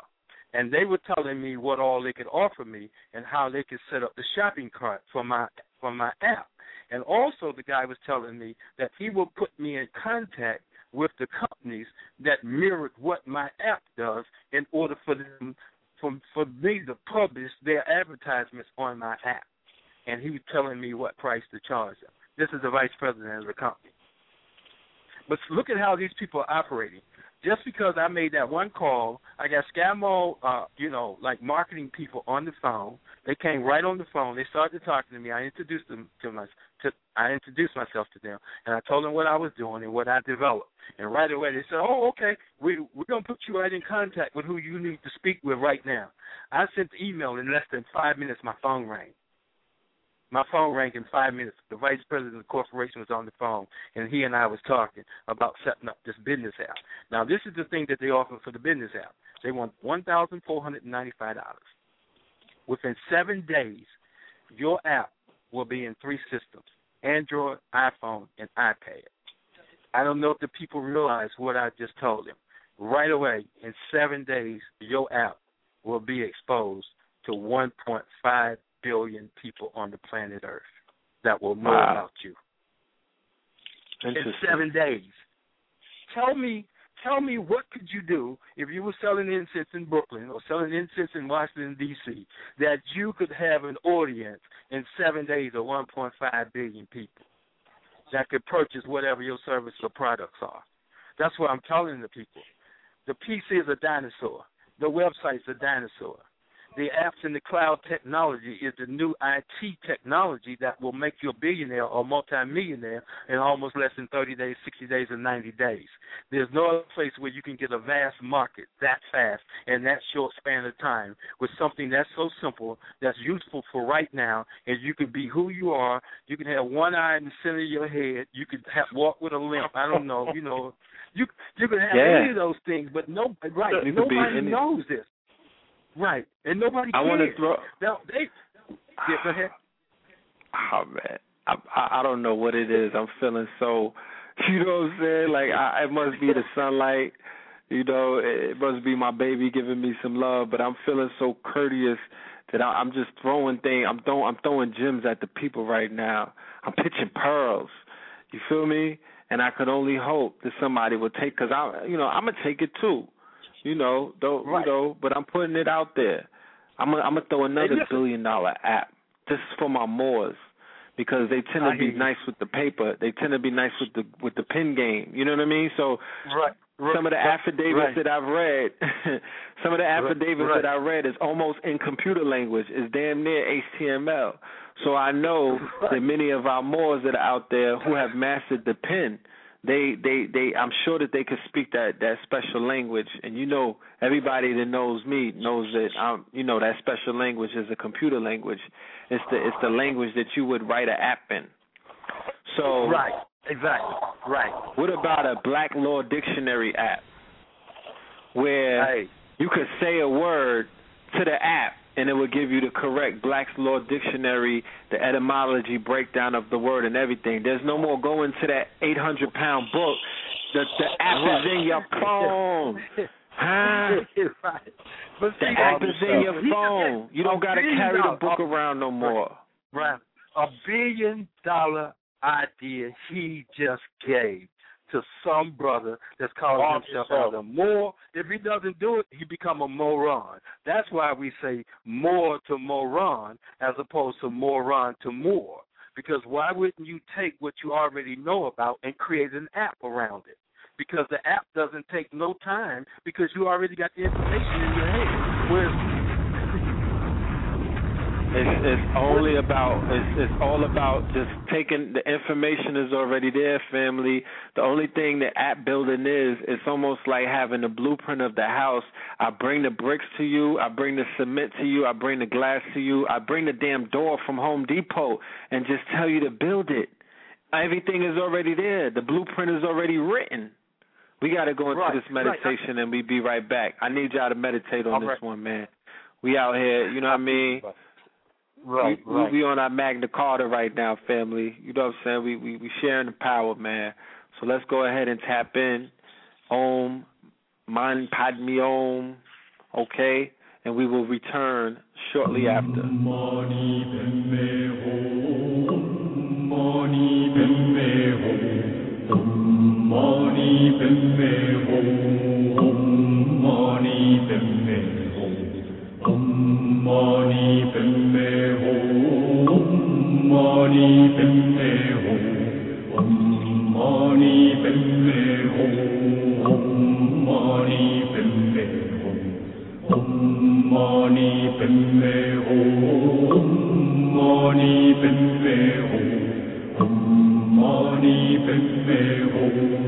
And they were telling me what all they could offer me and how they could set up the shopping cart for my for my app. And also, the guy was telling me that he will put me in contact with the companies that mirrored what my app does in order for them for for me to publish their advertisements on my app. And he was telling me what price to charge them. This is the vice president of the company. But look at how these people are operating. Just because I made that one call, I got SkyMall, uh, you know, like marketing people on the phone. They came right on the phone. They started talking to me. I introduced them to my, to, I introduced myself to them, and I told them what I was doing and what I developed. And right away they said, "Oh, okay, we we're gonna put you right in contact with who you need to speak with right now." I sent the email in less than five minutes. My phone rang. My phone rang in five minutes. The vice president of the corporation was on the phone, and he and I was talking about setting up this business app. Now, this is the thing that they offer for the business app. They want one thousand four hundred ninety-five dollars. Within seven days, your app will be in three systems: Android, iPhone, and iPad. I don't know if the people realize what I just told them. Right away, in seven days, your app will be exposed to 1.5 billion people on the planet Earth that will know Wow. about you in seven days. Tell me, tell me, what could you do if you were selling incense in Brooklyn or selling incense in Washington D.C. that you could have an audience in seven days of 1.5 billion people that could purchase whatever your service or products are. That's what I'm telling the people. The PC is a dinosaur. The website's a dinosaur. The apps in the cloud technology is the new IT technology that will make you a billionaire or multimillionaire in almost less than 30 days, 60 days, or 90 days. There's no other place where you can get a vast market that fast in that short span of time with something that's so simple, that's useful for right now, and you can be who you are. You can have one eye in the center of your head. You can have, walk with a limp. I don't know. You know, you you can have Yeah. any of those things, but no, right? You could be Nobody any- knows this. Right, and nobody I want to throw. Now they. Yeah, go ahead. Oh man, I, I I don't know what it is. I'm feeling so, you know what I'm saying? Like I, it must be the sunlight. You know, it must be my baby giving me some love. But I'm feeling so courteous that I, I'm just throwing things. I'm throwing I'm throwing gems at the people right now. I'm pitching pearls. You feel me? And I could only hope that somebody will take, cause I, you know, I'm gonna take it too. You know, though, Right. you know, but I'm putting it out there. I'm gonna, I'm gonna throw another billion dollar app just for my Moors because they tend to hear be you. nice with the paper. They tend to be nice with the with the pen game. You know what I mean? So Right. right. some of the affidavits right. that I've read, some of the affidavits that I read is almost in computer language. It's damn near HTML. So I know that many of our Moors that are out there who have mastered the pen, they they they I'm sure that they can speak that that special language. And you know, everybody that knows me knows that um you know that special language is a computer language. It's the it's the language that you would write an app in. So Right. Exactly. Right. what about a Black Law Dictionary app where Hey. you could say a word to the app and it would give you the correct Black's Law Dictionary, the etymology breakdown of the word and everything. There's no more going to that 800 pound book. The, the app is in your phone. Huh? right. But The app is in your phone. You don't got to carry the book around no more. Right. a billion dollar idea he just gave to some brother that's calling Arm himself yourself. either more. If he doesn't do it, he become a moron. That's why we say more to moron as opposed to moron to more. Because why wouldn't you take what you already know about and create an app around it? Because the app doesn't take no time because you already got the information in your head. Whereas It's it's only about it's it's all about just taking the information is already there, family. The only thing the app building is, it's almost like having the blueprint of the house. I bring the bricks to you, I bring the cement to you, I bring the glass to you, I bring the damn door from Home Depot and just tell you to build it. Everything is already there. The blueprint is already written. We got to go into Right, this right. meditation and we be right back. I need y'all to meditate on All this right. one, man. We out here, you know what I mean? Right, we, right. we, we on our Magna Carta right now, family. You know what I'm saying? We we we sharing the power, man. So let's go ahead and tap in. Om, Man Padme Om, okay? And we will return shortly after. moni pemme om moni pemme om moni pemme om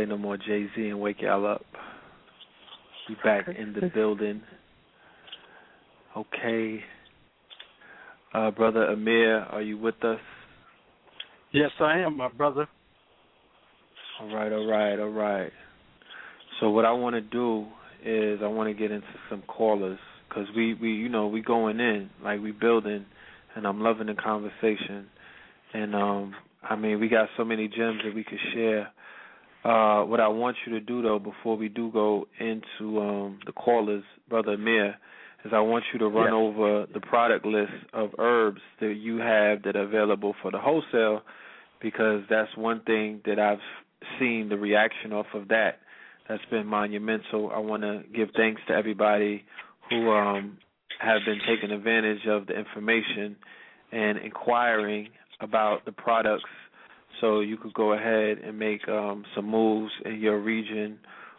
play no more Jay Z and wake y'all up. Be back in the building. Okay. Uh, brother Amir, are you with us? Yes, I am, my brother. All right, all right, all right. So what I want to do is I want to get into some callers because we we you know we going in like we building, and I'm loving the conversation, and um I mean we got so many gems that we could share. Uh, what I want you to do though before we do go into um the callers, brother Amir, is I want you to run Yes. over the product list of herbs that you have that are available for the wholesale because that's one thing that I've seen the reaction off of that that's been monumental. I want to give thanks to everybody who um have been taking advantage of the information and inquiring about the products so you could go ahead and make um some moves in your region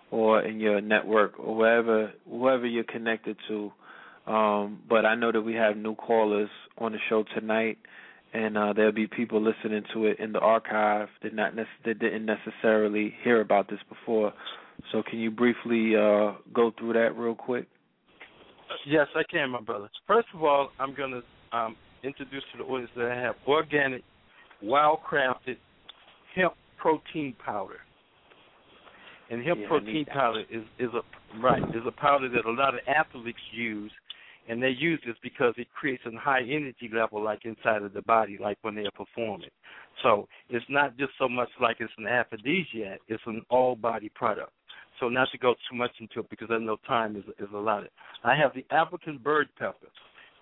or in your network or wherever whoever you're connected to. Um but I know that we have new callers on the show tonight and uh, there'll be people listening to it in the archive that not nec- that didn't necessarily hear about this before. So can you briefly uh, go through that real quick? Yes, I can, my brother. First of all, I'm going to um, introduce to the audience that I have organic, wild crafted hemp protein powder. And hemp Yeah, protein powder is is a right is a powder that a lot of athletes use, and they use this because it creates a high energy level, like inside of the body, like when they are performing. So it's not just so much like it's an aphrodisiac; it's an all body product. So not to go too much into it because I know time is is allotted. I have the African bird pepper.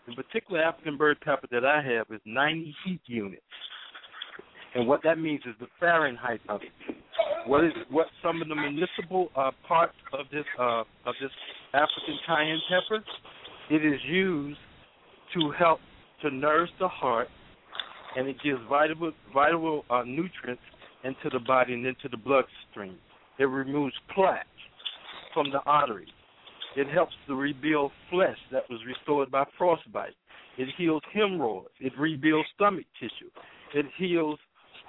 The particular African bird pepper that I have is 90 heat units. And what that means is the Fahrenheit of it. What is what some of the municipal uh, parts of this uh, of this African cayenne pepper? It is used to help to nourish the heart, and it gives vital vital uh, nutrients into the body and into the bloodstream. It removes plaque from the arteries. It helps to rebuild flesh that was restored by frostbite. It heals hemorrhoids. It rebuilds stomach tissue. It heals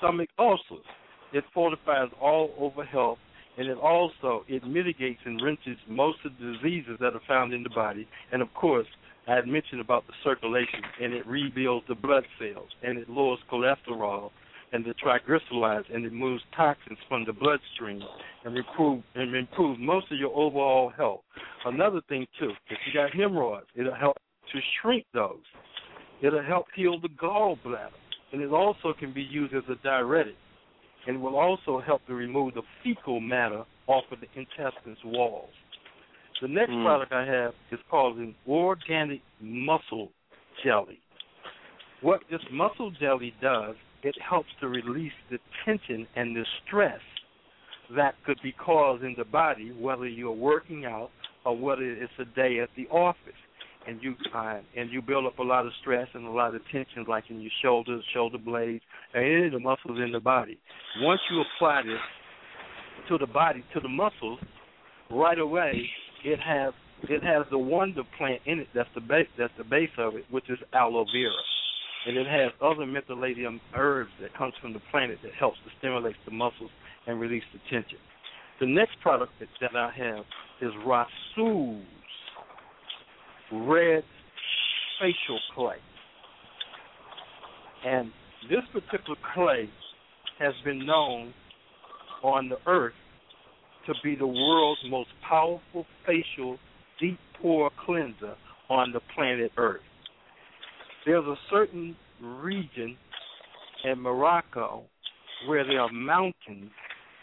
stomach ulcers. It fortifies all over health, and it also it mitigates and rinses most of the diseases that are found in the body. And of course, I had mentioned about the circulation, and it rebuilds the blood cells, and it lowers cholesterol and the triglycerides, and it moves toxins from the bloodstream and improve and improve most of your overall health. Another thing too, if you got hemorrhoids, it'll help to shrink those. It'll help heal the gallbladder, and it also can be used as a diuretic, and will also help to remove the fecal matter off of the intestines walls. The next Mm. product I have is called an organic muscle jelly. What this muscle jelly does, it helps to release the tension and the stress that could be caused in the body, whether you're working out or whether it's a day at the office, and you uh, and you build up a lot of stress and a lot of tension, like in your shoulders, shoulder blades, and any of the muscles in the body. Once you apply this to the body, to the muscles, right away it has it has the wonder plant in it. That's the base. That's the base of it, which is aloe vera, and it has other mentholatum herbs that comes from the planet that helps to stimulate the muscles and release the tension. The next product that, that I have is Rhassoul's red facial clay, and this particular clay has been known on the earth to be the world's most powerful facial deep pore cleanser on the planet Earth. There's a certain region in Morocco where there are mountains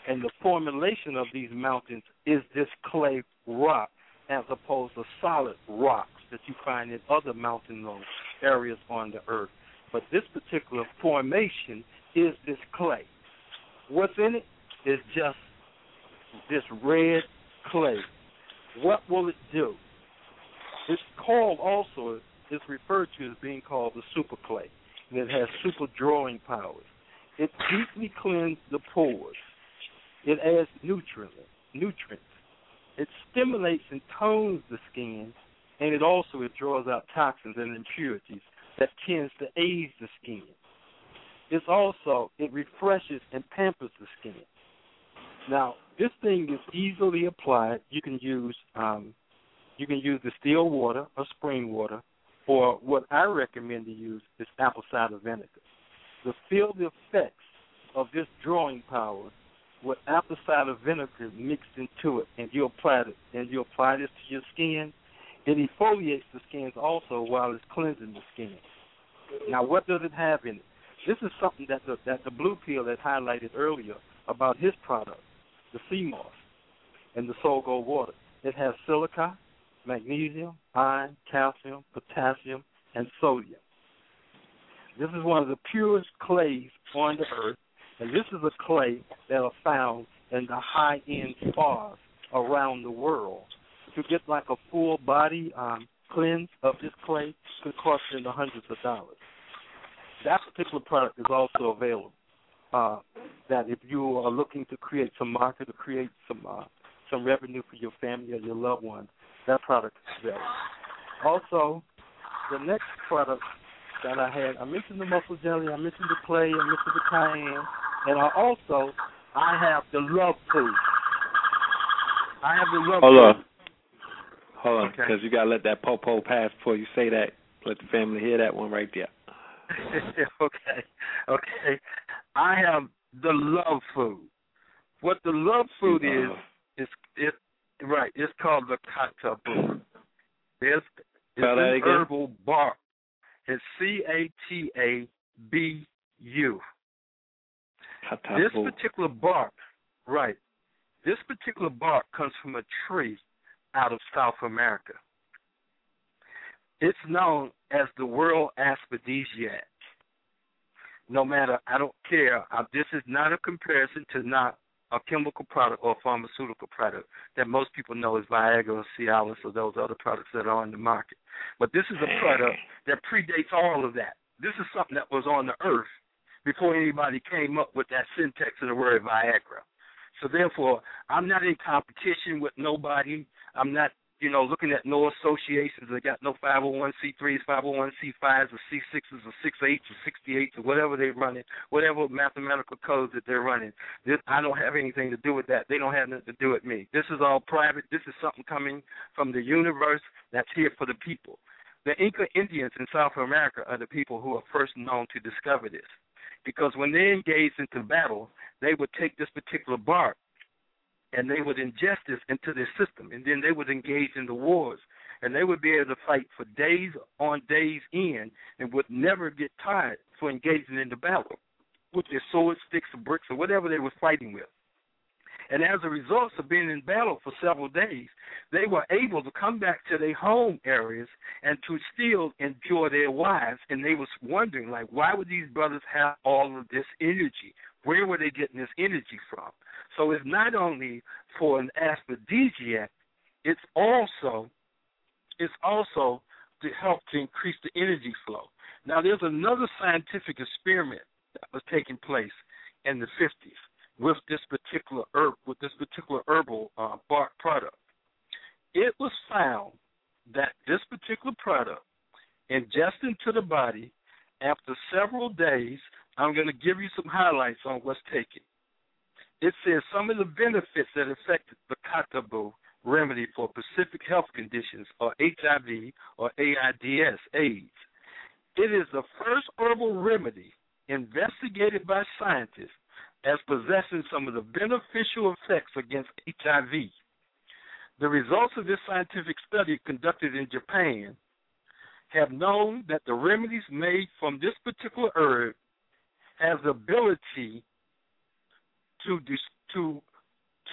And the formulation of these mountains is this clay rock as opposed to solid rocks that you find in other mountainous areas on the earth. But this particular formation is this clay. What's in it is just this red clay. What will it do? It's called also, it's referred to as being called the super clay, and it has super drawing powers. It deeply cleans the pores. It adds nutrients. Nutrients. It stimulates and tones the skin, and it also it draws out toxins and impurities that tends to age the skin. It's also it refreshes and pampers the skin. Now, this thing is easily applied. You can use um, you can use distilled water or spring water, or what I recommend to use is apple cider vinegar. To feel the effects of this drawing power with apple cider vinegar mixed into it, and you apply it, and you apply this to your skin, it exfoliates the skins also while it's cleansing the skin. Now, what does it have in it? This is something that the that the blue pill had highlighted earlier about his product, the sea moss, and the soul gold water. It has silica, magnesium, iron, calcium, potassium, and sodium. This is one of the purest clays on the earth, and this is a clay that are found in the high-end spas around the world. To get like a full body um, cleanse of this clay could cost you in the hundreds of dollars. That particular product is also available. Uh, that if you are looking to create some market or create some uh, some revenue for your family or your loved ones, that product is available. Also, the next product that I had, I mentioned the muscle jelly, I mentioned the clay, I mentioned the cayenne, and I also I have the love food. I have the love Hold food. Hold on, Okay. because you gotta let that popo pass before you say that. Let the family hear that one right there. okay, okay. I have the love food. What the love food uh-huh. is Love. is it right? It's called the katabu. It's, it's an again. herbal bark. It's C A T A B U. This particular bark, right? This particular bark comes from a tree out of South America. It's known as the world aphrodisiac. No matter, I don't care. Uh, this is not a comparison to not a chemical product or a pharmaceutical product that most people know as Viagra or Cialis or those other products that are on the market. But this is a product that predates all of that. This is something that was on the earth before anybody came up with that syntax of the word Viagra. So therefore, I'm not in competition with nobody. I'm not, you know, looking at no associations that got no 501c3s, 501c5s, or C6s, or 6.8s, or 68s, or whatever they're running, whatever mathematical codes that they're running. This, I don't have anything to do with that. They don't have nothing to do with me. This is all private. This is something coming from the universe that's here for the people. The Inca Indians in South America are the people who are first known to discover this. Because when they engaged into battle, they would take this particular bark and they would ingest this into their system, and then they would engage in the wars, and they would be able to fight for days on days in, and would never get tired for engaging in the battle with their swords, sticks, or bricks, or whatever they were fighting with. And as a result of being in battle for several days, they were able to come back to their home areas and to still enjoy their wives. And they was wondering, like, why would these brothers have all of this energy? Where were they getting this energy from? So it's not only for an aphrodisiac, it's also it's also to help to increase the energy flow. Now there's another scientific experiment that was taking place in the 50s with this particular herb, with this particular herbal uh, bark product. It was found that this particular product, ingested into the body, after several days, I'm going to give you some highlights on what's taken. It says some of the benefits that affect the katabu remedy for specific health conditions are HIV or AIDS, AIDS. It is the first herbal remedy investigated by scientists as possessing some of the beneficial effects against HIV. The results of this scientific study conducted in Japan have known that the remedies made from this particular herb has the ability to dis- to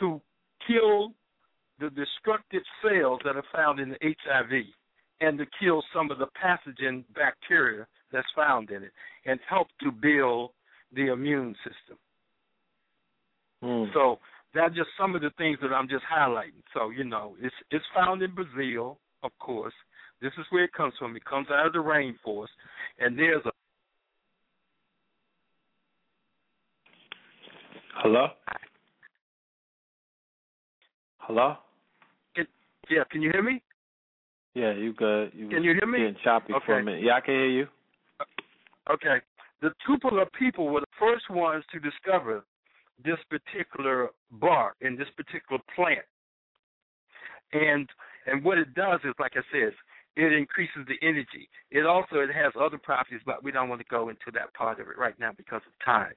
to kill the destructive cells that are found in the HIV and to kill some of the pathogen bacteria that's found in it and help to build the immune system. Mm. So that's just some of the things that I'm just highlighting. So, you know, it's it's found in Brazil, of course. This is where it comes from. It comes out of the rainforest. And there's a Hello? Hello? yeah, can you hear me? Yeah, you good. You Can you hear me? getting choppy for a Okay. minute. Yeah, I can hear you. Okay. The Tupelo people were the first ones to discover this particular bark and this particular plant. And and what it does is, like I said, it increases the energy. It also it has other properties, but we don't want to go into that part of it right now because of time.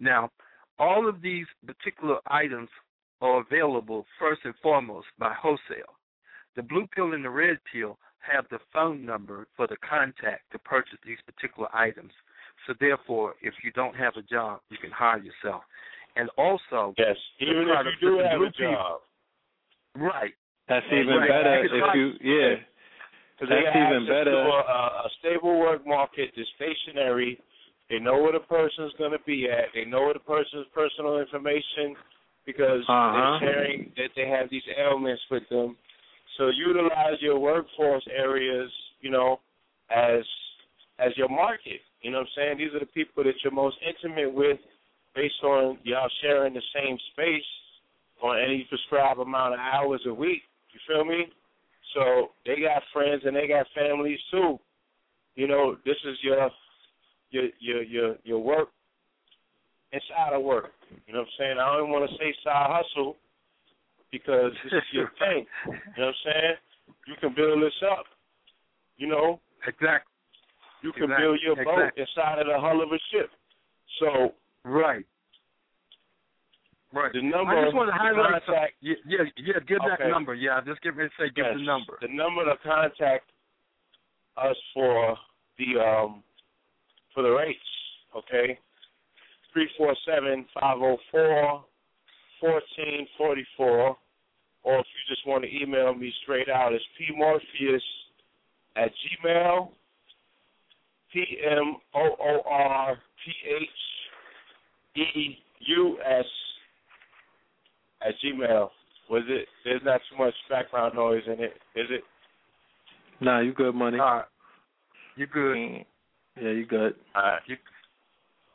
Now, all of these particular items are available first and foremost by wholesale. The blue pill and the red pill have the phone number for the contact to purchase these particular items. So therefore, if you don't have a job, you can hire yourself. And also, Yes, the even if you do the have a pill- job. right? That's Right. even Right. better if I- you yeah. Because they That's even better. to a, a, a stable work market, they're stationary. They know where the person's going to be at. They know where the person's personal information because Uh-huh. they're sharing that they have these ailments with them. So utilize your workforce areas, you know, as as your market. You know what I'm saying? These are the people that you're most intimate with based on y'all sharing the same space on any prescribed amount of hours a week. You feel me? So they got friends and they got families too. You know, this is your your your your your work inside of work. You know what I'm saying? I don't want to say side hustle because this is your thing. You know what I'm saying? You can build this up. You know? Exactly. You can Exact- build your boat exact- inside of the hull of a ship. So Right. Right. the number I just want to highlight some, contact yeah, yeah, yeah, give that number. Yeah, just give me say give Yes, the number. The number to contact us for the um for the rates, okay? Three four seven five oh four fourteen forty four. Or if you just want to email me straight out, it's pmorpheus at gmail P M O O R P H E U S at Gmail. Was it? There's not too much background noise in it, is it? Nah, you good money. All right. You good? Mm. Yeah, you good. All right. You,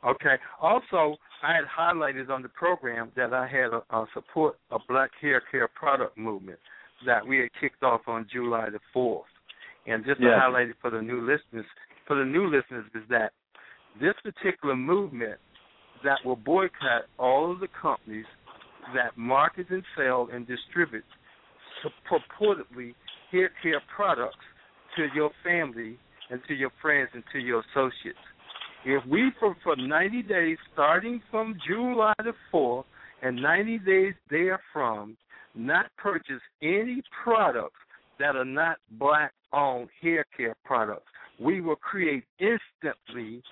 okay. Also, I had highlighted on the program that I had a, a support a Black Hair Care product movement that we had kicked off on July the fourth. And just to highlight it for the new listeners, for the new listeners, is that this particular movement that will boycott all of the companies that market and sell and distribute purportedly hair care products to your family and to your friends and to your associates. If we, for, for 90 days, starting from July the 4th and 90 days therefrom, not purchase any products that are not black owned hair care products, we will create instantly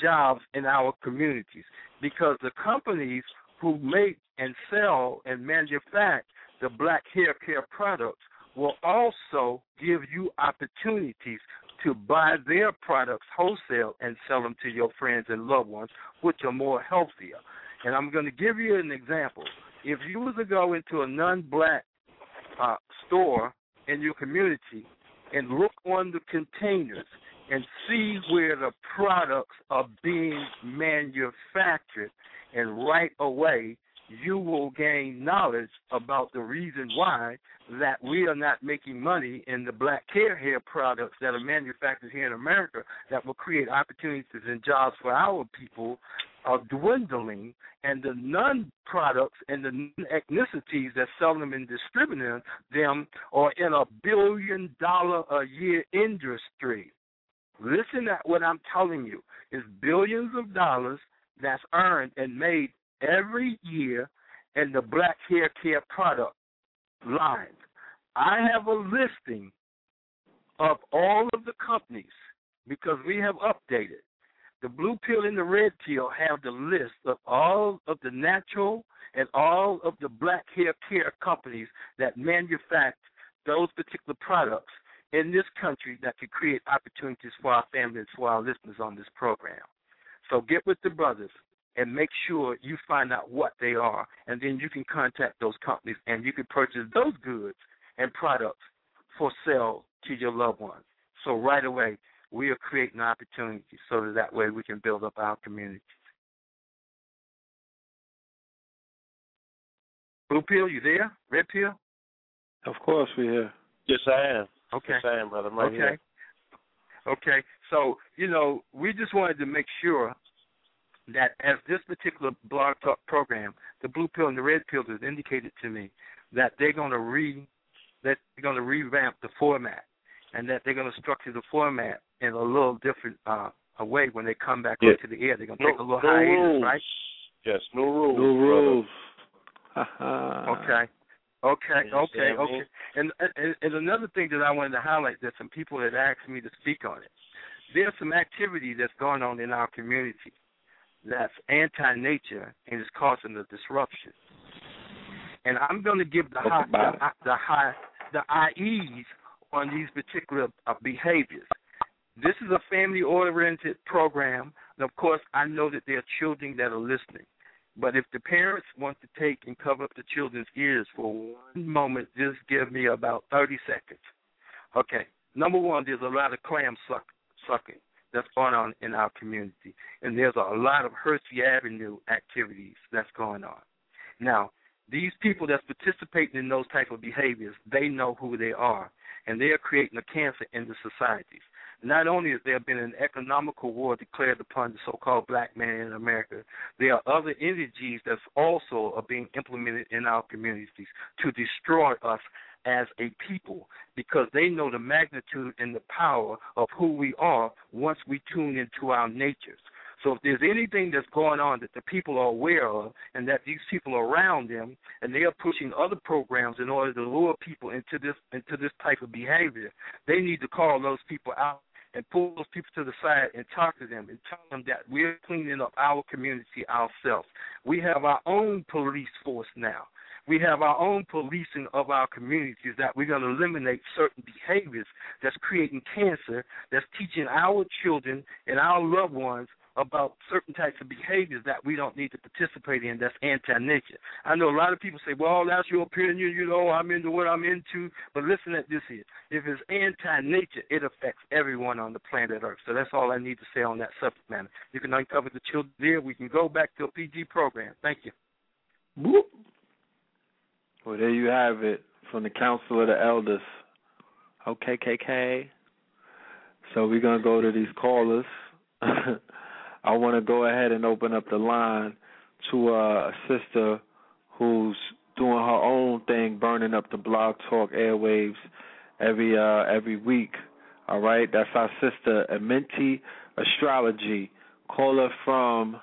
jobs in our communities because the companies who make and sell and manufacture the black hair care products will also give you opportunities to buy their products wholesale and sell them to your friends and loved ones, which are more healthier. And I'm going to give you an example. If you were to go into a non-black uh, store in your community and look on the containers and see where the products are being manufactured, and right away you will gain knowledge about the reason why that we are not making money in the black hair hair products that are manufactured here in America that will create opportunities and jobs for our people are dwindling and the non products and the non ethnicities that sell them and distributing them are in a billion dollar a year industry. Listen at what I'm telling you. It's billions of dollars that's earned and made every year in the black hair care product line. I have a listing of all of the companies because we have updated. The blue pill and the red pill have the list of all of the natural and all of the black hair care companies that manufacture those particular products in this country that could create opportunities for our families, for our listeners on this program. So get with the brothers and make sure you find out what they are, and then you can contact those companies and you can purchase those goods and products for sale to your loved ones. So right away, we are creating opportunities so that that way we can build up our community. Blue pill, you there? Red pill? Of course, we're here. Yes, I am. Okay. Yes, I am, brother. I'm right okay. here. Okay. So, you know, we just wanted to make sure that as this particular blog talk program, the blue pill and the red pill has indicated to me that they're gonna re that they're gonna revamp the format and that they're gonna structure the format in a little different uh a way when they come back Yeah. onto the air. They're gonna No, take a little no hiatus, rules. right? Yes, no rules. No rules. Okay. Okay, okay, okay. And, and and another thing that I wanted to highlight that some people had asked me to speak on it. There's some activity that's going on in our community that's anti-nature and is causing a disruption. And I'm going to give the high, the, the high the IEs on these particular uh, behaviors. This is a family-oriented program, and of course, I know that there are children that are listening. But if the parents want to take and cover up the children's ears for one moment, just give me about 30 seconds. Okay. Number one, there's a lot of clam suck, sucking that's going on in our community. And there's a lot of Hersey Avenue activities that's going on. Now, these people that's participating in those type of behaviors, they know who they are, and they are creating a cancer in the societies. Not only has there been an economical war declared upon the so-called black man in America, there are other energies that also are being implemented in our communities to destroy us as a people because they know the magnitude and the power of who we are once we tune into our natures. So if there's anything that's going on that the people are aware of and that these people are around them and they are pushing other programs in order to lure people into this into this type of behavior, they need to call those people out and pull those people to the side and talk to them and tell them that we're cleaning up our community ourselves. We have our own police force now. We have our own policing of our communities that we're going to eliminate certain behaviors that's creating cancer, that's teaching our children and our loved ones about certain types of behaviors that we don't need to participate in that's anti-nature. I know a lot of people say, well, that's your opinion, you know, I'm into what I'm into. But listen at this here. If it's anti-nature, it affects everyone on the planet Earth. So that's all I need to say on that subject matter. You can uncover the children there. We can go back to a PG program. Thank you. Whoop. Well, there you have it from the Council of the Elders. Okay, KK. So we're gonna go to these callers. I want to go ahead and open up the line to uh, a sister who's doing her own thing, burning up the blog talk airwaves every uh, every week. All right, that's our sister Amenti Astrology. Caller from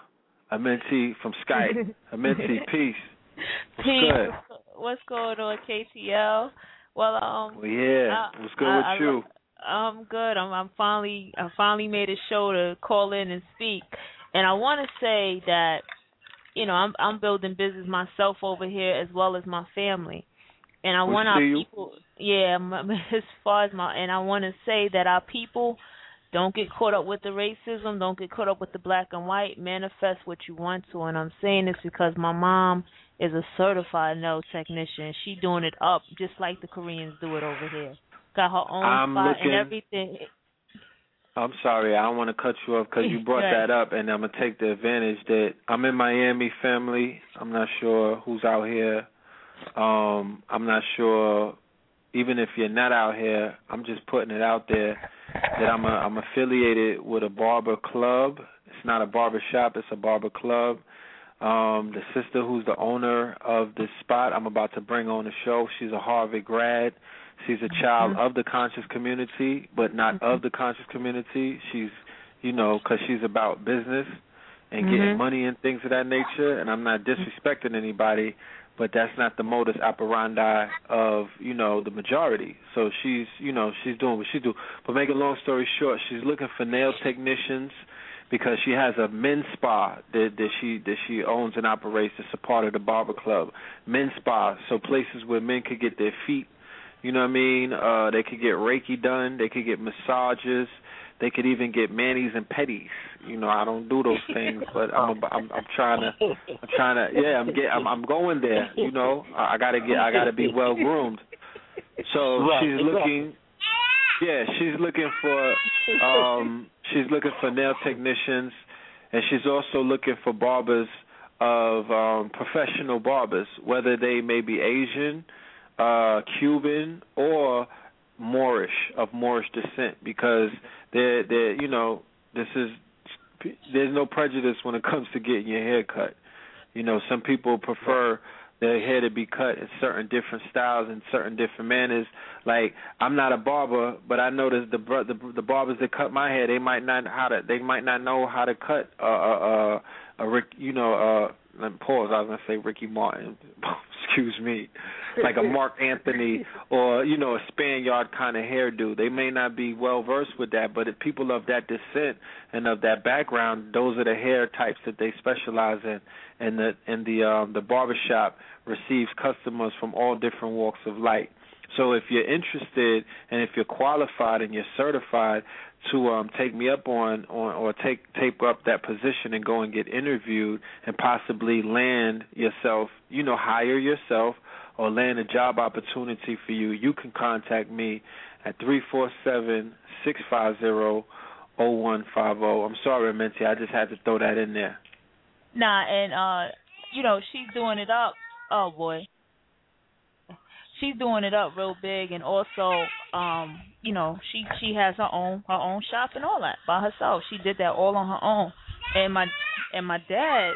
Amenti from Skype. Amenti, peace. Peace. What's going on, KTL? Well, um, Well, yeah. I- What's good I- with I- you? I'm good. I'm I'm finally I finally made a show to call in and speak, and I want to say that you know I'm I'm building business myself over here as well as my family, and I We want our you. people. Yeah, my, as far as my and I want to say that our people don't get caught up with the racism. Don't get caught up with the black and white. Manifest what you want to, and I'm saying this because my mom is a certified nail technician. She doing it up just like the Koreans do it over here. Got her own I'm spot looking- and everything. I'm sorry, I don't want to cut you off because you brought Right. that up, and I'm gonna take the advantage that I'm in Miami, family. I'm not sure who's out here. Um, I'm not sure, even if you're not out here. I'm just putting it out there that I'm a, I'm affiliated with a barber club. It's not a barber shop; it's a barber club. Um, the sister who's the owner of this spot, I'm about to bring on the show. She's a Harvard grad. She's a child of the conscious community, but not of the conscious community. She's, you know, because she's about business and getting Mhm. money and things of that nature. And I'm not disrespecting anybody, but that's not the modus operandi of, you know, the majority. So she's, you know, she's doing what she do. But make a long story short, she's looking for nail technicians because she has a men's spa that that she that she owns and operates. It's a part of the barber club, men's spa. So places where men could get their feet, you know what I mean. Uh, they could get Reiki done. They could get massages. They could even get manis and pedis. You know, I don't do those things, but I'm a, I'm, I'm trying to I'm trying to yeah I'm get I'm, I'm going there. You know, I, I gotta get I gotta be well groomed. So Right, she's exactly. looking. Yeah, she's looking for um she's looking for nail technicians and she's also looking for barbers of um professional barbers, whether they may be Asian, uh Cuban or Moorish of Moorish descent because they're they're you know, this is there's no prejudice when it comes to getting your hair cut. You know, some people prefer their hair to be cut in certain different styles and certain different manners. Like I'm not a barber, but I noticed the the, the barbers that cut my hair, they might not how to they might not know how to cut uh uh, uh a Rick, you know me pause. I was gonna say Ricky Martin. Excuse me, like a Marc Anthony or you know a Spaniard kind of hairdo. They may not be well versed with that, but if people of that descent and of that background, those are the hair types that they specialize in. And the and the um the barbershop receives customers from all different walks of life. So if you're interested and if you're qualified and you're certified to um take me up on, on or take take up that position and go and get interviewed and possibly land yourself, you know, hire yourself or land a job opportunity for you, you can contact me at three four seven six five zero oh one five oh. I'm sorry, Minty, I just had to throw that in there. Nah, and uh, you know, she's doing it up. Oh boy. She's doing it up real big and also um, you know, she she has her own her own shop and all that by herself. She did that all on her own. And my and my dad,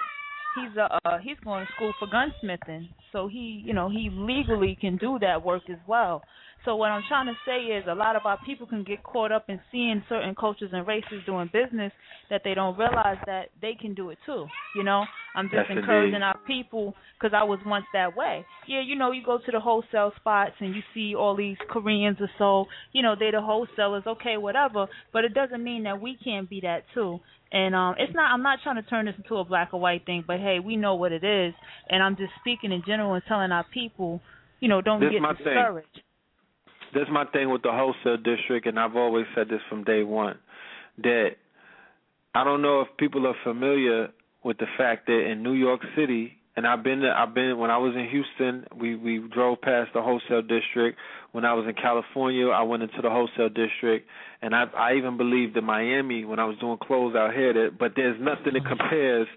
he's a uh, he's going to school for gunsmithing. So he, you know, he legally can do that work as well. So what I'm trying to say is a lot of our people can get caught up in seeing certain cultures and races doing business that they don't realize that they can do it too. You know, I'm just Yes, encouraging indeed. our people because I was once that way. Yeah, you know, you go to the wholesale spots and you see all these Koreans or so. You know, they're the wholesalers. Okay, whatever. But it doesn't mean that we can't be that too. And um it's not I'm not trying to turn this into a black or white thing, but hey, we know what it is and I'm just speaking in general and telling our people, you know, don't This get discouraged. thing. That's my thing with the wholesale district, and I've always said this from day one that I don't know if people are familiar with the fact that in New York City, and I've been to, I've been when I was in Houston, we we drove past the wholesale district. When I was in California, I went into the wholesale district, and I I even believed in Miami when I was doing clothes out here that. But there's nothing that compares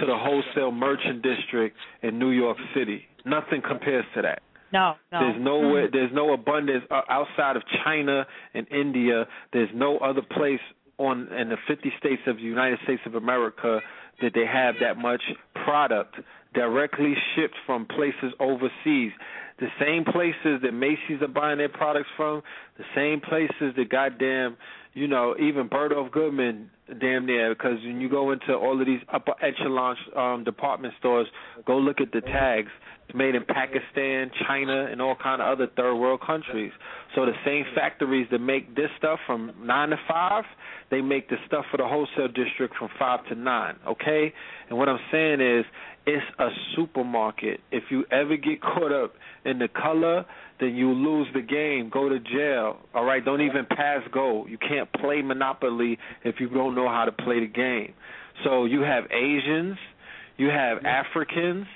to the wholesale merchant district in New York City. Nothing compares to that. No, no. There's nowhere. There's no abundance uh, outside of China and India. There's no other place on in the 50 states of the United States of America that they have that much product directly shipped from places overseas. The same places that Macy's are buying their products from, the same places that goddamn, you know, even Bergdorf Goodman damn near because when you go into all of these upper echelon um department stores, go look at the tags. It's made in Pakistan, China, and all kind of other third world countries. So the same factories that make this stuff from nine to five, they make the stuff for the wholesale district from five to nine. Okay, and what I'm saying is, it's a supermarket. If you ever get caught up in the color, then you lose the game. Go to jail. All right, don't even pass go. You can't play Monopoly if you don't know how to play the game. So you have Asians, you have Africans,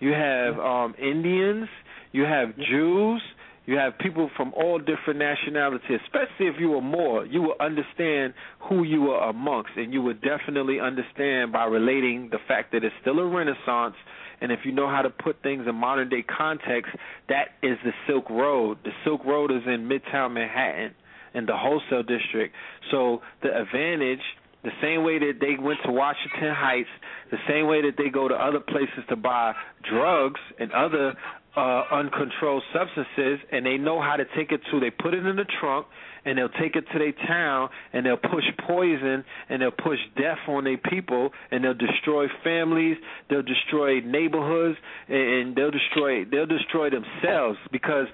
you have um Indians, you have Jews, you have people from all different nationalities, especially if you were more, you will understand who you were amongst and you would definitely understand by relating the fact that it's still a renaissance and if you know how to put things in modern day context, that is the Silk Road. The Silk Road is in Midtown Manhattan in the wholesale district. So the advantage the same way that they went to Washington Heights, the same way that they go to other places to buy drugs and other uh uncontrolled substances and they know how to take it to they put it in the trunk and they'll take it to their town and they'll push poison and they'll push death on their people and they'll destroy families, they'll destroy neighborhoods and they'll destroy they'll destroy themselves because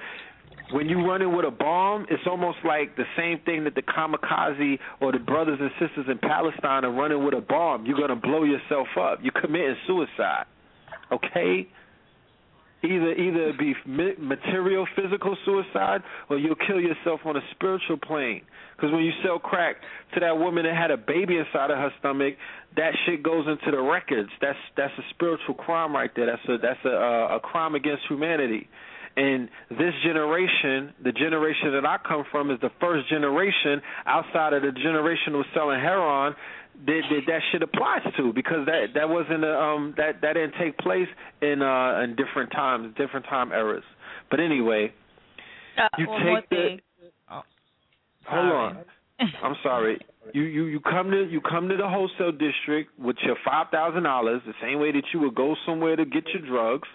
when you run in with a bomb, it's almost like the same thing that the kamikaze or the brothers and sisters in Palestine are running with a bomb. You're gonna blow yourself up. You're committing suicide. Okay. Either either it be ma- material, physical suicide, or you'll kill yourself on a spiritual plane. Because when you sell crack to that woman that had a baby inside of her stomach, that shit goes into the records. That's that's a spiritual crime right there. That's a that's a a crime against humanity. And this generation, the generation that I come from, is the first generation outside of the generation was selling heroin that, that that shit applies to because that that wasn't a, um that that didn't take place in uh in different times, different time eras. But anyway, Uh, you one take the thing. hold on. I'm sorry. You you you come to you come to the wholesale district with your five thousand dollars, the same way that you would go somewhere to get your drugs,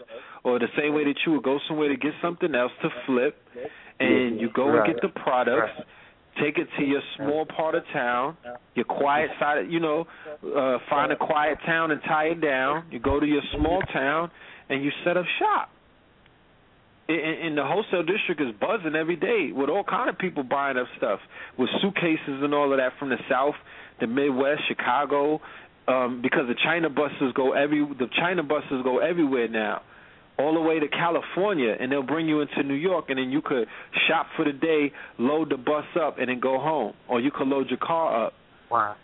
or the same way that you would go somewhere to get something else to flip, and you go and get the products, take it to your small part of town, your quiet side, you know, uh find a quiet town and tie it down. You go to your small town and you set up shop. And, the wholesale district is buzzing every day with all kind of people buying up stuff with suitcases and all of that from the south, the Midwest, Chicago, um, because the China buses go every the China buses go everywhere now, all the way to California, and they'll bring you into New York, and then you could shop for the day, load the bus up, and then go home, or you could load your car up. Wow.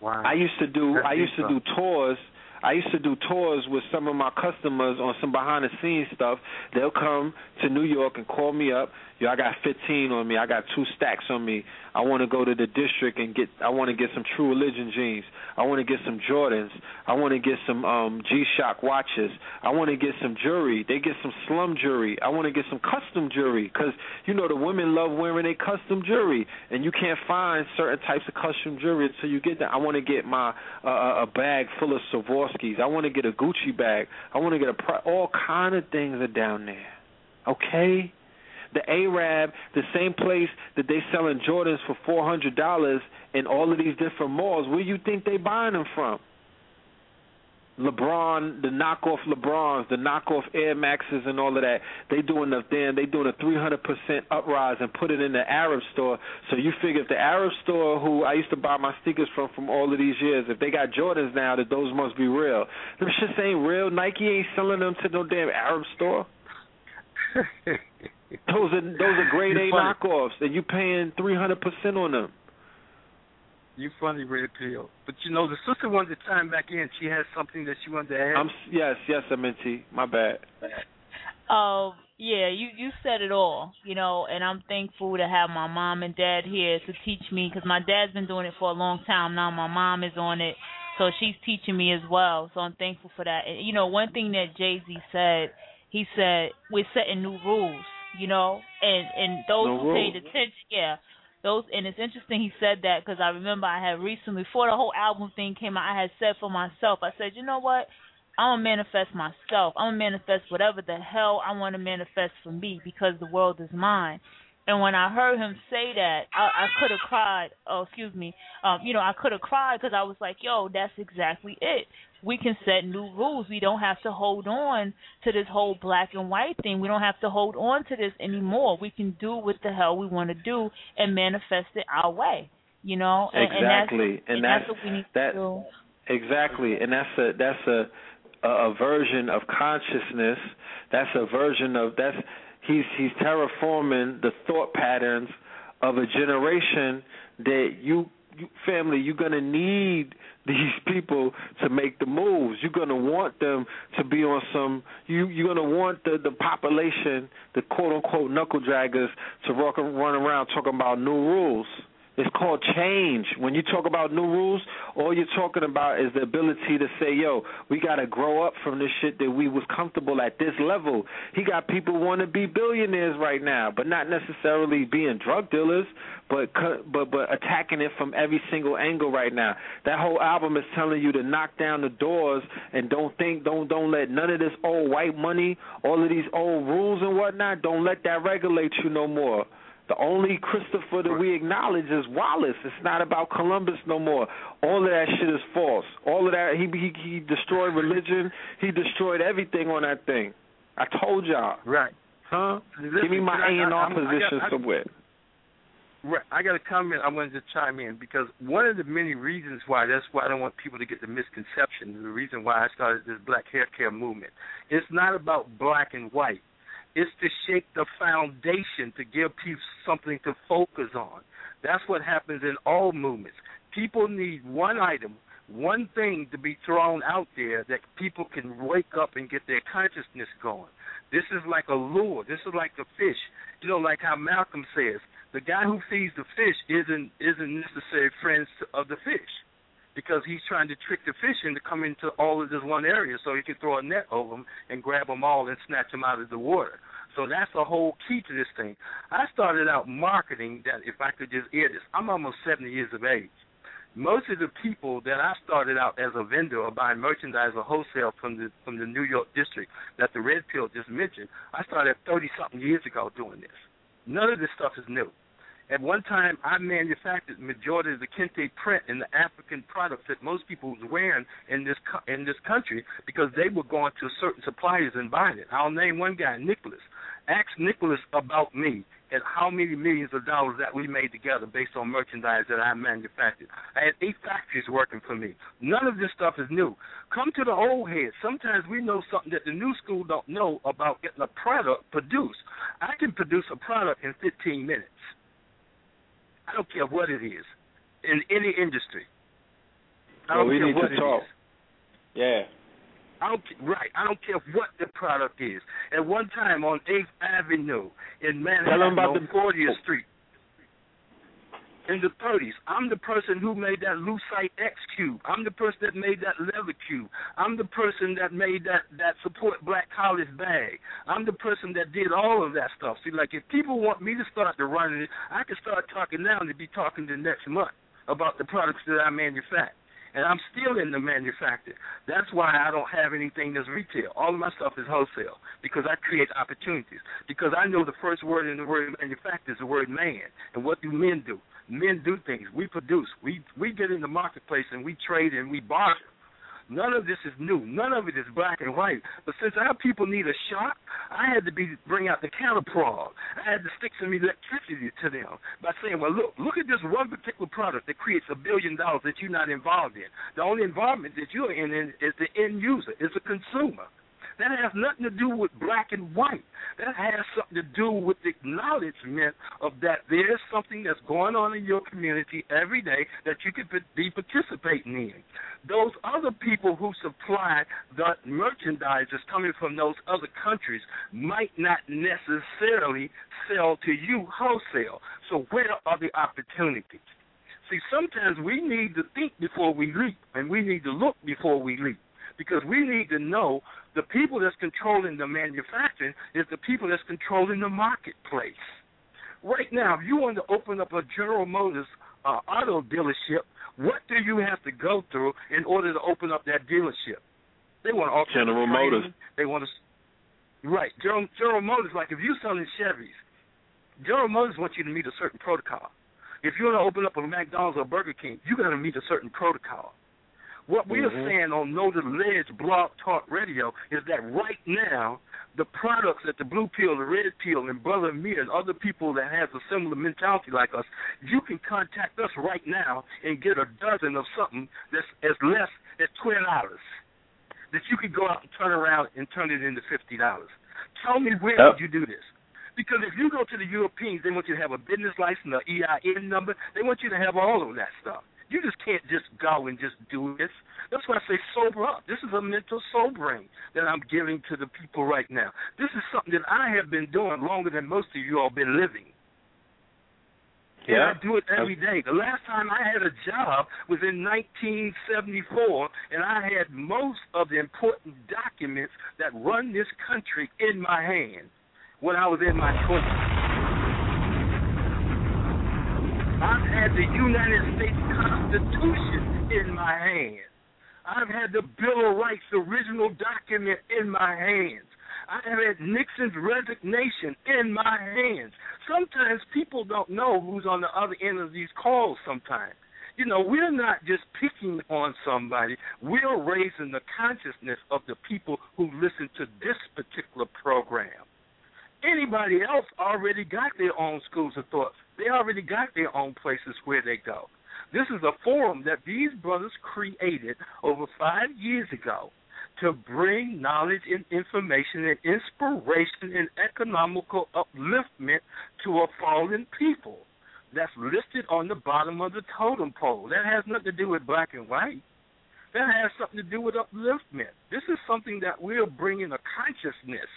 Wow. I used to do That's I used to do tours. I used to do tours with some of my customers on some behind the scenes stuff. They'll come to New York and call me up. Yo, I got 15 on me. I got two stacks on me. I want to go to the district and get. I want to get some True Religion jeans. I want to get some Jordans. I want to get some um G-Shock watches. I want to get some jewelry. They get some slum jewelry. I want to get some custom jewelry because you know the women love wearing a custom jewelry, and you can't find certain types of custom jewelry until you get that. I want to get my uh, a bag full of Swarovskis. I want to get a Gucci bag. I want to get a pri- all kind of things are down there. Okay. The Arab, the same place that they selling Jordans for four hundred dollars in all of these different malls. Where you think they buying them from? LeBron, the knockoff LeBrons, the knockoff Air Maxes, and all of that. They doing the damn. they doing a three hundred percent uprise and put it in the Arab store. So you figure if the Arab store, who I used to buy my sneakers from from all of these years, if they got Jordans now, that those must be real. Them shits ain't real. Nike ain't selling them to no damn Arab store. Those are those are grade A You're funny. knockoffs, and you're paying three hundred percent on them. You funny, Red Pill. But you know, the sister wanted to chime back in. She has something that she wanted to add. I'm yes, yes, Amenti. My bad. Um, yeah, you you said it all, you know, and I'm thankful to have my mom and dad here to teach me because my dad's been doing it for a long time now. My mom is on it, so she's teaching me as well. So I'm thankful for that. And you know, one thing that Jay Z said, he said we're setting new rules, you know, and and those No who paid attention, yeah. Those and it's interesting he said that because I remember I had recently before the whole album thing came out, I had said for myself, I said, you know what, I'm gonna manifest myself. I'm gonna manifest whatever the hell I want to manifest for me because the world is mine. And when I heard him say that, I, I could have cried. Oh, excuse me. Um, you know, I could have cried because I was like, "Yo, that's exactly it. We can set new rules. We don't have to hold on to this whole black and white thing. We don't have to hold on to this anymore. We can do what the hell we want to do and manifest it our way. You know, and, exactly, and, that's, and that's, what we need that to do. exactly, and that's a that's a a, a version of consciousness. That's a version of that's he's he's terraforming the thought patterns of a generation that you, you family you're gonna need these people to make the moves. You're gonna want them to be on some. You you're gonna want the the population, the quote unquote knuckle draggers, to rock, run around talking about new rules. It's called change. When you talk about new rules, all you're talking about is the ability to say, "Yo, we got to grow up from this shit that we was comfortable at this level." He got people want to be billionaires right now, but not necessarily being drug dealers, but but but attacking it from every single angle right now. That whole album is telling you to knock down the doors and don't think, don't don't let none of this old white money, all of these old rules and whatnot, don't let that regulate you no more. The only Christopher that we acknowledge is Wallace. It's not about Columbus no more. All of that shit is false. All of that he he he destroyed religion. He destroyed everything on that thing. I told y'all. Right. Huh? Listen, Give me my A and R I'm- I got- position somewhere. Right. I got a comment I wanted to chime in because one of the many reasons why that's why I don't want people to get the misconception. The reason why I started this Black Hair Care movement. It's not about black and white. It's to shake the foundation to give people something to focus on. That's what happens in all movements. People need one item, one thing to be thrown out there that people can wake up and get their consciousness going. This is like a lure. This is like the fish. You know, like how Malcolm says, the guy who feeds the fish isn't isn't necessarily friends of the fish because he's trying to trick the fish into coming to all of this one area so he can throw a net over them and grab them all and snatch them out of the water. So that's the whole key to this thing. I started out marketing that if I could just air this, I'm almost 70 years of age. Most of the people that I started out as a vendor or buying merchandise or wholesale from the from the New York district that the Red Pill just mentioned, I started 30 something years ago doing this. None of this stuff is new. At one time, I manufactured majority of the kente print and the African products that most people was wearing in this co- in this country because they were going to certain suppliers and buying it. I'll name one guy, Nicholas. Ask Nicholas about me and how many millions of dollars that we made together based on merchandise that I manufactured. I had eight factories working for me. None of this stuff is new. Come to the old head. Sometimes we know something that the new school don't know about getting a product produced. I can produce a product in 15 minutes. I don't care what it is in any industry. I don't we care need what to it talk. is. Yeah. I don't right. I don't care what the product is. At one time on Eighth Avenue in Manhattan, about on the- 40th Street, in the 30s, I'm the person who made that Lucite X cube. I'm the person that made that leather cube. I'm the person that made that that support black college bag. I'm the person that did all of that stuff. See, like if people want me to start to run it, I can start talking now and be talking the next month about the products that I manufacture and I'm still in the manufacture. That's why I don't have anything that's retail. All of my stuff is wholesale because I create opportunities. Because I know the first word in the word manufacture is the word man. And what do men do? Men do things. We produce. We we get in the marketplace and we trade and we barter. None of this is new. None of it is black and white. But since our people need a shock, I had to be bring out the counterprog. I had to stick some electricity to them by saying, "Well, look, look at this one particular product that creates a billion dollars that you're not involved in. The only involvement that you're in is the end user, is the consumer." That has nothing to do with black and white. That has something to do with the acknowledgement of that there's something that's going on in your community every day that you could be participating in. Those other people who supply the merchandise that's coming from those other countries might not necessarily sell to you wholesale. So where are the opportunities? See, sometimes we need to think before we leap, and we need to look before we leap because we need to know the people that's controlling the manufacturing is the people that's controlling the marketplace. Right now, if you want to open up a General Motors uh, auto dealership, what do you have to go through in order to open up that dealership? They want to offer General training. Motors. They want to right General, General Motors. Like if you're selling Chevys, General Motors wants you to meet a certain protocol. If you want to open up a McDonald's or Burger King, you got to meet a certain protocol. What we are Mhm. saying on Know the Ledge Blog Talk Radio is that right now, the products that the Blue Pill, the Red Pill, and Brother Amir and other people that has a similar mentality like us, you can contact us right now and get a dozen of something that's as less as twelve dollars. That you could go out and turn around and turn it into fifty dollars. Tell me where did you do this? Because if you go to the Europeans, they want you to have a business license, an EIN number. They want you to have all of that stuff. You just can't just go and just do this. That's why I say sober up. This is a mental sobering that I'm giving to the people right now. This is something that I have been doing longer than most of you all been living. And Yeah. I do it every day. The last time I had a job was in 1974, and I had most of the important documents that run this country in my hand when I was in my 20s. I've had the United States Constitution in my hands. I've had the Bill of Rights, original document, in my hands. I have had Nixon's resignation in my hands. Sometimes people don't know who's on the other end of these calls sometimes. You know, we're not just picking on somebody. We're raising the consciousness of the people who listen to this particular program. Anybody else already got their own schools of thought. They already got their own places where they go. This is a forum that these brothers created over five years ago to bring knowledge and information and inspiration and economical upliftment to a fallen people that's listed on the bottom of the totem pole. That has nothing to do with black and white. That has something to do with upliftment. This is something that we're bringing a consciousness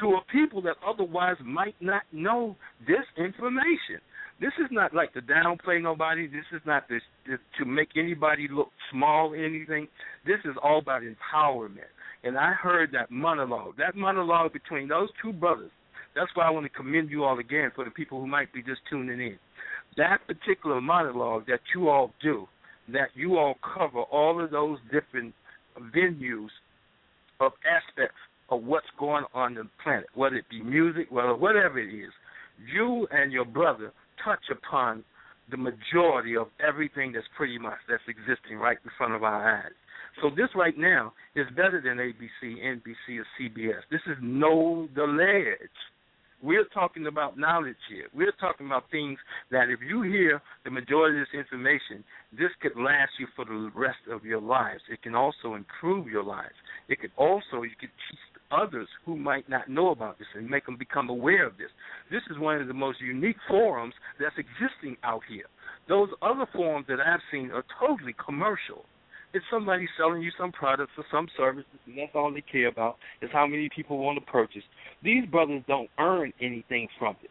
to a people that otherwise might not know this information. This is not like to downplay nobody. This is not this, this to make anybody look small or anything. This is all about empowerment. And I heard that monologue, that monologue between those two brothers. That's why I want to commend you all again for the people who might be just tuning in. That particular monologue that you all do, that you all cover all of those different venues of aspects of what's going on the planet, whether it be music, whether whatever it is. You and your brother touch upon the majority of everything that's pretty much that's existing right in front of our eyes. So this right now is better than ABC, NBC, or CBS. This is know the ledge. We're talking about knowledge here. We're talking about things that if you hear the majority of this information, this could last you for the rest of your lives. It can also improve your lives. It could also you could teach others who might not know about this and make them become aware of this. This is one of the most unique forums that's existing out here. Those other forums that I've seen are totally commercial. It's somebody selling you some products or some services, and that's all they care about is how many people want to purchase. These brothers don't earn anything from this.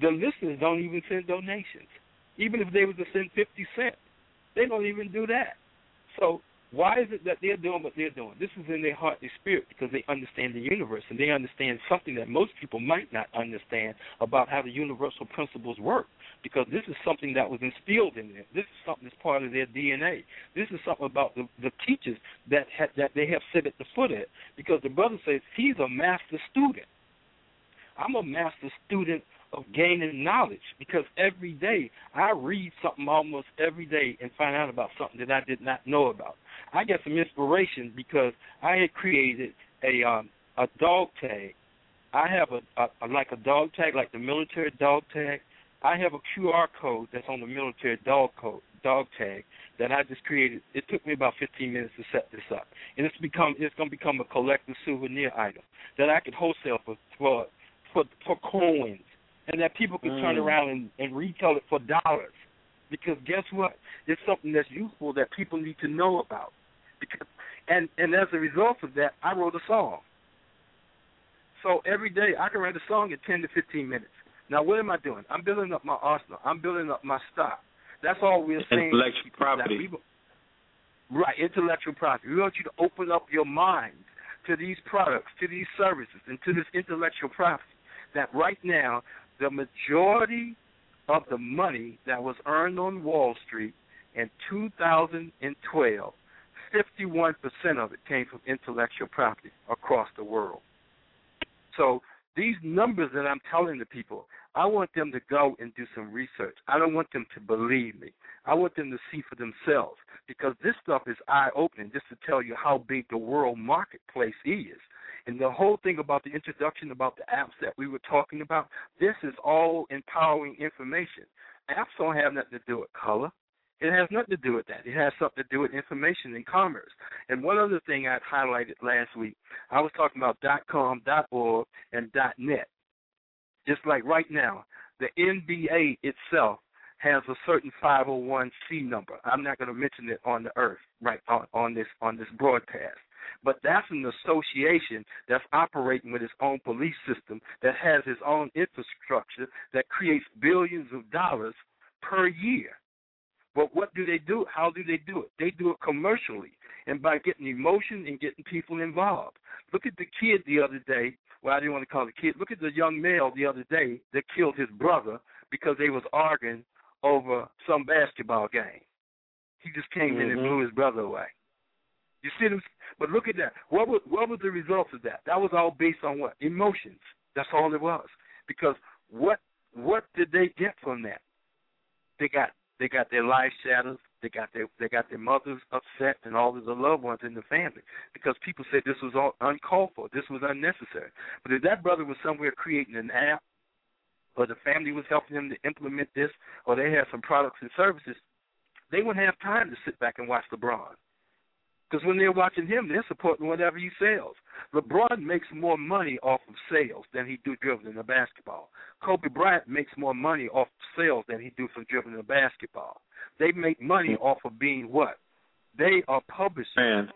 The listeners don't even send donations. Even if they were to send 50 cents, they don't even do that. So why is it that they're doing what they're doing? This is in their heart and spirit because they understand the universe and they understand something that most people might not understand about how the universal principles work. Because this is something that was instilled in them. This is something that's part of their DNA. This is something about the, the teachers that ha- that they have set at the foot at. Because the brother says he's a master student. I'm a master student of gaining knowledge because every day I read something almost every day and find out about something that I did not know about. I get some inspiration because I had created a um, a dog tag. I have a, a, like a dog tag, like the military dog tag. I have a QR code that's on the military dog code dog tag that I just created. It took me about 15 minutes to set this up, and it's become it's going to become a collective souvenir item that I could wholesale for for for, for coins, and that people turn Mm. around and, and retail it for dollars. Because guess what? It's something that's useful that people need to know about. Because and and as a result of that, I wrote a song. So every day I can write a song in 10 to 15 minutes. Now what am I doing? I'm building up my arsenal. I'm building up my stock. That's all we're saying. Intellectual property. we- right, intellectual property. We want you to open up your mind to these products, to these services, and to this intellectual property. That right now, the majority of the money that was earned on Wall Street in 2012, 51% of it came from intellectual property across the world. So these numbers that I'm telling the people, I want them to go and do some research. I don't want them to believe me. I want them to see for themselves because this stuff is eye opening just to tell you how big the world marketplace is. And the whole thing about the introduction about the apps that we were talking about, this is all empowering information. Apps don't have nothing to do with color. It has nothing to do with that. It has something to do with information and commerce. And one other thing I highlighted last week, I was talking about .com, .org, and .net. Just like right now, the NBA itself has a certain 501c number. I'm not going to mention it on the earth right on, on this on this broadcast. But that's an association that's operating with its own police system that has its own infrastructure that creates billions of dollars per year. But what do they do? How do they do it? They do it commercially and by getting emotion and getting people involved. Look at the kid the other day. Well, I didn't want to call the kid. Look at the young male the other day that killed his brother because they was arguing over some basketball game. He just came in and Mhm. blew his brother away. You see them? But look at that. What was what was the result of that? That was all based on what emotions. That's all it was. Because what what did they get from that? They got they got their lives shattered. They got their they got their mothers upset and all of the loved ones in the family because people said this was all uncalled for, this was unnecessary. But if that brother was somewhere creating an app, or the family was helping him to implement this, or they had some products and services, they wouldn't have time to sit back and watch LeBron. Because when they're watching him, they're supporting whatever he sells. LeBron makes more money off of sales than he do dribbling the basketball. Kobe Bryant makes more money off of sales than he do from dribbling the basketball. They make money off of being what? They are publishers. Man.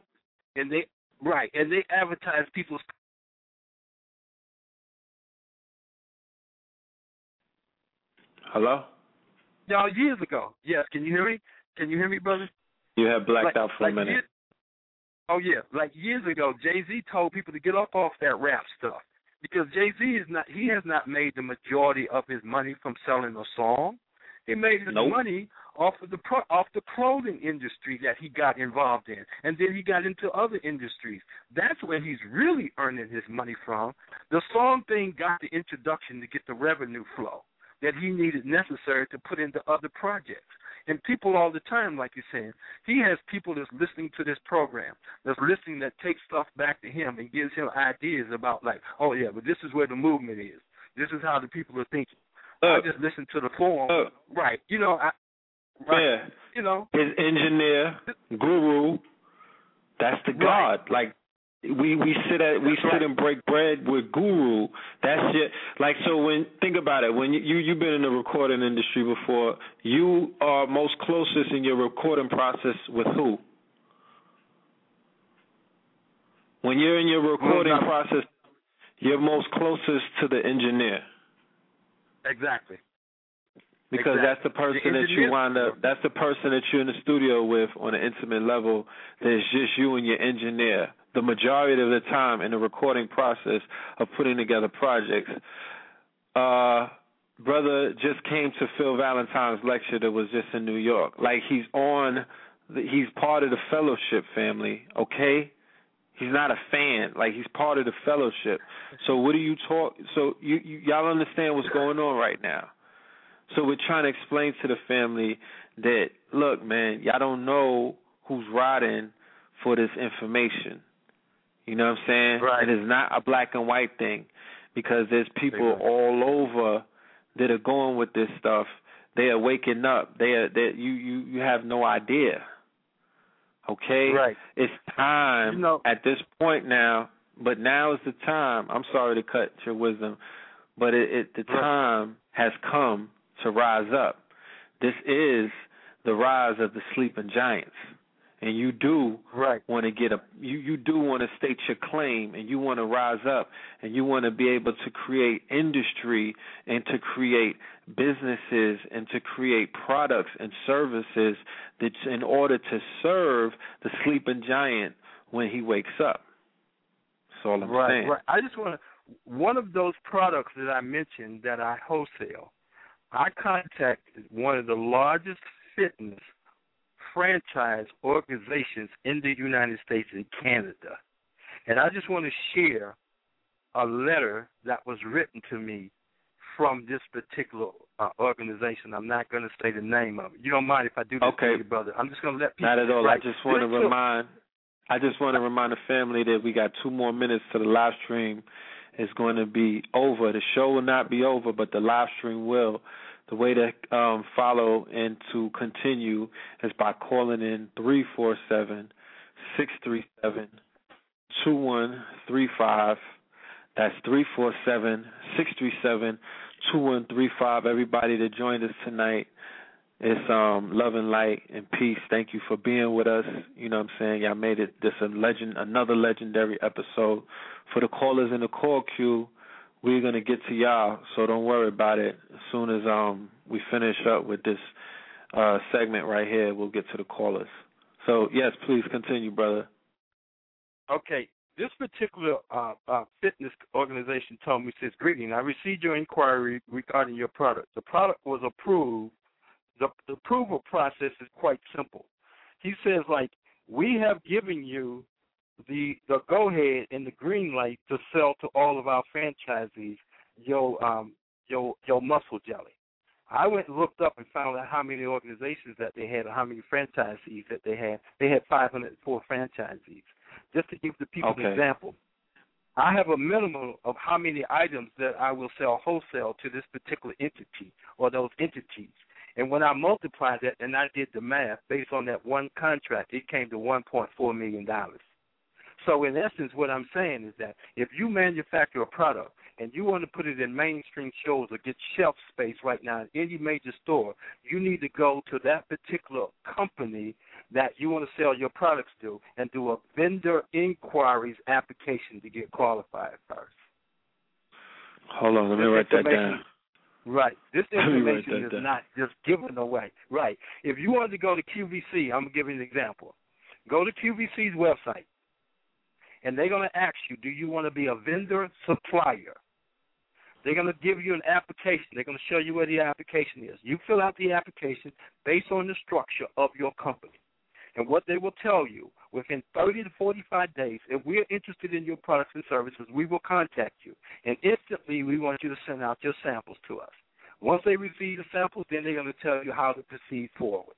And they right, and they advertise people's Hello? now years ago. Yes, can you hear me? Can you hear me, brother? You have blacked Like- out for like a minute. Oh yeah, like years ago, Jay Z told people to get up off that rap stuff because Jay Z is not. He has not made the majority of his money from selling a song. He made his Nope. money off of the pro, off the clothing industry that he got involved in, and then he got into other industries. That's where he's really earning his money from. The song thing got the introduction to get the revenue flow that he needed necessary to put into other projects. And people all the time, like you're saying, he has people that's listening to this program, that's listening that takes stuff back to him and gives him ideas about like, oh yeah, but this is where the movement is. This is how the people are thinking. I oh. just listen to the forum. look. Oh. right. You know, I right. Yeah. You know. His engineer, guru, that's the God. Like we we sit at we sit and break bread with guru. That's it. Like so when think about it, when you, you you've been in the recording industry before, you are most closest in your recording process with who? When you're in your recording process, you're most closest to the engineer Exactly. because Exactly. that's the person that you wind up that's the person that you're in the studio with on an intimate level there's just you and your engineer the majority of the time in the recording process of putting together projects uh brother just came to Phil Valentine's lecture that was just in New York like he's on the, he's part of the fellowship family okay He's not a fan. Like he's part of the fellowship. So what do you talk? So you, you y'all understand what's going on right now. So we're trying to explain to the family that look, man, y'all don't know who's riding for this information. You know what I'm saying? Right. It is not a black and white thing because there's people Exactly. all over that are going with this stuff. They are waking up. They are that you you you have no idea. Okay? Right. It's time You know- at this point now, but now is the time. I'm sorry to cut your wisdom, but it, it the Right. time has come to rise up. This is the rise of the sleeping giants. And you do Right. want to get a you you do want to state your claim and you want to rise up and you want to be able to create industry and to create businesses and to create products and services that in order to serve the sleeping giant when he wakes up. That's all I'm right, saying. right. I just want to. One of those products that I mentioned that I wholesale, I contacted one of the largest fitness franchise organizations in the United States and Canada, and I just want to share a letter that was written to me from this particular uh, organization. I'm not going to say the name of it. You don't mind if I do this Okay. you, brother? I'm just going to let people. Not at all. Right. I just want to remind I just want to remind the family that we got two more minutes to the live stream is going to be over. The show will not be over, but the live stream will. The way to um, follow and to continue is by calling in three four seven six three seven two one three five. That's three four seven six three seven two one three five. Everybody that joined us tonight. It's um love and light and peace. Thank you for being with us. You know what I'm saying? Y'all made it this a legend another legendary episode. For the callers in the call queue, we're gonna get to y'all, so don't worry about it. As soon as um we finish up with this uh segment right here, we'll get to the callers. So yes, please continue, brother. Okay, this particular uh, uh, fitness organization told me, says, Greeting, I received your inquiry regarding your product. The product was approved. The, the approval process is quite simple. He says, like, we have given you the the go ahead and the green light to sell to all of our franchisees your um your your muscle jelly. I went and looked up and found out how many organizations that they had or how many franchisees that they had. They had 504 franchisees. Just to give the people Okay. an example, I have a minimum of how many items that I will sell wholesale to this particular entity or those entities. And when I multiplied that and I did the math based on that one contract, it came to $1.4 million. So, in essence, what I'm saying is that if you manufacture a product and you want to put it in mainstream shows or get shelf space right now in any major store, you need to go to that particular company that you want to sell your products to and do a vendor inquiries application to get qualified first. Hold on, let me This write that down. Right. This information is down. not just given away. Right. If you wanted to go to QVC, I'm going to give you an example. Go to QVC's website, and they're going to ask you, do you want to be a vendor supplier? They're going to give you an application. They're going to show you where the application is. You fill out the application based on the structure of your company. And what they will tell you within 30 to 45 days, if we're interested in your products and services, we will contact you. And instantly, we want you to send out your samples to us. Once they receive the samples, then they're going to tell you how to proceed forward.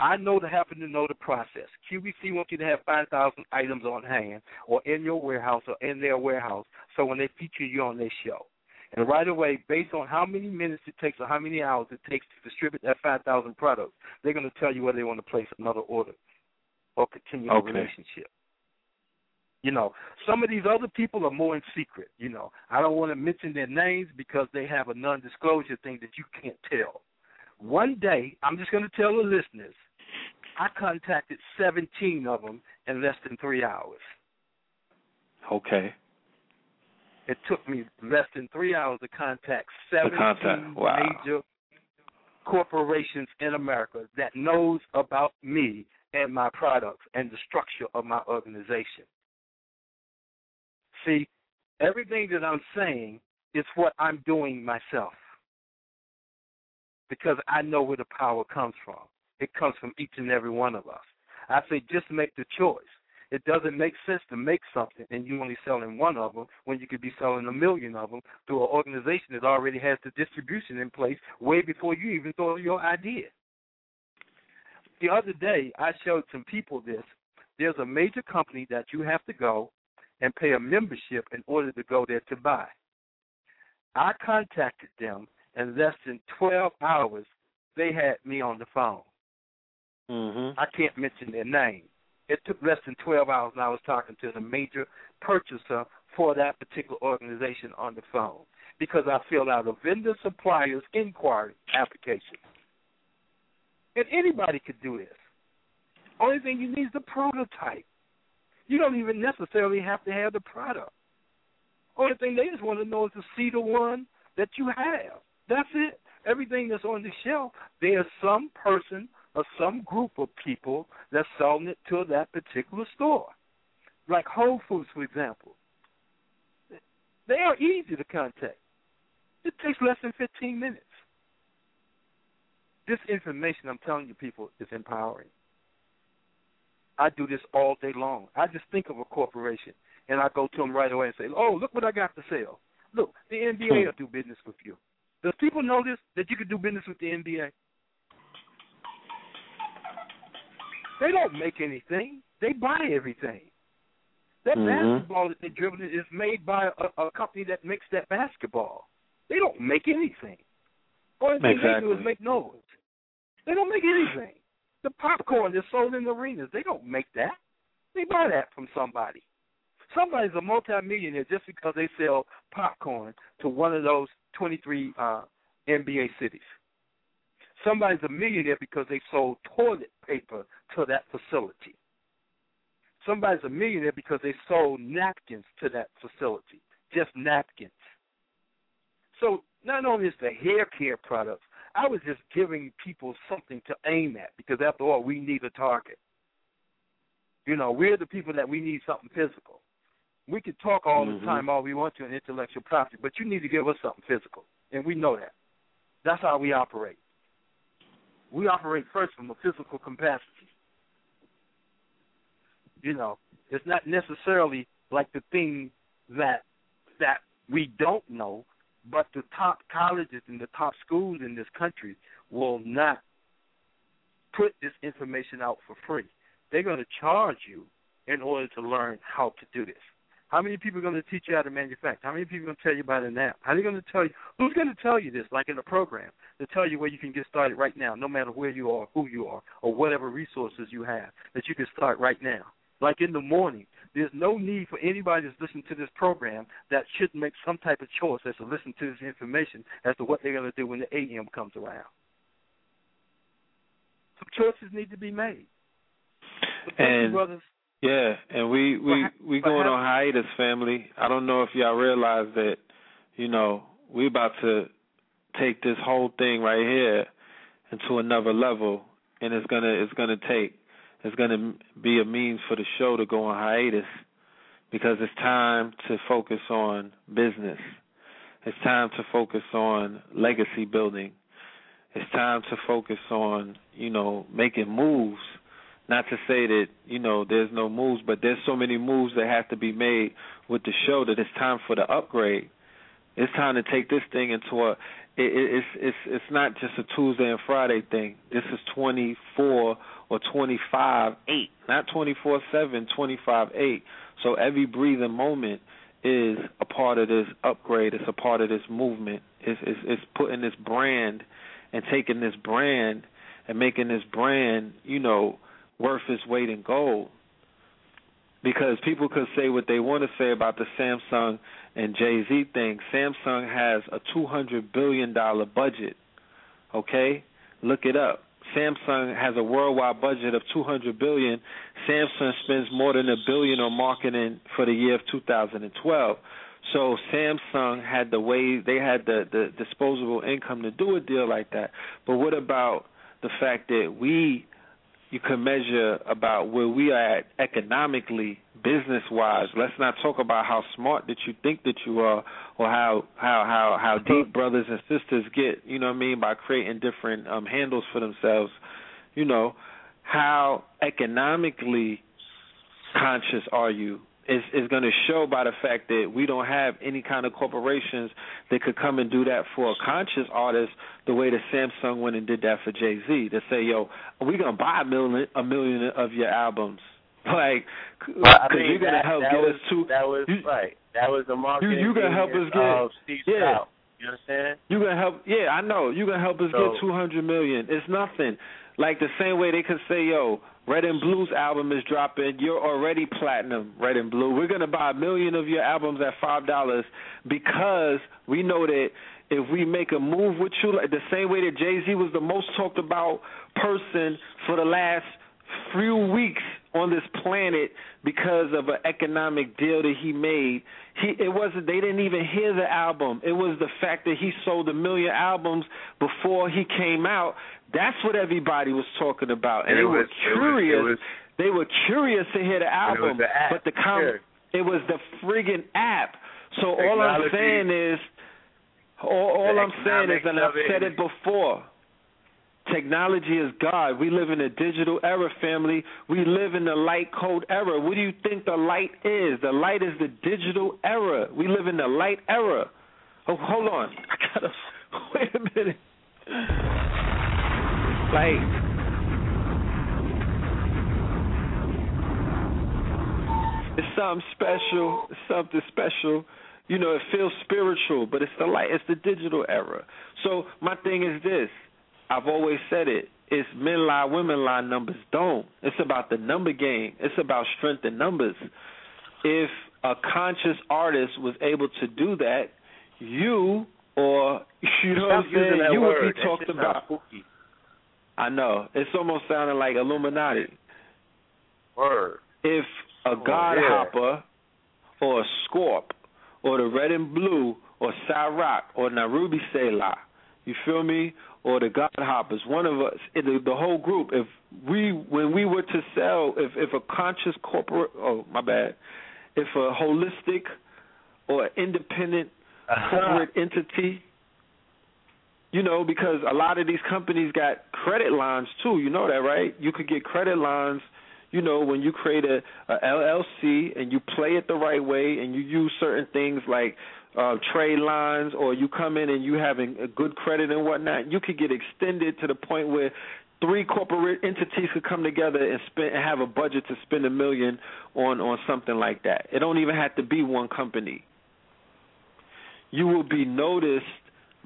I know to happen to know the process. QVC wants you to have 5,000 items on hand or in your warehouse or in their warehouse so when they feature you on their show. And right away, based on how many minutes it takes or how many hours it takes to distribute that 5,000 products, they're going to tell you whether they want to place another order or continue Okay. the relationship. You know, some of these other people are more in secret. You know, I don't want to mention their names because they have a non-disclosure thing that you can't tell. One day, I'm just going to tell the listeners, I contacted 17 of them in less than three hours. Okay. It took me less than three hours to contact To 17 contact. Wow. major corporations in America that knows about me and my products and the structure of my organization. See, everything that I'm saying is what I'm doing myself because I know where the power comes from. It comes from each and every one of us. I say just make the choice. It doesn't make sense to make something and you only selling one of them when you could be selling a million of them through an organization that already has the distribution in place way before you even thought of your idea. The other day, I showed some people this. There's a major company that you have to go and pay a membership in order to go there to buy. I contacted them, and less than 12 hours, they had me on the phone. Mm-hmm. I can't mention their name. It took less than 12 hours, and I was talking to the major purchaser for that particular organization on the phone because I filled out a vendor suppliers inquiry application. And anybody could do this. Only thing you need is the prototype. You don't even necessarily have to have the product. Only thing they just want to know is to see the one that you have. That's it. Everything that's on the shelf, there's some person or some group of people that's selling it to that particular store. Like Whole Foods, for example. They are easy to contact. It takes less than 15 minutes. This information I'm telling you, people, is empowering. I do this all day long. I just think of a corporation and I go to them right away and say, "Oh, look what I got to sell. Look, the NBA hmm. will do business with you." Does people know this that you can do business with the NBA? They don't make anything; they buy everything. That Mhm. basketball that they're dribbling is made by a, a company that makes that basketball. They don't make anything. All they do is make noise. They don't make anything. The popcorn that's sold in the arenas, they don't make that. They buy that from somebody. Somebody's a multimillionaire just because they sell popcorn to one of those 23 uh, NBA cities. Somebody's a millionaire because they sold toilet paper to that facility. Somebody's a millionaire because they sold napkins to that facility, just napkins. So not only is the hair care products, I was just giving people something to aim at because after all, we need a target. You know, we're the people that we need something physical. We can talk all Mhm. the time all we want to in intellectual property, but you need to give us something physical, and we know that. That's how we operate. We operate first from a physical capacity. You know, it's not necessarily like the thing that that we don't know But the top colleges and the top schools in this country will not put this information out for free. They're going to charge you in order to learn how to do this. How many people are going to teach you how to manufacture? How many people are going to tell you about an app? How are they going to tell you? Who's going to tell you this, like in a program, to tell you where you can get started right now, no matter where you are, who you are, or whatever resources you have, that you can start right now? Like in the morning, there's no need for anybody that's listening to this program that should make some type of choice as to listen to this information as to what they're going to do when the AM comes around. Some choices need to be made. But thank you, And brothers. Yeah, and we we we going on hiatus, family. I don't know if y'all realize that, you know, we about to take this whole thing right here into another level, and it's gonna it's gonna take it's gonna be a means for the show to go on hiatus because it's time to focus on business. It's time to focus on legacy building. It's time to focus on, you know, making moves. Not to say that, you know, there's no moves, but there's so many moves that have to be made with the show that it's time for the upgrade. It's time to take this thing into a it, it, it's it's it's not just a Tuesday and Friday thing. This is 24 or 25 8, not 24 7, 25 8. So every breathing moment is a part of this upgrade. It's a part of this movement. It's it's, it's putting this brand and taking this brand and making this brand, you know, worth its weight in gold. Because people could say what they want to say about the Samsung and Jay Z thing. Samsung has a two hundred billion dollar budget. Okay? Look it up. Samsung has a worldwide budget of 200 billion. Samsung spends more than a billion on marketing for the year of 2012. So Samsung had the way they had the the disposable income to do a deal like that. But what about the fact that we you can measure about where we are at economically, business wise. Let's not talk about how smart that you think that you are or how how how how deep brothers and sisters get, you know what I mean, by creating different um handles for themselves. You know, how economically conscious are you is is going to show by the fact that we don't have any kind of corporations that could come and do that for a conscious artist the way that Samsung went and did that for Jay Z. To say, yo, we're gonna buy a million a million of your albums, like, because Well, I mean, you're gonna that, help that get was, us to That was right. That was the marketing. you you gonna help us get- of Steve yeah. Stoute. You understand? You gonna help? Yeah, I know. You gonna help us So- get two hundred million. It's nothing. Like the same way they could say, "Yo, Red and Blue's album is dropping. You're already platinum, Red and Blue. We're gonna buy a million of your albums at five dollars because we know that if we make a move with you, like the same way that Jay Z was the most talked about person for the last few weeks on this planet because of an economic deal that he made. He it wasn't they didn't even hear the album. It was the fact that he sold a million albums before he came out. That's what everybody was talking about. And It they were was- it was- curious. it was- they were curious to hear the album. was the But the com- it was the friggin' app. So all I'm saying is all, all I'm saying is, and I've economics of it said it before, technology is God. We live in a digital era, family. We live in the light code era. What do you think the light is? The light is the digital era. We live in the light era. Oh, hold on. I gotta wait a minute. Like. It's something special. It's something special. You know, it feels spiritual, but it's the light. It's the digital era. So my thing is this: I've always said it. It's men lie, women lie, numbers don't. It's about the number game. It's about strength in numbers. If a conscious artist was able to do that, you or you know what I'm saying, you word. would be talked about. spooky. I know. It's almost sounding like Illuminati. Word. If a oh, God yeah. Hopper or a Scorp or the Red and Blue or Cyrock or Narubi Selah, you feel me? Or the God Hoppers, one of us, the, the whole group. If we, when we were to sell, if if a conscious corporate, oh my bad, if a holistic or independent uh-huh. corporate entity, you know, because a lot of these companies got credit lines too. You know that, right? You could get credit lines. you know, when you create a, a LLC and you play it the right way and you use certain things like uh, trade lines or you come in and you having a good credit and whatnot, you could get extended to the point where three corporate entities could come together and spend and have a budget to spend a million on on something like that. It don't even have to be one company. You will be noticed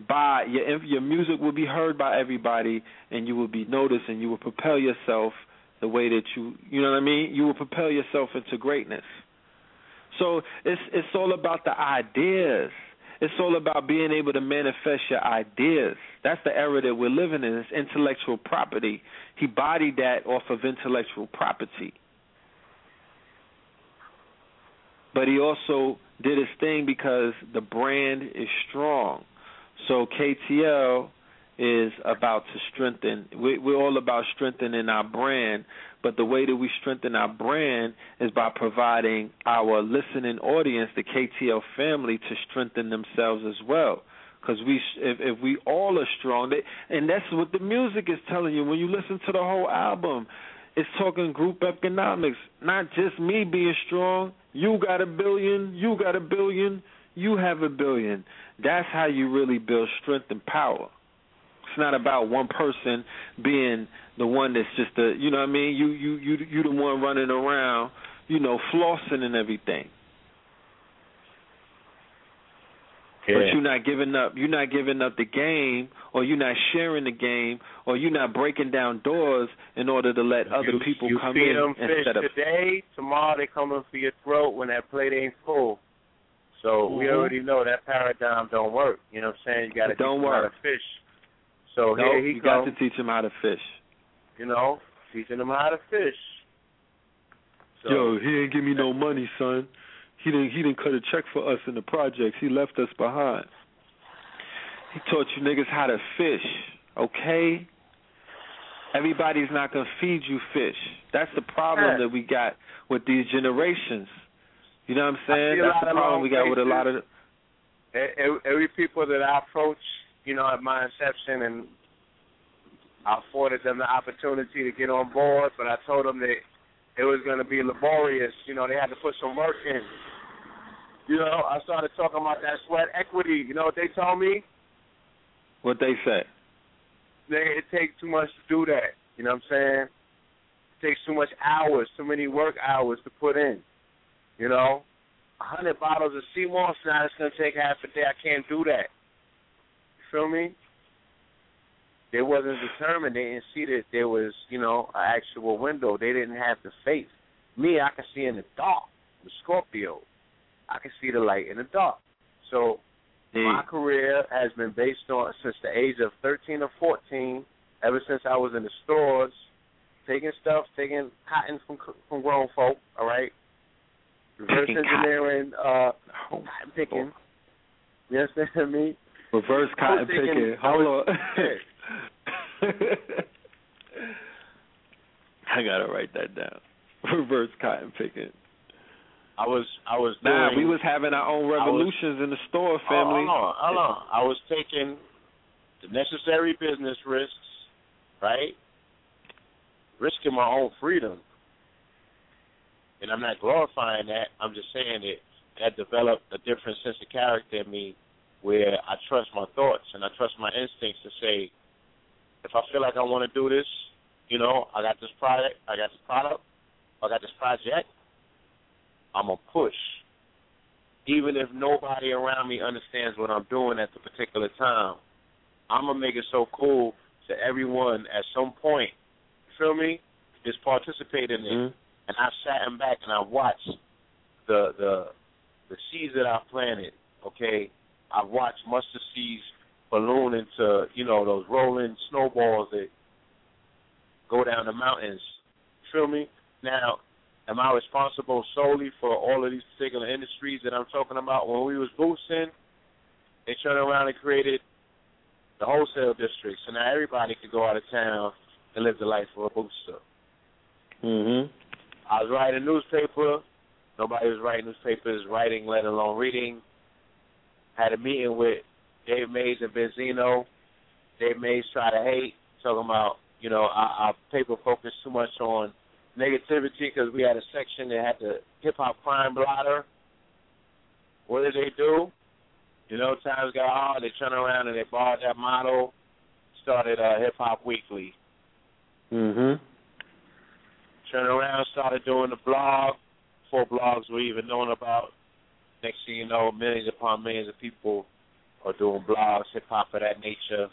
by your your music will be heard by everybody and you will be noticed and you will propel yourself the way that you you know what I mean? You will propel yourself into greatness. So it's it's all about the ideas. It's all about being able to manifest your ideas. That's the era that we're living in. It's intellectual property. He bodied that off of intellectual property. But he also did his thing because the brand is strong. So KTL is about to strengthen. We, we're all about strengthening our brand, but the way that we strengthen our brand is by providing our listening audience, the KTL family, to strengthen themselves as well. Because we, if, if we all are strong, they, and that's what the music is telling you. When you listen to the whole album, it's talking group economics, not just me being strong. You got a billion, you got a billion, you have a billion. That's how you really build strength and power. It's not about one person being the one that's just the you know what I mean. You you you you the one running around, you know, flossing and everything. Yeah. But you're not giving up. You're not giving up the game, or you're not sharing the game, or you're not breaking down doors in order to let other you, people you come in them fish instead of. today, tomorrow they coming for your throat when that plate ain't full. So we Mhm. already know that paradigm don't work. You know what I'm saying? You got to don't teach them how work. to fish. So no, here he you got to teach him how to fish. You know, teaching him how to fish. So, Yo, he ain't give me no money, son. He didn't. He didn't cut a check for us in the projects. He left us behind. He taught you niggas how to fish, okay? Everybody's not gonna feed you fish. That's the problem that we got with these generations. You know what I'm saying? That's the problem we got with a lot of. The, every people that I approach, you know, at my inception, and I afforded them the opportunity to get on board, but I told them that it was going to be laborious. You know, they had to put some work in. You know, I started talking about that sweat equity. You know what they told me? what they say? They, it takes too much to do that. You know what I'm saying? It takes too much hours, too many work hours to put in. You know, a hundred bottles of sea moss now it's gonna take half a day. I can't do that. Feel me? They wasn't determined. They didn't see that there was, you know, an actual window. They didn't have the faith. Me, I can see in the dark. The Scorpio, I can see the light in the dark. So my career has been based on since the age of 13 or 14. Ever since I was in the stores, taking stuff, taking cotton from from grown folk. All right, reverse engineering, uh, cotton picking. You understand me? Reverse cotton picking. I Hold on. I gotta write that down. Reverse cotton picking. I was I was Nah, doing, we was having our own I was- revolutions in the store, family. hold on, hold on. I was taking the necessary business risks, right? Risking my own freedom. And I'm not glorifying that. I'm just saying that that developed a different sense of character in me where I trust my thoughts and I trust my instincts to say, if I feel like I want to do this, you know, I got this product, I got this product, I got this project, I'm going to push even if nobody around me understands what I'm doing at the particular time, I'm gonna make it so cool to everyone at some point. Feel me? Is participating in it. Mm-hmm. And I've sat in back and I've watched the the the seeds that I've planted. Okay, I've watched mustard seeds balloon into you know those rolling snowballs that go down the mountains. Feel me? Now am I responsible solely for all of these particular industries that I'm talking about? When we was boosting, they turned around and created the wholesale district, so now everybody could go out of town and live the life of a booster. Mhm. I was writing a newspaper. Nobody was writing newspapers, writing, let alone reading. Had a meeting with Dave Mays and Benzino. Dave Mays tried to hate, talking about, you know, our, our paper focused too much on negativity because we had a section that had the hip hop crime blotter. What did they do? You know, times got hard. They turned around and they bought that model, started uh, Hip Hop Weekly. Mm Mhm. Turned around, started doing the blog. Four blogs were even known about. Next thing you know, millions upon millions of people are doing blogs, hip hop of that nature.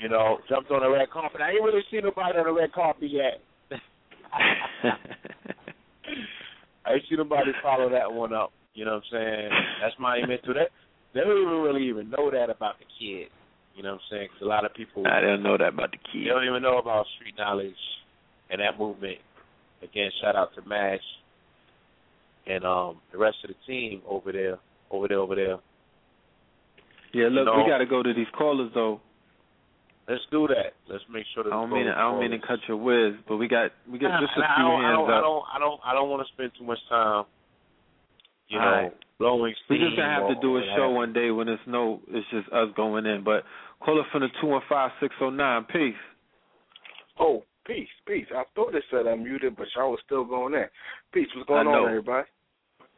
You know, jumped on the red carpet. I ain't really seen nobody on the red carpet yet. I ain't seen nobody follow that one up. You know what I'm saying? That's my mental. That they don't even really even know that about the kid. You know what I'm saying? 'Cause a lot of people I don't know that about the kid. they don't even know about street knowledge and that movement. Again, shout out to Mash and um the rest of the team over there, over there, over there. Yeah, look, know- we got to go to these callers though. Let's do that. Let's make sure that I don't mean to, I don't mean to cut your whiz, but we got we got just a and I few don't, I hands don't, I up. don't, I don't, I don't, I don't want to spend too much time, you know, Alright. blowing steam. We just gonna have to do a show that. one day when it's no, it's just us going in. But call us from the two one five six zero nine. Peace. Oh, peace, peace. I thought they said I'm muted, but y'all was still going in. Peace. What's going on, everybody?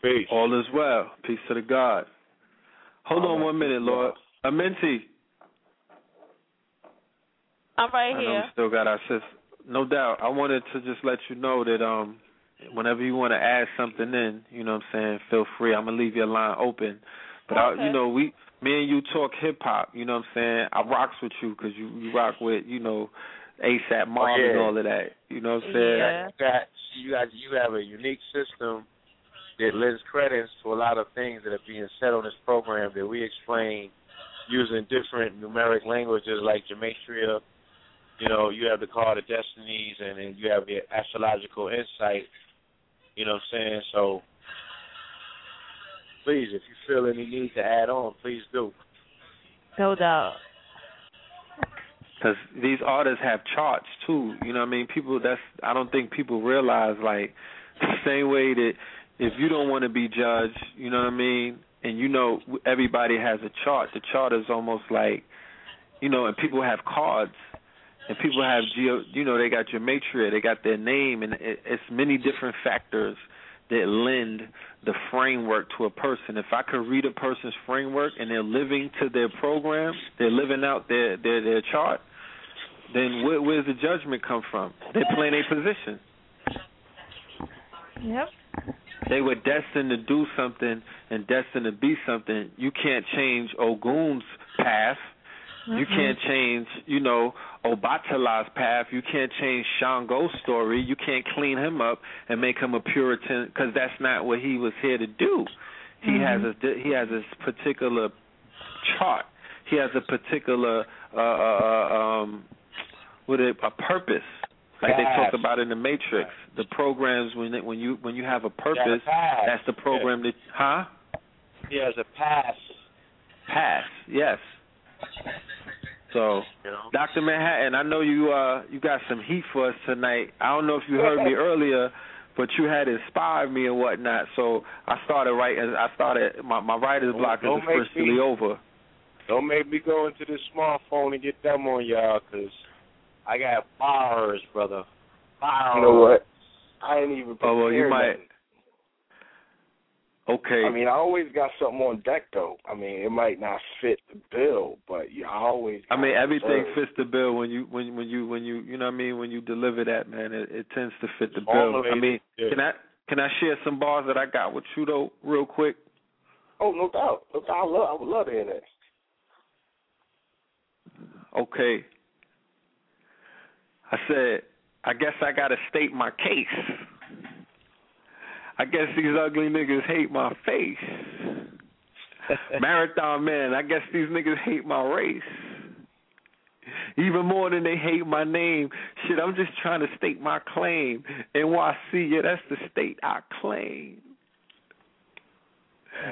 Peace. All is well. Peace to the God. Hold All on right, one minute, Lord. Amenti. I'm right I know here. we still got our sis. No doubt. I wanted to just let you know that um, whenever you want to add something in, you know what I'm saying, feel free. I'm gonna leave your line open. But I, you know, we, me and you talk hip hop. You know what I'm saying. I rocks with you because you, you rock with, you know, ASAP Mob Oh, yeah. and all of that. You know what I'm saying. Yeah. You got, you got, you have a unique system that lends credence to a lot of things that are being said on this program that we explain using different numeric languages like gematria. You know, you have the card of destinies, and then you have the astrological insight. You know what I'm saying? So, please, if you feel any need to add on, please do. No doubt. because these artists have charts too. You know what I mean? People that's I don't think people realize like the same way that if you don't want to be judged, you know what I mean, and you know everybody has a chart. The chart is almost like you know, and people have cards. And people have geo, you know, they got your matrix, they got their name, and it, it's many different factors that lend the framework to a person. If I could read a person's framework and they're living to their program, they're living out their their, their chart, then where, where's the judgment come from? They're playing a position. Yep. They were destined to do something and destined to be something. You can't change Ogun's path. You can't change, you know, Obatala's path. You can't change Shango's story. You can't clean him up and make him a Puritan because that's not what he was here to do. He has a he has a particular chart. He has a particular uh, uh, uh, um, with a, a purpose, like they Path. talk about in the Matrix. The programs when it, when you when you have a purpose, path. that's the program that huh He has a pass. pass. Yes. So, You know. Doctor Manhattan, I know you uh you got some heat for us tonight. I don't know if you heard me earlier, but you had inspired me and whatnot. So I started writing. I started my my writer's Don't- block is don't make officially over. Don't make me go into this smartphone and get them on y'all, cause I got bars, brother. Bars. You know what? I ain't even Oh well, you might. nothing. Okay. I mean, I always got something on deck though. I mean, it might not fit the bill, but yeah, I always. I mean, everything reserves. fits the bill when you when when you when you you know what I mean when you deliver that man. It, it tends to fit the bill. I mean, yeah. can I can I share some bars that I got with you though, real quick? Oh, no doubt. No doubt. I love. I would love to hear that. Okay. I said, I guess I gotta state my case. I guess these ugly niggas hate my face. Marathon man, I guess these niggas hate my race. Even more than they hate my name. Shit, I'm just trying to state my claim. NYC, yeah, that's the state I claim.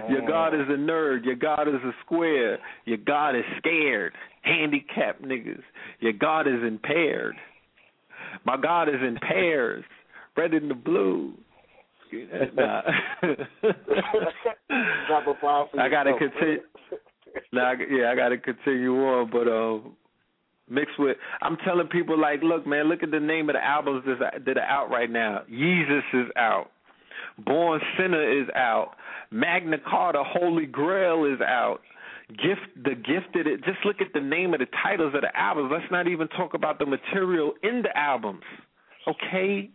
Your oh. God is a nerd. Your God is a square. Your God is scared. Handicapped niggas. Your God is impaired. My God is in pairs. Red and the blue. Nah. Drop a bomb for I gotta continue. I- yeah, I gotta continue on, but um, mixed with. I'm telling people like, look, man, look at the name of the albums that that are out right now. Yeezus is out. Born Sinner is out. Magna Carta, Holy Grail is out. Gift, the gifted. Just look at the name of the titles of the albums. Let's not even talk about the material in the albums. Okay,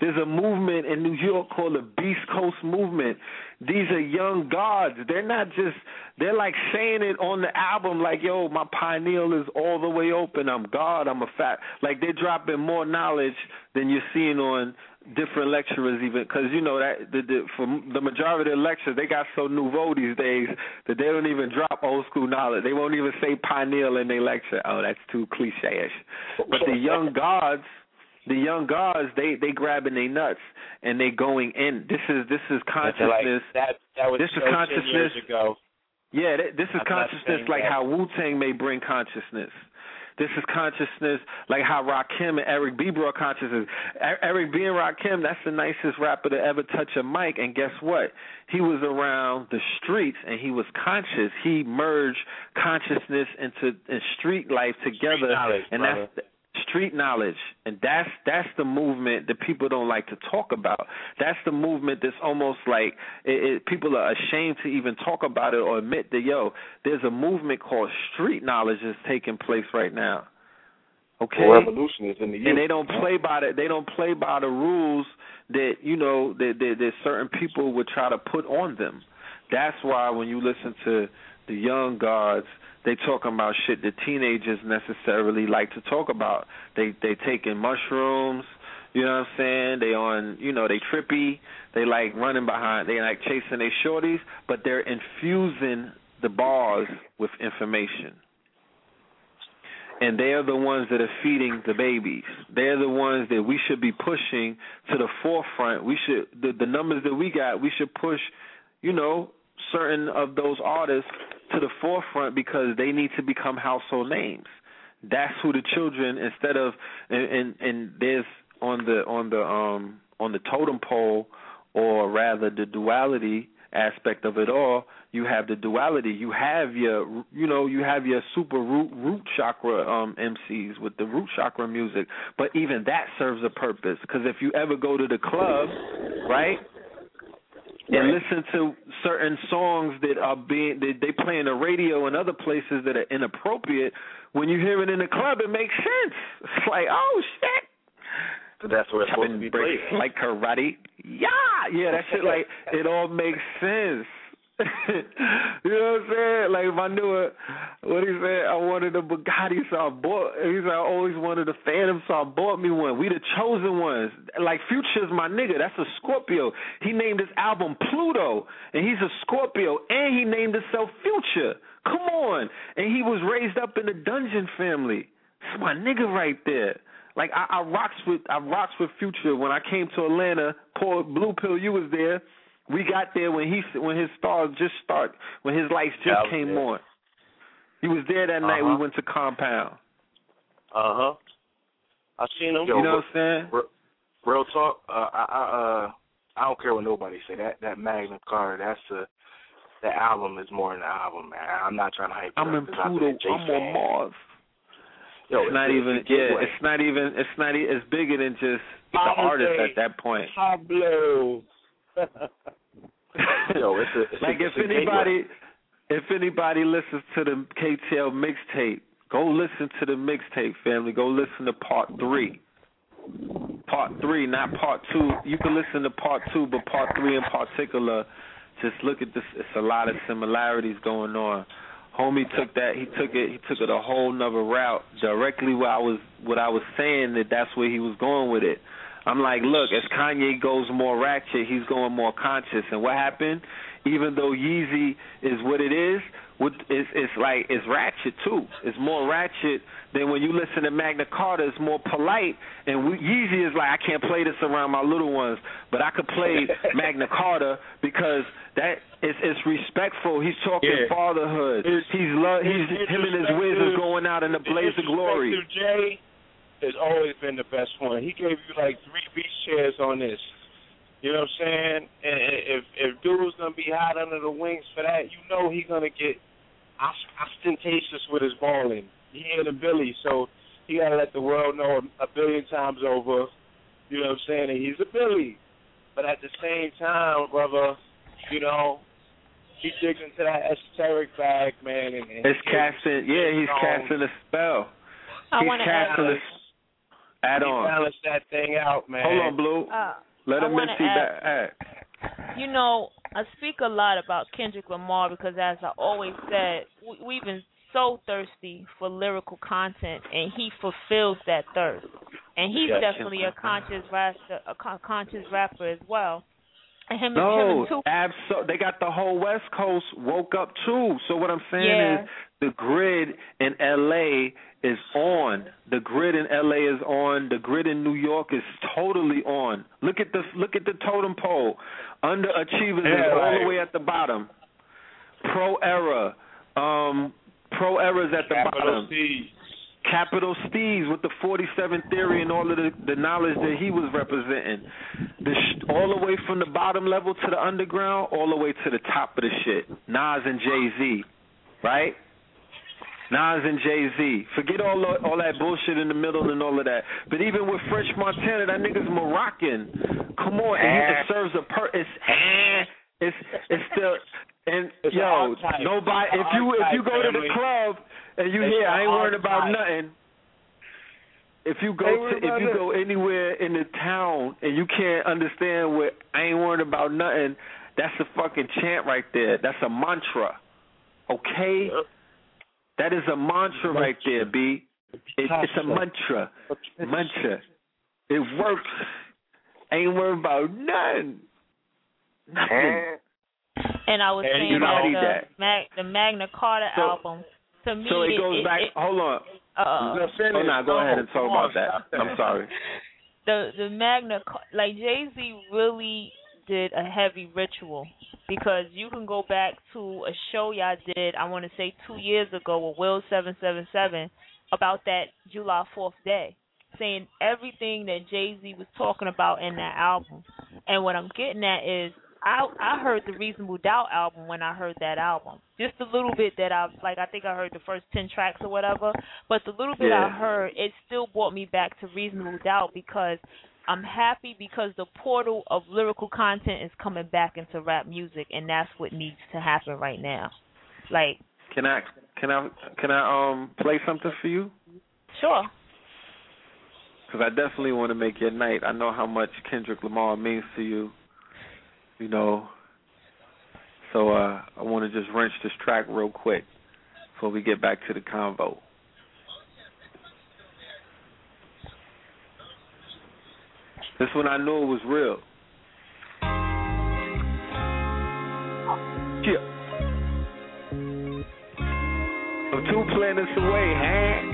there's a movement in New York called the Beast Coast Movement. These are young gods. They're not just they're like saying it on the album like, yo, my pineal is all the way open. I'm God, I'm a fat like they're dropping more knowledge than you're seeing on different lecturers even because you know that the, the for the majority of the lectures they got so nouveau these days that they don't even drop old school knowledge they won't even say pineal in their lecture oh that's too cliche-ish but the young gods the young gods they they grabbing their nuts and they going in. This is this is consciousness. Like, that that was this is so 10 consciousness. years ago. Yeah, th- this is I'm consciousness like that. how Wu Tang may bring consciousness. This is consciousness like how Rakim and Eric B brought consciousness. Eric B and Rakim, that's the nicest rapper to ever touch a mic. And guess what? He was around the streets and he was conscious. He merged consciousness into and street life together, knowledge, and that's street knowledge. And that's that's the movement that people don't like to talk about. That's the movement that's almost like it, it, people are ashamed to even talk about it or admit that yo there's a movement called street knowledge that's taking place right now. Okay? Well, revolution is in the youth. and they don't play by the they don't play by the rules that you know that, that that certain people would try to put on them. That's why when you listen to the young guards, they talking about shit that teenagers necessarily like to talk about. They they taking mushrooms, you know what I'm saying? They on you know they trippy. They like running behind. They like chasing their shorties, but they're infusing the bars with information and they're the ones that are feeding the babies. They're the ones that we should be pushing to the forefront. We should the the numbers that we got, we should push, you know, certain of those artists to the forefront because they need to become household names. That's who the children instead of and and, and there's on the on the um on the totem pole or rather the duality aspect of it all, you have the duality. You have your, you know, you have your super root root chakra um MCs with the root chakra music, but even that serves a purpose because if you ever go to the club, right? And listen to certain songs that are being that they play in the radio and other places that are inappropriate. When you hear it in the club, it makes sense. It's like, oh shit, So that's where it's supposed to be played. like karate. Yeah, yeah, that shit like it all makes sense. you know what I'm saying? Like if I knew it, what he said, I wanted a Bugatti, so I bought. He said I always wanted a Phantom, so I bought me one. We the chosen ones. Like Future's my nigga. That's a Scorpio. He named his album Pluto, and he's a Scorpio, and he named himself Future. Come on, and he was raised up in the Dungeon family. That's my nigga right there. Like I, I rocks with I rocks with Future. When I came to Atlanta, Paul Blue Pill, you was there. We got there when he when his stars just start when his lights just Yeah, came there. on. He was there that night. We Uh-huh. went to Compound. Uh huh. I seen him. Yo, you know what I'm saying? Re- Real talk. Uh, I, I uh, I don't care what nobody say. That that Magna Carta. That's a the album is more than an album, man. I'm not trying to hype I'm in in 'cause I've Pluto. been a Jay I'm on. Mars. Yo, it's not even it's yeah. It's not even. It's not. It's bigger than just the artist at that point. Pablo. Yo, it's a like if it's gateway. anybody if anybody listens to the KTL mixtape, go listen to the mixtape, family. Go listen to part three. Part three, not part two. You can listen to part two, but part three in particular, just look at this. It's a lot of similarities going on. Homie took that. He took it. He took it a whole nother route. Directly what I was what I was saying that that's where he was going with it. I'm like, look, as Kanye goes more ratchet, he's going more conscious. And what happened? Even though Yeezy is what it is, it's it's like it's ratchet too. It's more ratchet than when you listen to Magna Carta. It's more polite, and we, Yeezy is like, I can't play this around my little ones, but I could play Magna Carta because that it's it's respectful. He's talking Yeah. fatherhood. His- he's love. He's him and his whiz is going out in the blaze of glory. Jay has always been the best one. He gave you like three beach chairs on this. You know what I'm saying? And and if if dude's gonna be hot under the wings for that, you know he gonna get ostentatious with his balling. he ain't a Billy, so he gotta let the world know a billion times over. You know what I'm saying? That he's a Billy, but at the same time, brother, you know, he digs into that esoteric bag, man. And, and It's casting. Yeah, he's casting a spell. I he's casting add- a add he on. balance that thing out, man. Hold on, Blue. Uh, Let him wanna see add- back. You know, I speak a lot about Kendrick Lamar because, as I always said, we, we've been so thirsty for lyrical content, and he fulfills that thirst. And he's Yes. definitely a conscious rapper, a conscious rapper as well. And him, him No, and Tupac. absolutely. They got the whole West Coast woke up too. So what I'm saying Yeah. is the grid in LA is on. The grid in LA is on. The grid in New York is totally on. Look at the look at the totem pole. Underachievers Yeah, is all right. the way at the bottom. Pro era. Um pro era is at the Capital bottom. C. Capital Steez with the 47 theory and all of the, the knowledge that he was representing. The sh- all the way from the bottom level to the underground, all the way to the top of the shit. Nas and Jay Z, right? Nas and Jay Z. Forget all the, all that bullshit in the middle and all of that. But even with French Montana, that nigga's Moroccan. Come on, and he Eh. it serves a per. It's eh. It's it's still and It's yo nobody. If you if you go to the club and you It's hear I ain't worried about nothing. If you go to if you nothing. go anywhere in the town and you can't understand what I ain't worried about nothing, that's a fucking chant right there. That's a mantra. Okay? That is a mantra right there, B. It, it's a mantra. Mantra. It works. Ain't worried about nothing. Nothing. And I was And saying you about studied the, that. Mag, the Magna Carta So- album. To me, So it goes back. hold on. Uh, oh, nah, go ahead and talk about that. I'm sorry. the the Magna Car- like Jay Z really did a heavy ritual because you can go back to a show y'all did I want to say two years ago with Will Seven Seven Seven about that July Fourth day, saying everything that Jay Z was talking about in that album. And what I'm getting at is I I heard the Reasonable Doubt album when I heard that album. Just a little bit that I like I think I heard the first ten tracks or whatever. But the little bit I heard it still brought me back to Reasonable Doubt because I'm happy because the portal of lyrical content is coming back into rap music and that's what needs to happen right now. Like Can I can I can I um play something for you? sure. Because I definitely want to make your night. I know how much Kendrick Lamar means to you. You know. So uh I want to just wrench this track real quick before we get back to the convo. This one I knew it was real. Yeah. I'm two planets away, huh?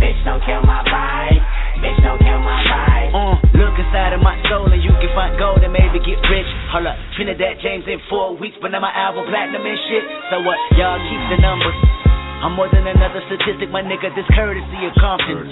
Bitch, don't kill my vibe. Bitch, don't kill my vibe. Uh, look inside of my soul and you can find gold and maybe get rich. Hold up, Trinidad James in four weeks, but now my album platinum and shit. So what? Y'all keep the numbers. I'm more than another statistic, my nigga. This courtesy of Compton.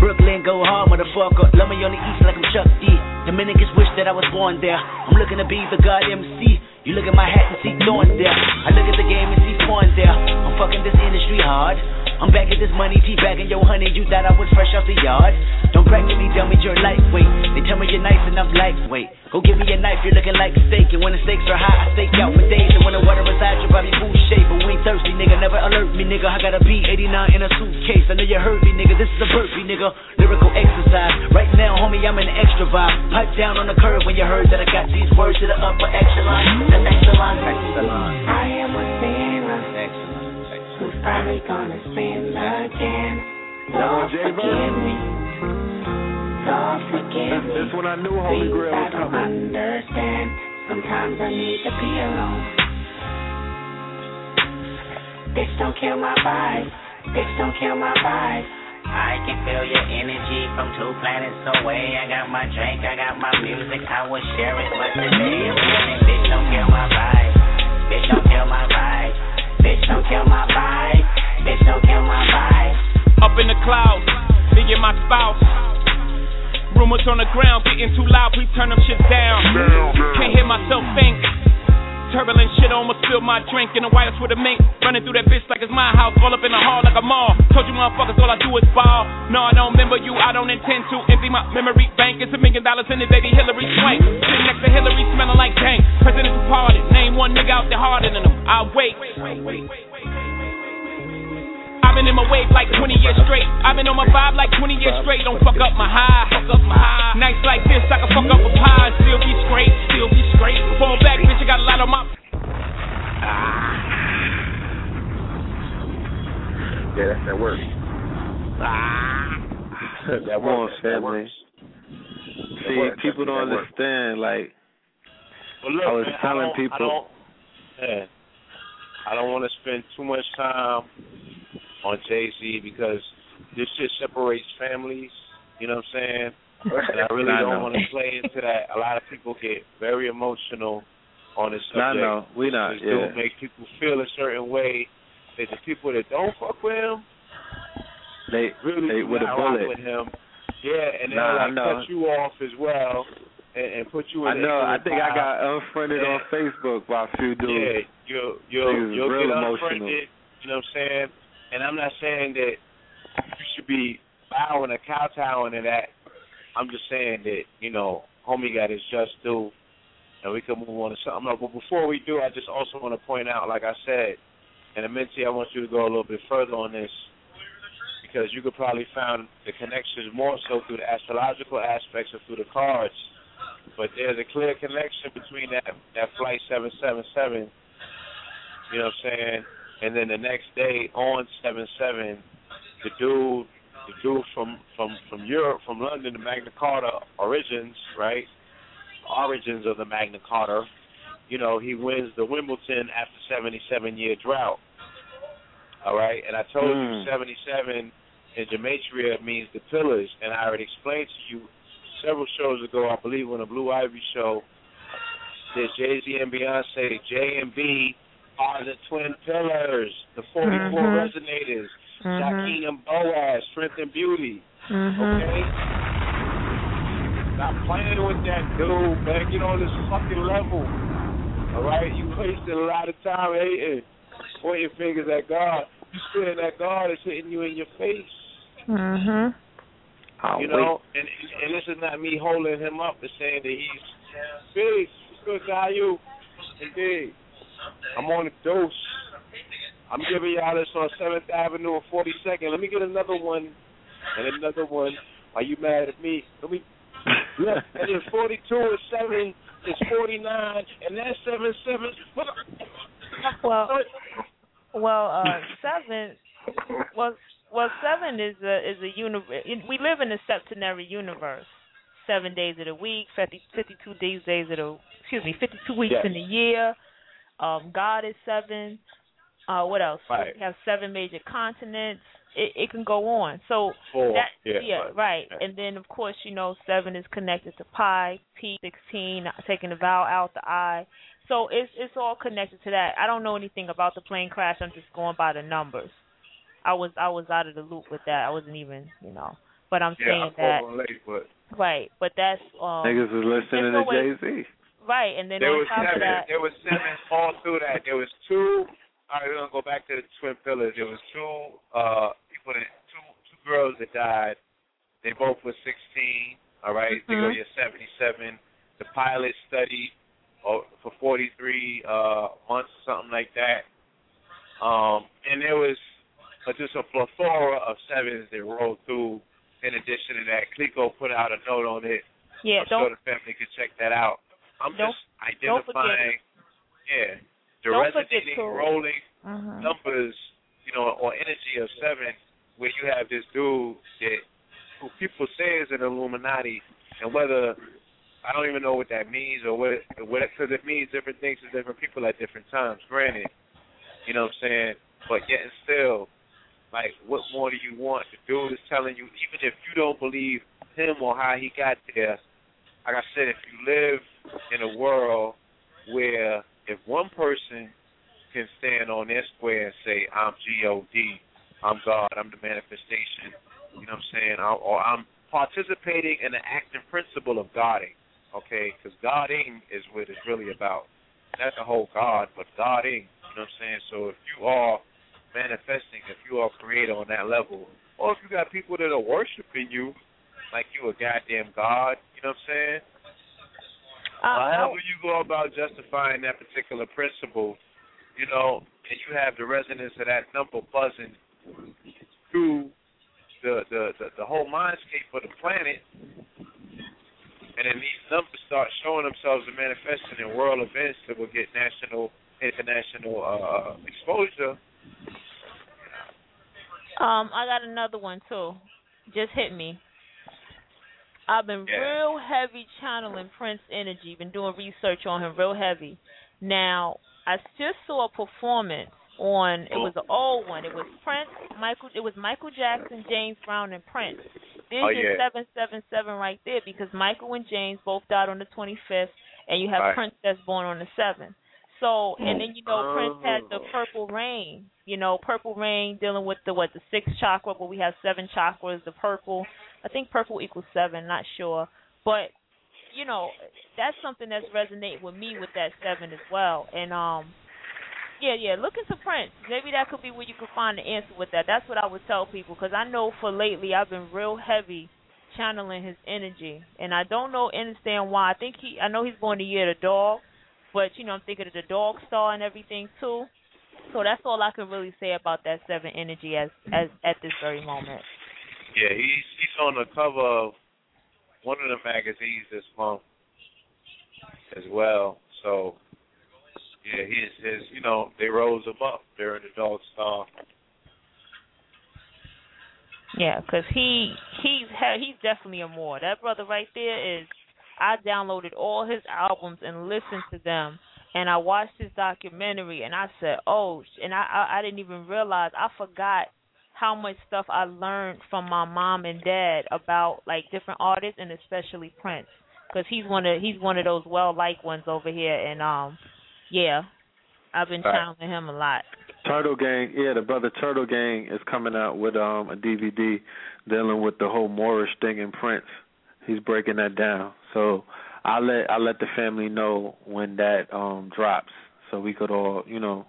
Brooklyn go hard, motherfucker. Love me on the east like I'm Chuck D. Dominicans wish that I was born there. I'm looking to be the God MC. You look at my hat and see thorns there. I look at the game and see porn there. I'm fucking this industry hard. I'm back at this money, T-bagging yo honey. You thought I was fresh off the yard? Don't crack me, tell me you're lightweight. They tell me you're nice and I'm lightweight. Go give me a knife, you're looking like steak. And when the stakes are high, I stake out for days. And when the water resides, you'll probably food shape. But we ain't thirsty, nigga. Never alert me, nigga. I got a B89 in a suitcase. I know you heard me, nigga. This is a burpee, nigga. Lyrical exercise. Right now, homie, I'm in an extra vibe. Pipe down on the curve when you heard that I got these words to the upper echelon. The excellent. I am a probably gonna sin again. Lord, forgive me. Lord, forgive me. This when I knew Holy Grail I was don't understand. Sometimes I need to be alone. Bitch, don't kill my vibe. Bitch, don't kill my vibe. I can feel your energy from two planets away. I got my drink, I got my music, I will share it. But today I'm bitch, don't kill my vibe. Bitch, don't kill my vibe. Bitch, don't kill my vibe. Bitch, don't kill my vibe. Up in the clouds, me and my spouse. Rumors on the ground getting too loud, please turn them shit down. Can't hear myself think. Turbulent shit almost spilled my drink in the White with a mink. Running through that bitch like it's my house, all up in the hall like a mall. Told you motherfuckers all I do is ball. No, I don't remember you, I don't intend to. Empty my memory bank, it's a million dollars in it, baby Hilary Swank. Sitting next to Hillary, smelling like dank. Presidential pardon, name one nigga out there harder than him. I wait. I've been in my wave like 20 years straight. I've been on my vibe like 20 years straight. Don't fuck up my high. Fuck up my high. Nights like this, I can fuck up a pie and still be straight. Still be straight. Fall back, bitch, I got a lot on my. Yeah, that's that work. Ah. That Come on, family. See, works. people don't understand. Like But look, I was man, telling I people- I don't, yeah, I don't want to spend too much time on Jay Z because this shit separates families. You know what I'm saying? And I really don't want to play into that. A lot of people get very emotional on this subject. know. We not, This yeah. make people feel a certain way. That the people that don't fuck with him they really they with a bullet. with him. Yeah, and they'll Nah, like cut you off as well and, and put you in. I know. I think I got unfriended on Facebook by a few dudes. Yeah, you'll you'll you'll real get emotional. unfriended. You know what I'm saying? And I'm not saying that you should be bowing or kowtowing to that. I'm just saying that you know, homie got his just due, and we can move on to something else. But before we do, I just also want to point out, like I said, Amenti, I want you to go a little bit further on this because you could probably find the connections more so through the astrological aspects or through the cards. But there's a clear connection between that that flight seven seven seven, you know what I'm saying, and then the next day on seven seven, the dude the dude from from from Europe, from London, the Magna Carta origins, right? Origins of the Magna Carta. You know, he wins the Wimbledon after 77 year drought. All right, and I told Hmm. you 77 in gematria means the pillars, and I already explained to you several shows ago, I believe on the Blue Ivy show, that Jay Z and Beyonce, J and B, are the twin pillars, the 44 Mhm. resonators, Mhm. Jachin and Boaz, Strength and Beauty. Mhm. Okay? Stop playing with that dude, man. Get on this fucking level. All right? You wasted a lot of time hating, pointing fingers at God. You spitting at God is hitting you in your face. Mm-hmm. I'll you know, and and this is not me holding him up and saying that he's big. Good guy, you. Indeed. I'm on the dose. I'm giving y'all this on Seventh Avenue and Forty Second. Let me get another one and another one. Are you mad at me? Let me look. And Forty Two is seven. It's forty nine, and that's seven seven. Well, well, uh, seven. Well, well, seven is a is a universe. We live in a septenary universe. Seven days of the week, 50, 52 days days of the excuse me, fifty two weeks Yes. in the year. Um, God is seven. Uh, what else? Right. We have seven major continents. It, it can go on. So Four. that, Yeah, right. right. And then of course, you know, seven is connected to pi, P sixteen, taking the vowel out the I. So it's it's all connected to that. I don't know anything about the plane crash. I'm just going by the numbers. I was I was out of the loop with that. I wasn't even, you know. But I'm Yeah, saying I'm that late, but right. But that's um Niggas was listening to Jay Z. right. And then there was seven. that, There was seven all through that. There was two. All right, we're gonna go back to the twin pillars. There was two uh people that two two girls that died. They both were sixteen. All right, they go Mhm. to seventy seven. The pilot studied oh, for forty three uh months, something like that. Um, and there was uh, just a plethora of sevens that rolled through. In addition to that, Clico put out a note on it. yeah, I'm don't the family could check that out. I'm Don't- just identifying, yeah, the Don't resonating, rolling Mhm. numbers, you know, or energy of seven, where you have this dude that who people say is an Illuminati, and whether I don't even know what that means or what what because it means different things to different people at different times. Granted, you know what I'm saying, but yet and still, like, what more do you want? The dude is telling you, even if you don't believe him or how he got there, like I said, if you live in a world where if one person can stand on their square and say, I'm G-O-D, I'm God, I'm the manifestation, you know what I'm saying, I, or I'm participating in the acting principle of Godding, okay, because Godding is what it's really about. Not the whole God, but Godding, you know what I'm saying? So if you are manifesting, if you are creator on that level, or if you got people that are worshiping you like you a goddamn God, you know what I'm saying? Uh, However you go about justifying that particular principle, you know, and you have the resonance of that number buzzing through the the the, the whole mindscape of the planet, and then these numbers start showing themselves and manifesting in world events that will get national, international uh, exposure. Um, I got another one too. Just hit me. I've been Yeah. real heavy channeling Prince energy. Been doing research on him real heavy. Now I just saw a performance on. It was an old one. It was Prince, Michael. It was Michael Jackson, James Brown, and Prince. There's Oh, yeah. seven seven seven right there because Michael and James both died on the 25th, and you have Right. Prince that's born on the seventh. So and then you know Prince had the Oh. purple rain. You know purple rain dealing with the what the sixth chakra, but we have seven chakras. The purple, I think purple equals seven. Not sure, but you know that's something that's resonating with me with that seven as well. And um, yeah, yeah, look into Prince. Maybe that could be where you could find the answer with that. That's what I would tell people because I know for lately I've been real heavy channeling his energy, and I don't know understand why. I think he, I know he's born the year the dog, but you know I'm thinking of the dog star and everything too. So that's all I can really say about that seven energy as as at this very moment. Yeah, he's he's on the cover of one of the magazines this month as well. So yeah, his his you know they rose him up during the Dog Star. Yeah, 'cause he he's he's definitely a more. That brother right there is. I downloaded all his albums and listened to them, and I watched his documentary, and I said, "Oh," and I I, I didn't even realize I forgot how much stuff I learned from my mom and dad about like different artists and especially Prince, because he's one of he's one of those well liked ones over here, and um, yeah, I've been Right. channeling him a lot. Turtle Gang, yeah, the brother Turtle Gang is coming out with um a DVD dealing with the whole Moorish thing in Prince. He's breaking that down. So I let I let the family know when that um drops so we could all, you know,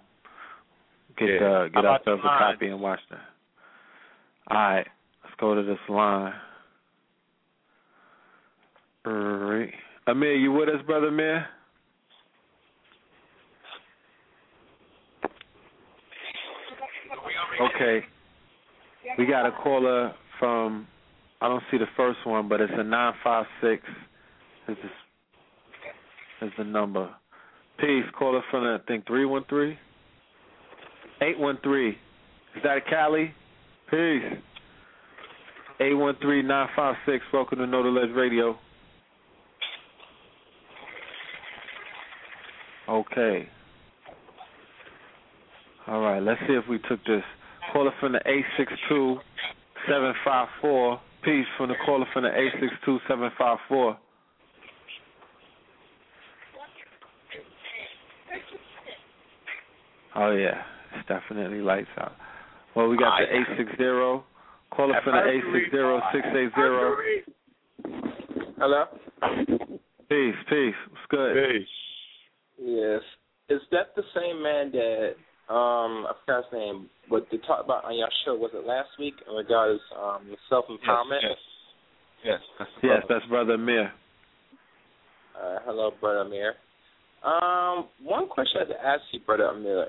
get Yeah. uh get ourselves a copy and watch that. All right, let's go to this line. All right. Amir, you with us, brother Amir? Okay. We got a caller from I don't see the first one, but it's a nine five six is the is the number. Peace, caller from I think three one three? Eight one three. Is that a Cali? Peace. Eight one three nine five six, welcome to Know the Ledge Radio. Okay. All right, let's see if we took this. Caller from the eight six two seven five four. Peace from the caller from the eight six two seven five four. Oh yeah, it's definitely lights out. Well, we got the eight six zero. Call Caller from the eight six zero six eight zero. Hello? Peace, peace. What's good? Peace. Yes. Is that the same man that um I forgot his name, what they talked about on your show, was it last week in regards um self empowerment? Yes. Yes. That's the Yes, brother. that's brother Amir. Uh, hello, brother Amir. Um, one question I had to ask you, brother Amir.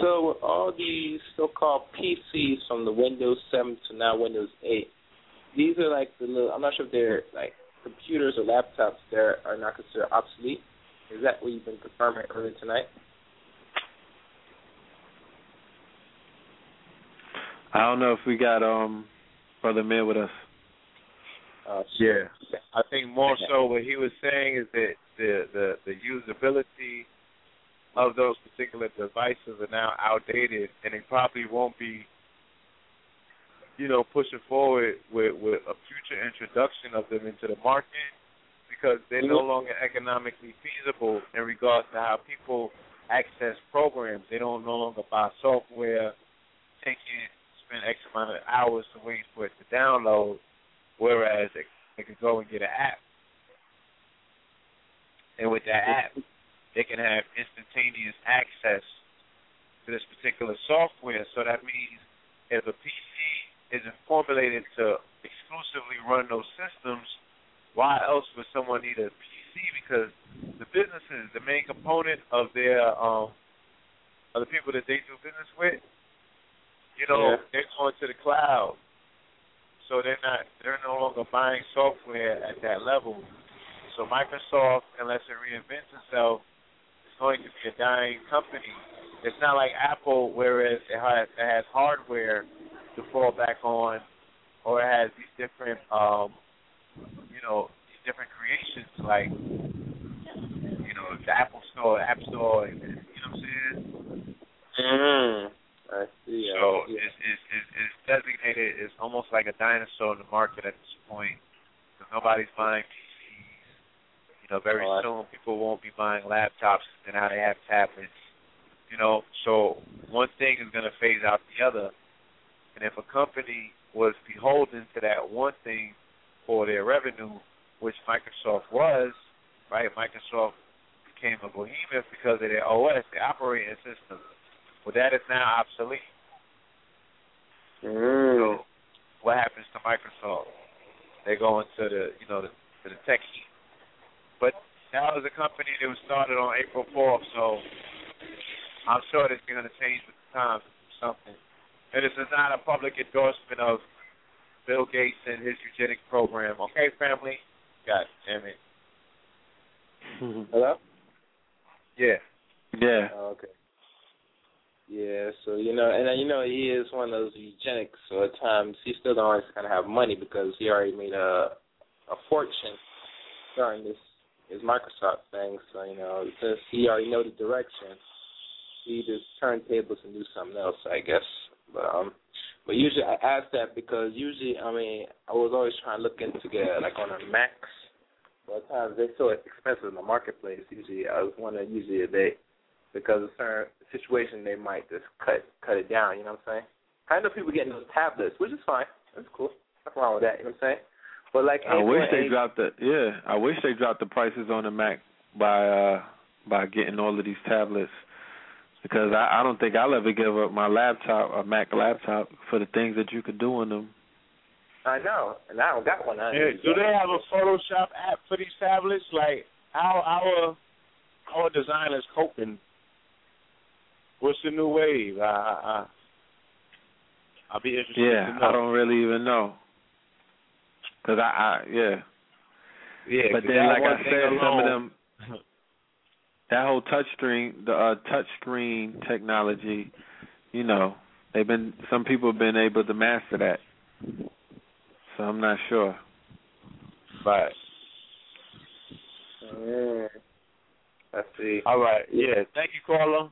So with all these so-called PCs from the Windows 7 to now Windows 8, these are like the little. I'm not sure if they're like computers or laptops that are not considered obsolete. Is that what you've been confirming earlier tonight? I don't know if we got um brother Amir with us. Uh, Yeah, I think more so what he was saying is that the the the usability of those particular devices are now outdated, and they probably won't be, you know, pushing forward with with a future introduction of them into the market because they're no longer economically feasible in regards to how people access programs. They don't no longer buy software, take it, spend X amount of hours to wait for it to download, whereas they, they could go and get an app. And with that app, they can have instantaneous access to this particular software. So that means if a PC isn't formulated to exclusively run those systems, why else would someone need a PC? Because the businesses, the main component of their um of the people that they do business with, you know, Yeah. they're going to the cloud. So they're not they're no longer buying software at that level. So Microsoft, unless it reinvents itself, going to be a dying company. It's not like Apple, whereas it has, it has hardware to fall back on, or it has these different, um, you know, these different creations like, you know, the Apple Store, App Store, and, and you know what I'm saying. Mm, I see. I So see. it's, it's, it's, it's designated. It's almost like a dinosaur in the market at this point. 'Cause nobody's buying. Know, very I- soon people won't be buying laptops, and now they have tablets. You know, so one thing is going to phase out the other. And if a company was beholden to that one thing for their revenue, which Microsoft was, right? Microsoft became a behemoth because of their OS, their operating system. Well, that is now obsolete. Mm. So, what happens to Microsoft? They go into the, you know, the, to the tech heat. But that was a company that was started on April 4th, so I'm sure that they're going to change with the times or something. And this is not a public endorsement of Bill Gates and his eugenic program. Okay, family? God damn it. Mm-hmm. Hello. Yeah. Yeah. Oh, okay. Yeah, so you know, and uh, you know, he is one of those eugenics. So at times he still don't always kind of have money because he already made a a fortune starting this his Microsoft thing. So you know, since he already know the direction, he just turn tables and do something else, I guess. But um, but usually I ask that because usually, I mean, I was always trying to look into get like on a Macs. But times they're so expensive in the marketplace. Usually, I was wondering usually they because of certain situation they might just cut cut it down. You know what I'm saying? I know people getting those tablets, which is fine. That's cool. Nothing wrong with that. You know what I'm saying? But like, I wish they ain't- dropped the yeah. I wish they dropped the prices on the Mac by uh by getting all of these tablets because I, I don't think I'll ever give up my laptop, a Mac laptop, for the things that you could do on them. I know, and I don't got one. I Yeah, do they have a Photoshop app for these tablets? Like how our our designers coping? What's the new wave? I, I, I I'll be interested Yeah, to know. I don't really even know. Cause I, I yeah. Yeah, but 'cause then like I thing said, some of them that whole touch screen, the uh, touch screen technology, you know, they've been some people have been able to master that. So I'm not sure. But Mm, I see. all right, yeah. Thank you, caller.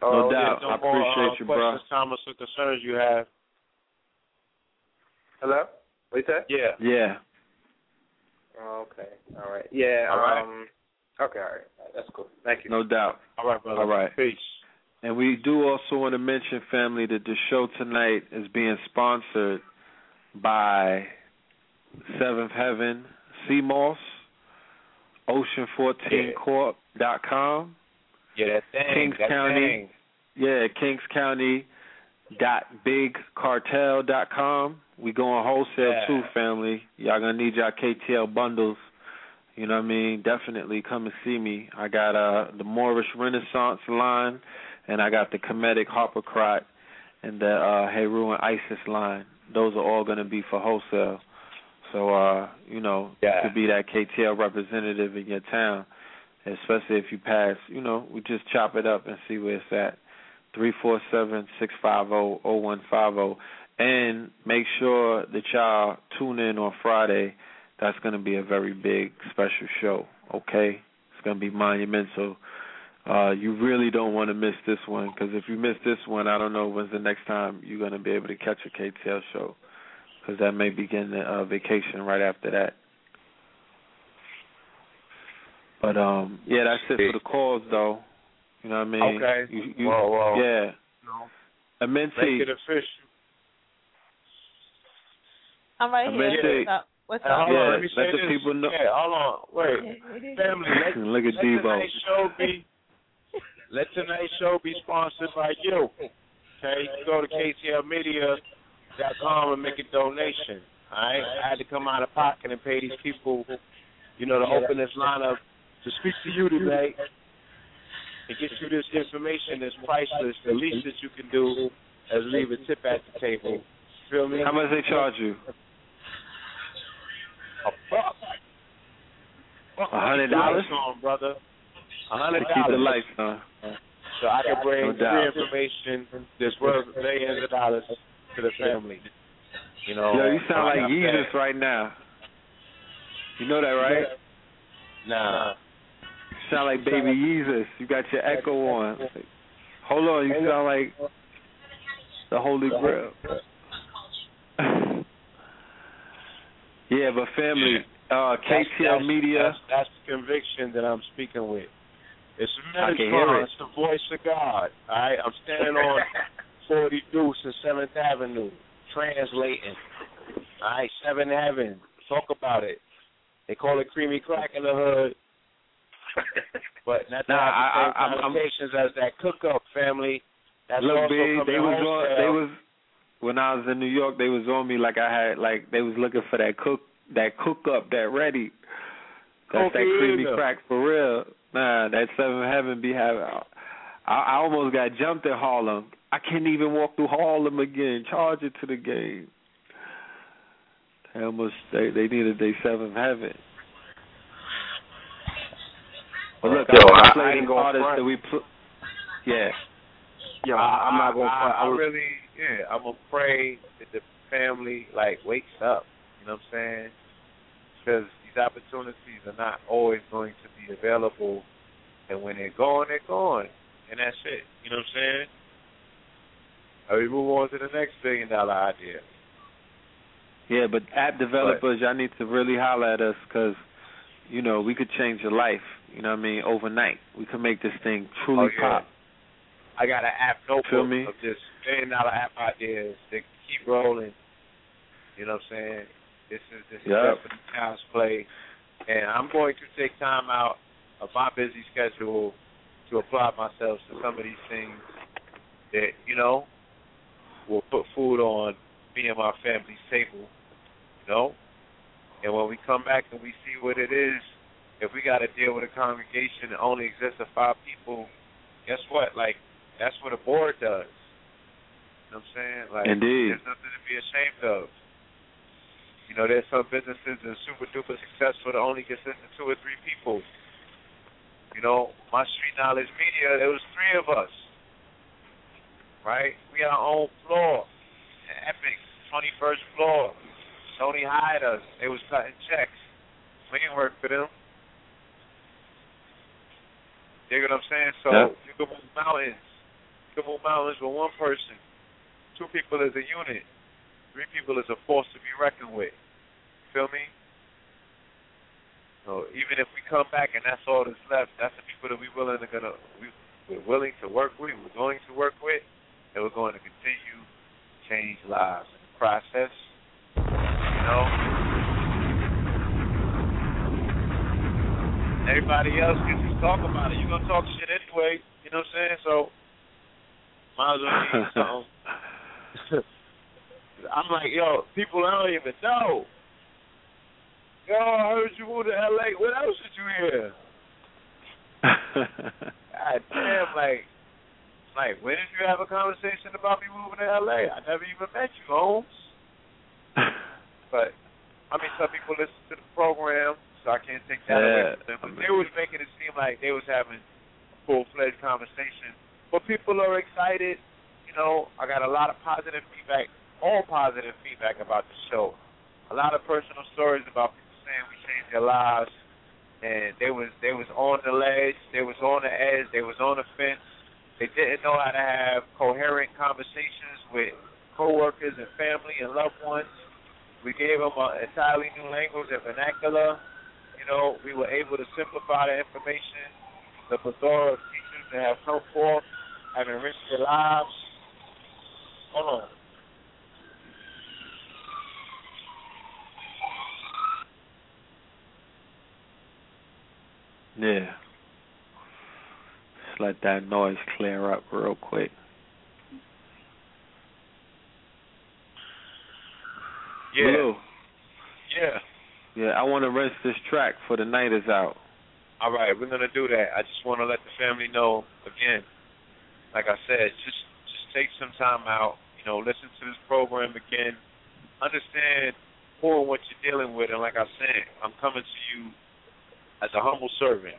No Uh, doubt. yeah, no I more, appreciate uh, you, bro. questions, comments, or concerns you have. Hello. What you said? Yeah. Yeah. Oh, okay. All right. Yeah. All right. um. Okay. All right. All right. That's cool. Thank you. No doubt. All right, brother. All right. Peace. And we do also want to mention, family, that the show tonight is being sponsored by Seventh Heaven, CMOS, Ocean14Corp.com, Yeah, that thing. Kings that County. Thing. yeah, Kings County dot bigcartel dot com. We going wholesale Yeah. too, family. Y'all gonna need y'all KTL bundles. You know what I mean? Definitely come and see me. I got uh the Moorish Renaissance line and I got the Comedic Harpocrat and the uh Heru and Isis line. Those are all gonna be for wholesale. So uh, you know, Yeah. to be that KTL representative in your town, especially if you pass, you know, we just chop it up and see where it's at. Three four seven six five zero zero one five zero. And make sure that y'all tune in on Friday. That's going to be a very big special show. Okay, it's going to be monumental. Uh, you really don't want to miss this one because if you miss this one, I don't know when's the next time you're going to be able to catch a KTL show because that may begin the uh, vacation right after that. But um, yeah, that's it for the calls though. You know what I mean? Okay. You, you, Whoa, whoa. Yeah. No. Amenti. Make it official. I'm right I here. meant to- What's up? What's Hey, up? hold on, let me let say the this. people know- Yeah, hold on. Wait. Family, let, Look at let Debo. tonight's show be let tonight's show be sponsored by you. Okay, you can go to KTLmedia.com and make a donation. All right, I had to come out of pocket and pay these people, you know, to open this line up to speak to you today and get you this information that's priceless. The least that you can do is leave a tip at the table. Feel me? How much they charge you? A buck. A hundred dollars? on, brother. A To hundred keep the dollars. lights on. So I can bring No free information that's worth millions of dollars to the family. You know. Yo, you sound like Jesus right now. You know that, right? Nah. You sound like baby Jesus. You got your echo on. Hold on, you sound like the Holy Grail. Yeah, but family, uh, KTL that's- Media. That's, that's the conviction that I'm speaking with. It's I can hear Metatron. it. It's the voice of God. All right, I'm standing on 40 Deuce and Seventh Avenue, translating. All right, Seventh Heaven. Talk about it. They call it creamy crack in the hood, but not Nah, the I- I- I'm- I'm- as that cook up family. That's Look, also big. They was on. They was when I was in New York. They was on me like I had like they was looking for that cook that cook up that ready. That's oh, that creamy Cocaine. crack for real. Nah, that seven heaven be having. I, I almost got jumped in Harlem. I can't even walk through Harlem again. Charge it to the game. They almost they they needed their seventh heaven. But look, Yo, I, I- play I ain't these gonna artists that we put. Yeah. Yo, I- I'm not gonna I, front. I, I really, yeah, I'm gonna pray that the family like wakes up. You know what I'm saying? Because these opportunities are not always going to be available, and when they're gone, they're gone, and that's it. You know what I'm saying? Or we move on to the next billion dollar idea. Yeah, but app developers, y'all need to really holler at us because, you know, we could change your life. You know what I mean? Overnight, we could make this thing truly Oh, yeah. pop. I got an app notebook Feel me? of just billion dollar app ideas that keep rolling. You know what I'm saying? This is this is Yep. definitely child's play, and I'm going to take time out of my busy schedule to apply myself to some of these things that you know will put food on me and my family's table. You know, and when we come back and we see what it is, if we got to deal with a congregation that only exists of five people, guess what? Like that's what a board does. You know what I'm saying? Like Indeed. there's nothing to be ashamed of. You know, there's some businesses that are super duper successful that only consist of two or three people. You know, my street knowledge media, there was three of us. Right? We had our own floor. Epic, twenty first floor. Tony hired us. They was cutting checks. We didn't work for them. You get what I'm saying? So Yeah. you can move mountains. You can move mountains with one person. Two people is a unit. Three people is a force to be reckoned with. Feel me? So even if we come back and that's all that's left, that's the people that we willing to gonna we we're willing to work with, we're going to work with, and we're going to continue to change lives in the process. You know? Everybody else can just talk about it. You're gonna talk shit anyway, you know what I'm saying? So might as well something. I'm like, yo, people I don't even know. Yo, I heard you moved to LA. What else did you hear? God damn, like, like, when did you have a conversation about me moving to LA? I never even met you, Holmes. But I mean, some people listen to the program, so I can't take that away Yeah, from them. But I they was making it seem like they was having a full fledged conversation. But people are excited. You know, I got a lot of positive feedback all positive feedback about the show. A lot of personal stories about people saying we changed their lives, and they was they was on the ledge, they was on the edge, they was on the fence. They didn't know how to have coherent conversations with coworkers and family and loved ones. We gave them an entirely new language and vernacular. You know, we were able to simplify the information. The plethora of teachers that have come forth have enriched their lives. Hold on. Yeah. Just let that noise clear up real quick. Yeah. Blue. Yeah. Yeah, I want to rest this track for the night is out. All right, we're gonna do that. I just want to let the family know again. Like I said, just just take some time out. You know, listen to this program again. Understand and what you're dealing with, and like I said, I'm coming to you as a humble servant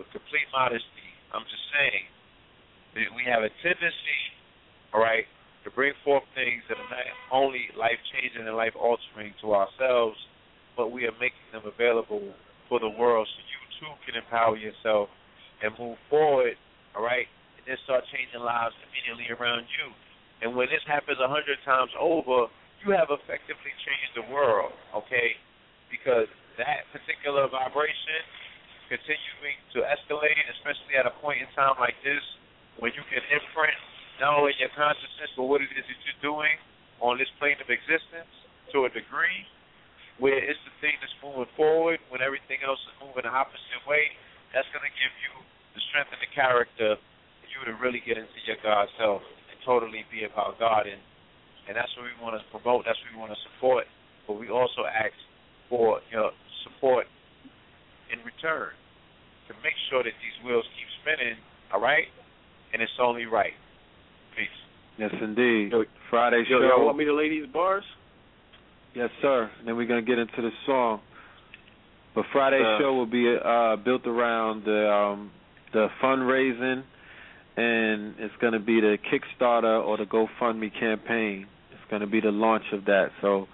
with complete modesty. I'm just saying that we have a tendency, all right, to bring forth things that are not only life changing and life altering to ourselves, but we are making them available for the world so you too can empower yourself and move forward, all right, and start changing lives immediately around you. And when this happens a hundred times over, you have effectively changed the world, okay? Because that particular vibration continuing to escalate, especially at a point in time like this, when you can imprint not only your consciousness but what it is that you're doing on this plane of existence to a degree where it's the thing that's moving forward when everything else is moving the opposite way, that's going to give you the strength and the character you to really get into your God self and totally be about God. And, and that's what we want to promote, that's what we want to support. But we also ask for your support in return to make sure that these wheels keep spinning, all right? And it's only right. Peace. Yes, indeed. Friday Yo, show. y'all want me to lay these bars? Yes, sir. And then we're gonna get into the song. But Friday's Uh, show will be uh, built around the um, the fundraising, and it's gonna be the Kickstarter or the GoFundMe campaign. It's gonna be the launch of that. So,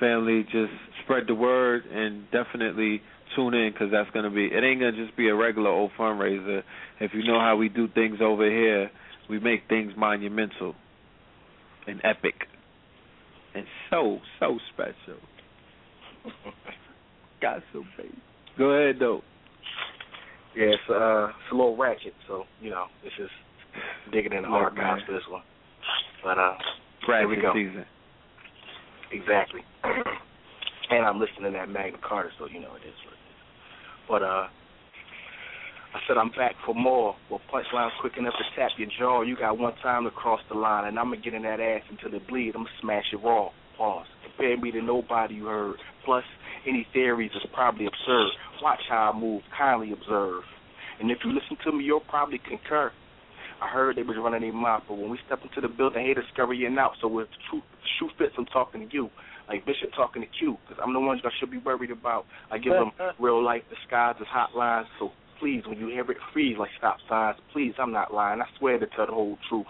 family, just spread the word and definitely tune in because that's gonna be. It ain't gonna just be a regular old fundraiser. If you know how we do things over here, we make things monumental and epic and so so special. Got so baby. Go ahead though. Yeah, it's uh it's a little ratchet, so you know, it's just digging in the archives man. for this one. But uh here we go. season. Exactly. and I'm listening to that Magna Carta, so you know it is what it is. But uh I said I'm back for more. Well punchlines quick enough to tap your jaw. You got one time to cross the line and I'ma get in that ass until it bleed. I'ma smash it raw. Pause. Compare me to nobody you heard. Plus any theories is probably absurd. Watch how I move, kindly observe. And if you listen to me, you'll probably concur. I heard they was running their mouth, but when we step into the building, haters scurrying out. So if the truth, if the shoe fits, I'm talking to you. Like Bishop talking to Q, because I'm the one y'all should be worried about. I give them real life disguised as hotlines. So please, when you hear it, freeze like stop signs. Please, I'm not lying. I swear to tell the whole truth.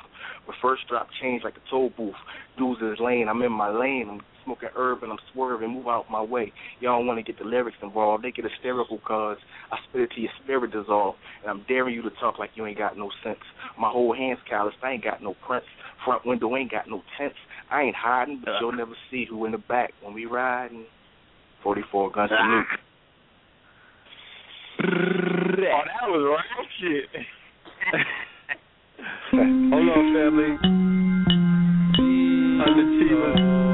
But first drop change like a toll booth. Dudes in his lane, I'm in my lane. I'm smoking herb and I'm swerving. Move out my way. Y'all don't want to get the lyrics involved. They get hysterical cause I spit it to your spirit dissolve. And I'm daring you to talk like you ain't got no sense. My whole hand's calloused. I ain't got no prints. Front window ain't got no tents. I ain't hiding, but uh. you'll never see who in the back when we riding. 44 guns salute. Oh, that was ratchet. Hold on, family. Underachievers.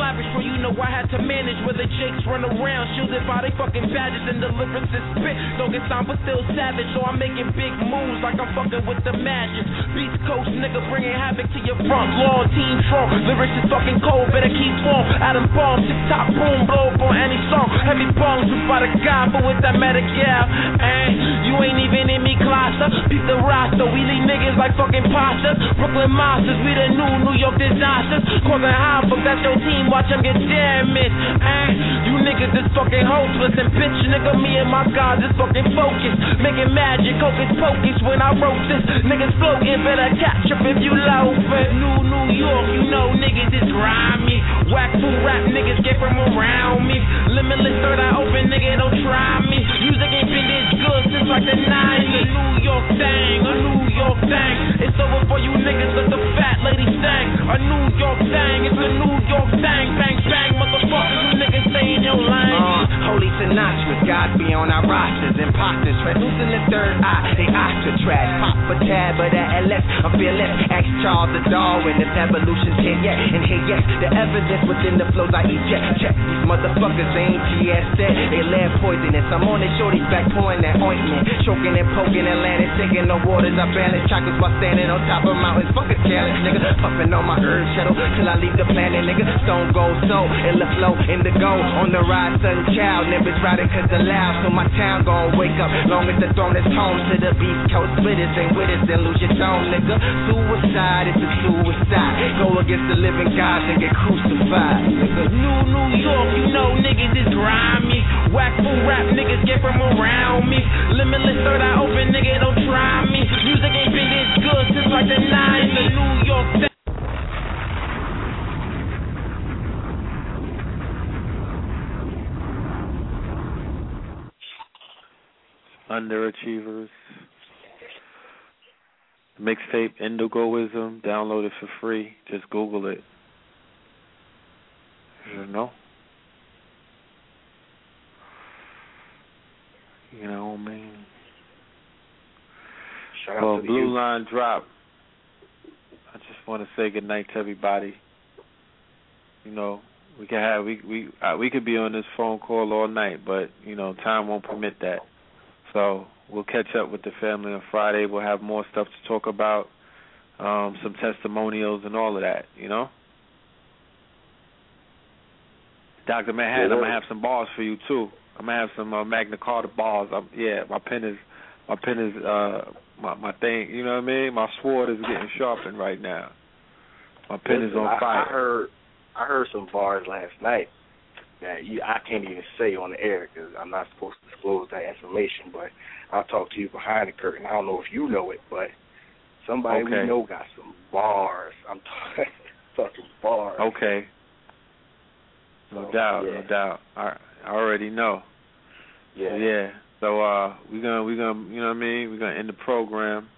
On flat before you know I had to manage where the jakes run around, shielded by they fucking badges and deliverances spit. Don't get signed, but still savage, so I'm making big moves like I'm fucking with the magic. Beast Coast nigga bringing havoc to your front lawn. Team strong, lyrics is fucking cold, better keep warm. Adam bomb, six top boom, blow up on any song. Heavy bombs with by the guy, but with that medic, yeah. And you ain't even in me cluster. Beat the roster, we leave niggas like fucking pastas. Brooklyn monsters, we the new New York disasters. Causing havoc, that's your team, watch them get damaged. And you niggas is fucking hopeless. And bitch, nigga, me and my guys is fucking focused. Making magic, hocus pocus when I wrote this. Niggas floating, better catch up if you loafing. New New York, you know niggas is grimy. Whack fool rap niggas get from around me. Limitless third eye open, nigga, don't try me. Music ain't been this good since like the 90s. A New York thing, a New York thing. It's over for you niggas, let the fat lady sing. A New York thing, it's a New York thing. Bang, bang, motherfuckers, you niggas stay in your lane. Uh, holy synonymous, God be on our rosters. Imposters, translucent the third eye, they trash. Pop a tab of that LS, I'm fearless. Ask Charles the Darwin if evolution's here yet. And here, yes, the evidence within the flows I eject. Check these motherfuckers, they ain't GS said. They lab poisonous. I'm on the shorty back pouring that ointment. Choking and poking Atlantic, taking the waters. I balance chocolates while standing on top of mountains. Fuck a challenge, nigga. Puffing on my herb shuttle till I leave the planet, nigga. Stone gold soul, in the flow, in the go. On the ride, sun child. Nimbus riding cause the loud. So my town gon' wake up. Long as the throne is home to the beast coast. Splitters and with us and lose your tone, nigga. Suicide is a suicide. Go against the living gods and get crucified, nigga. New New York, you know niggas is grimy. Whack fool rap niggas get from around me. Limitless third eye open, nigga, don't try me. Music ain't been this good since like the 90s. The New York thing. Underachievers. Mixtape Indigoism. Download it for free. Just Google it. You know. You know what I mean? Shout out well, Blue youth. Line drop. I just want to say good night to everybody. You know, we can have we we uh, we could be on this phone call all night, but you know, time won't permit that. So we'll catch up with the family on Friday. We'll have more stuff to talk about, um, some testimonials and all of that. You know. Doctor Manhattan, Yeah. I'm gonna have some bars for you too. I'm gonna have some uh, Magna Carta bars. I'm, yeah, my pen is my pen is uh my my thing. You know what I mean? My sword is getting sharpened right now. My pen is Listen, on I, fire. I heard I heard some bars last night that you, I can't even say on the air because I'm not supposed to disclose that information. But I'll talk to you behind the curtain. I don't know if you know it, but somebody Okay. we know got some bars. I'm talking, talking bars. Okay. No So, doubt, yeah. no doubt. I I already know. Yeah. Yeah. So uh we're gonna we're gonna you know what I mean? We're gonna end the program.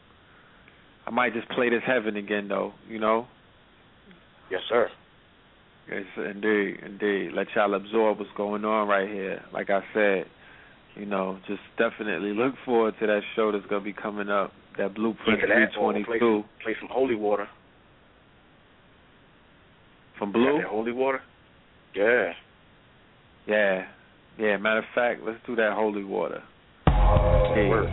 I might just play this heaven again though, you know? Yes, sir. Yes, indeed, indeed. Let y'all absorb what's going on right here. Like I said, you know, just definitely look forward to that show that's gonna be coming up. That Blueprint that or play some, play some holy water. from Blue. holy water. Yeah. Yeah. Yeah, matter of fact, let's do that holy water. Oh, holy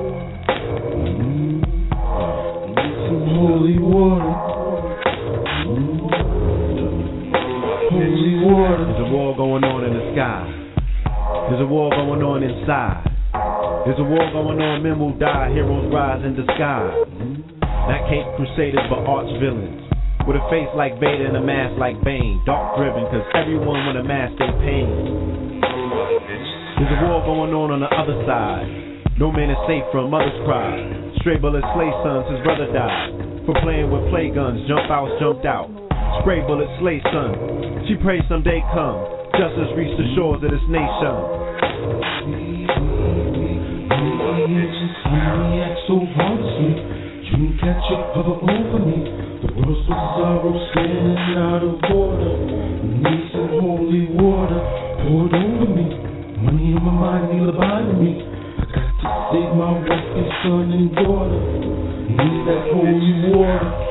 Holy water holy water. There's a war going on in the sky. There's a war going on inside. There's a war going on, men will die, heroes rise in the sky. Not Cape Crusaders, but arch villains. With a face like Vader and a mask like Bane. Dark driven, cause everyone with a mask they pain. There's a war going on on the other side. No man is safe from mother's cry. Stray bullets slay sons, his brother died for playing with play guns. Jump out, jumped out. Spray bullets, slay son. She prays someday come. Justice reach the shores of this nation. Catch catcher, hover over me. The world's so sorrow, standing out of order. Need some holy water poured over me. Money in my mind, need a me. I got to save my wife and son and daughter. Need that holy water.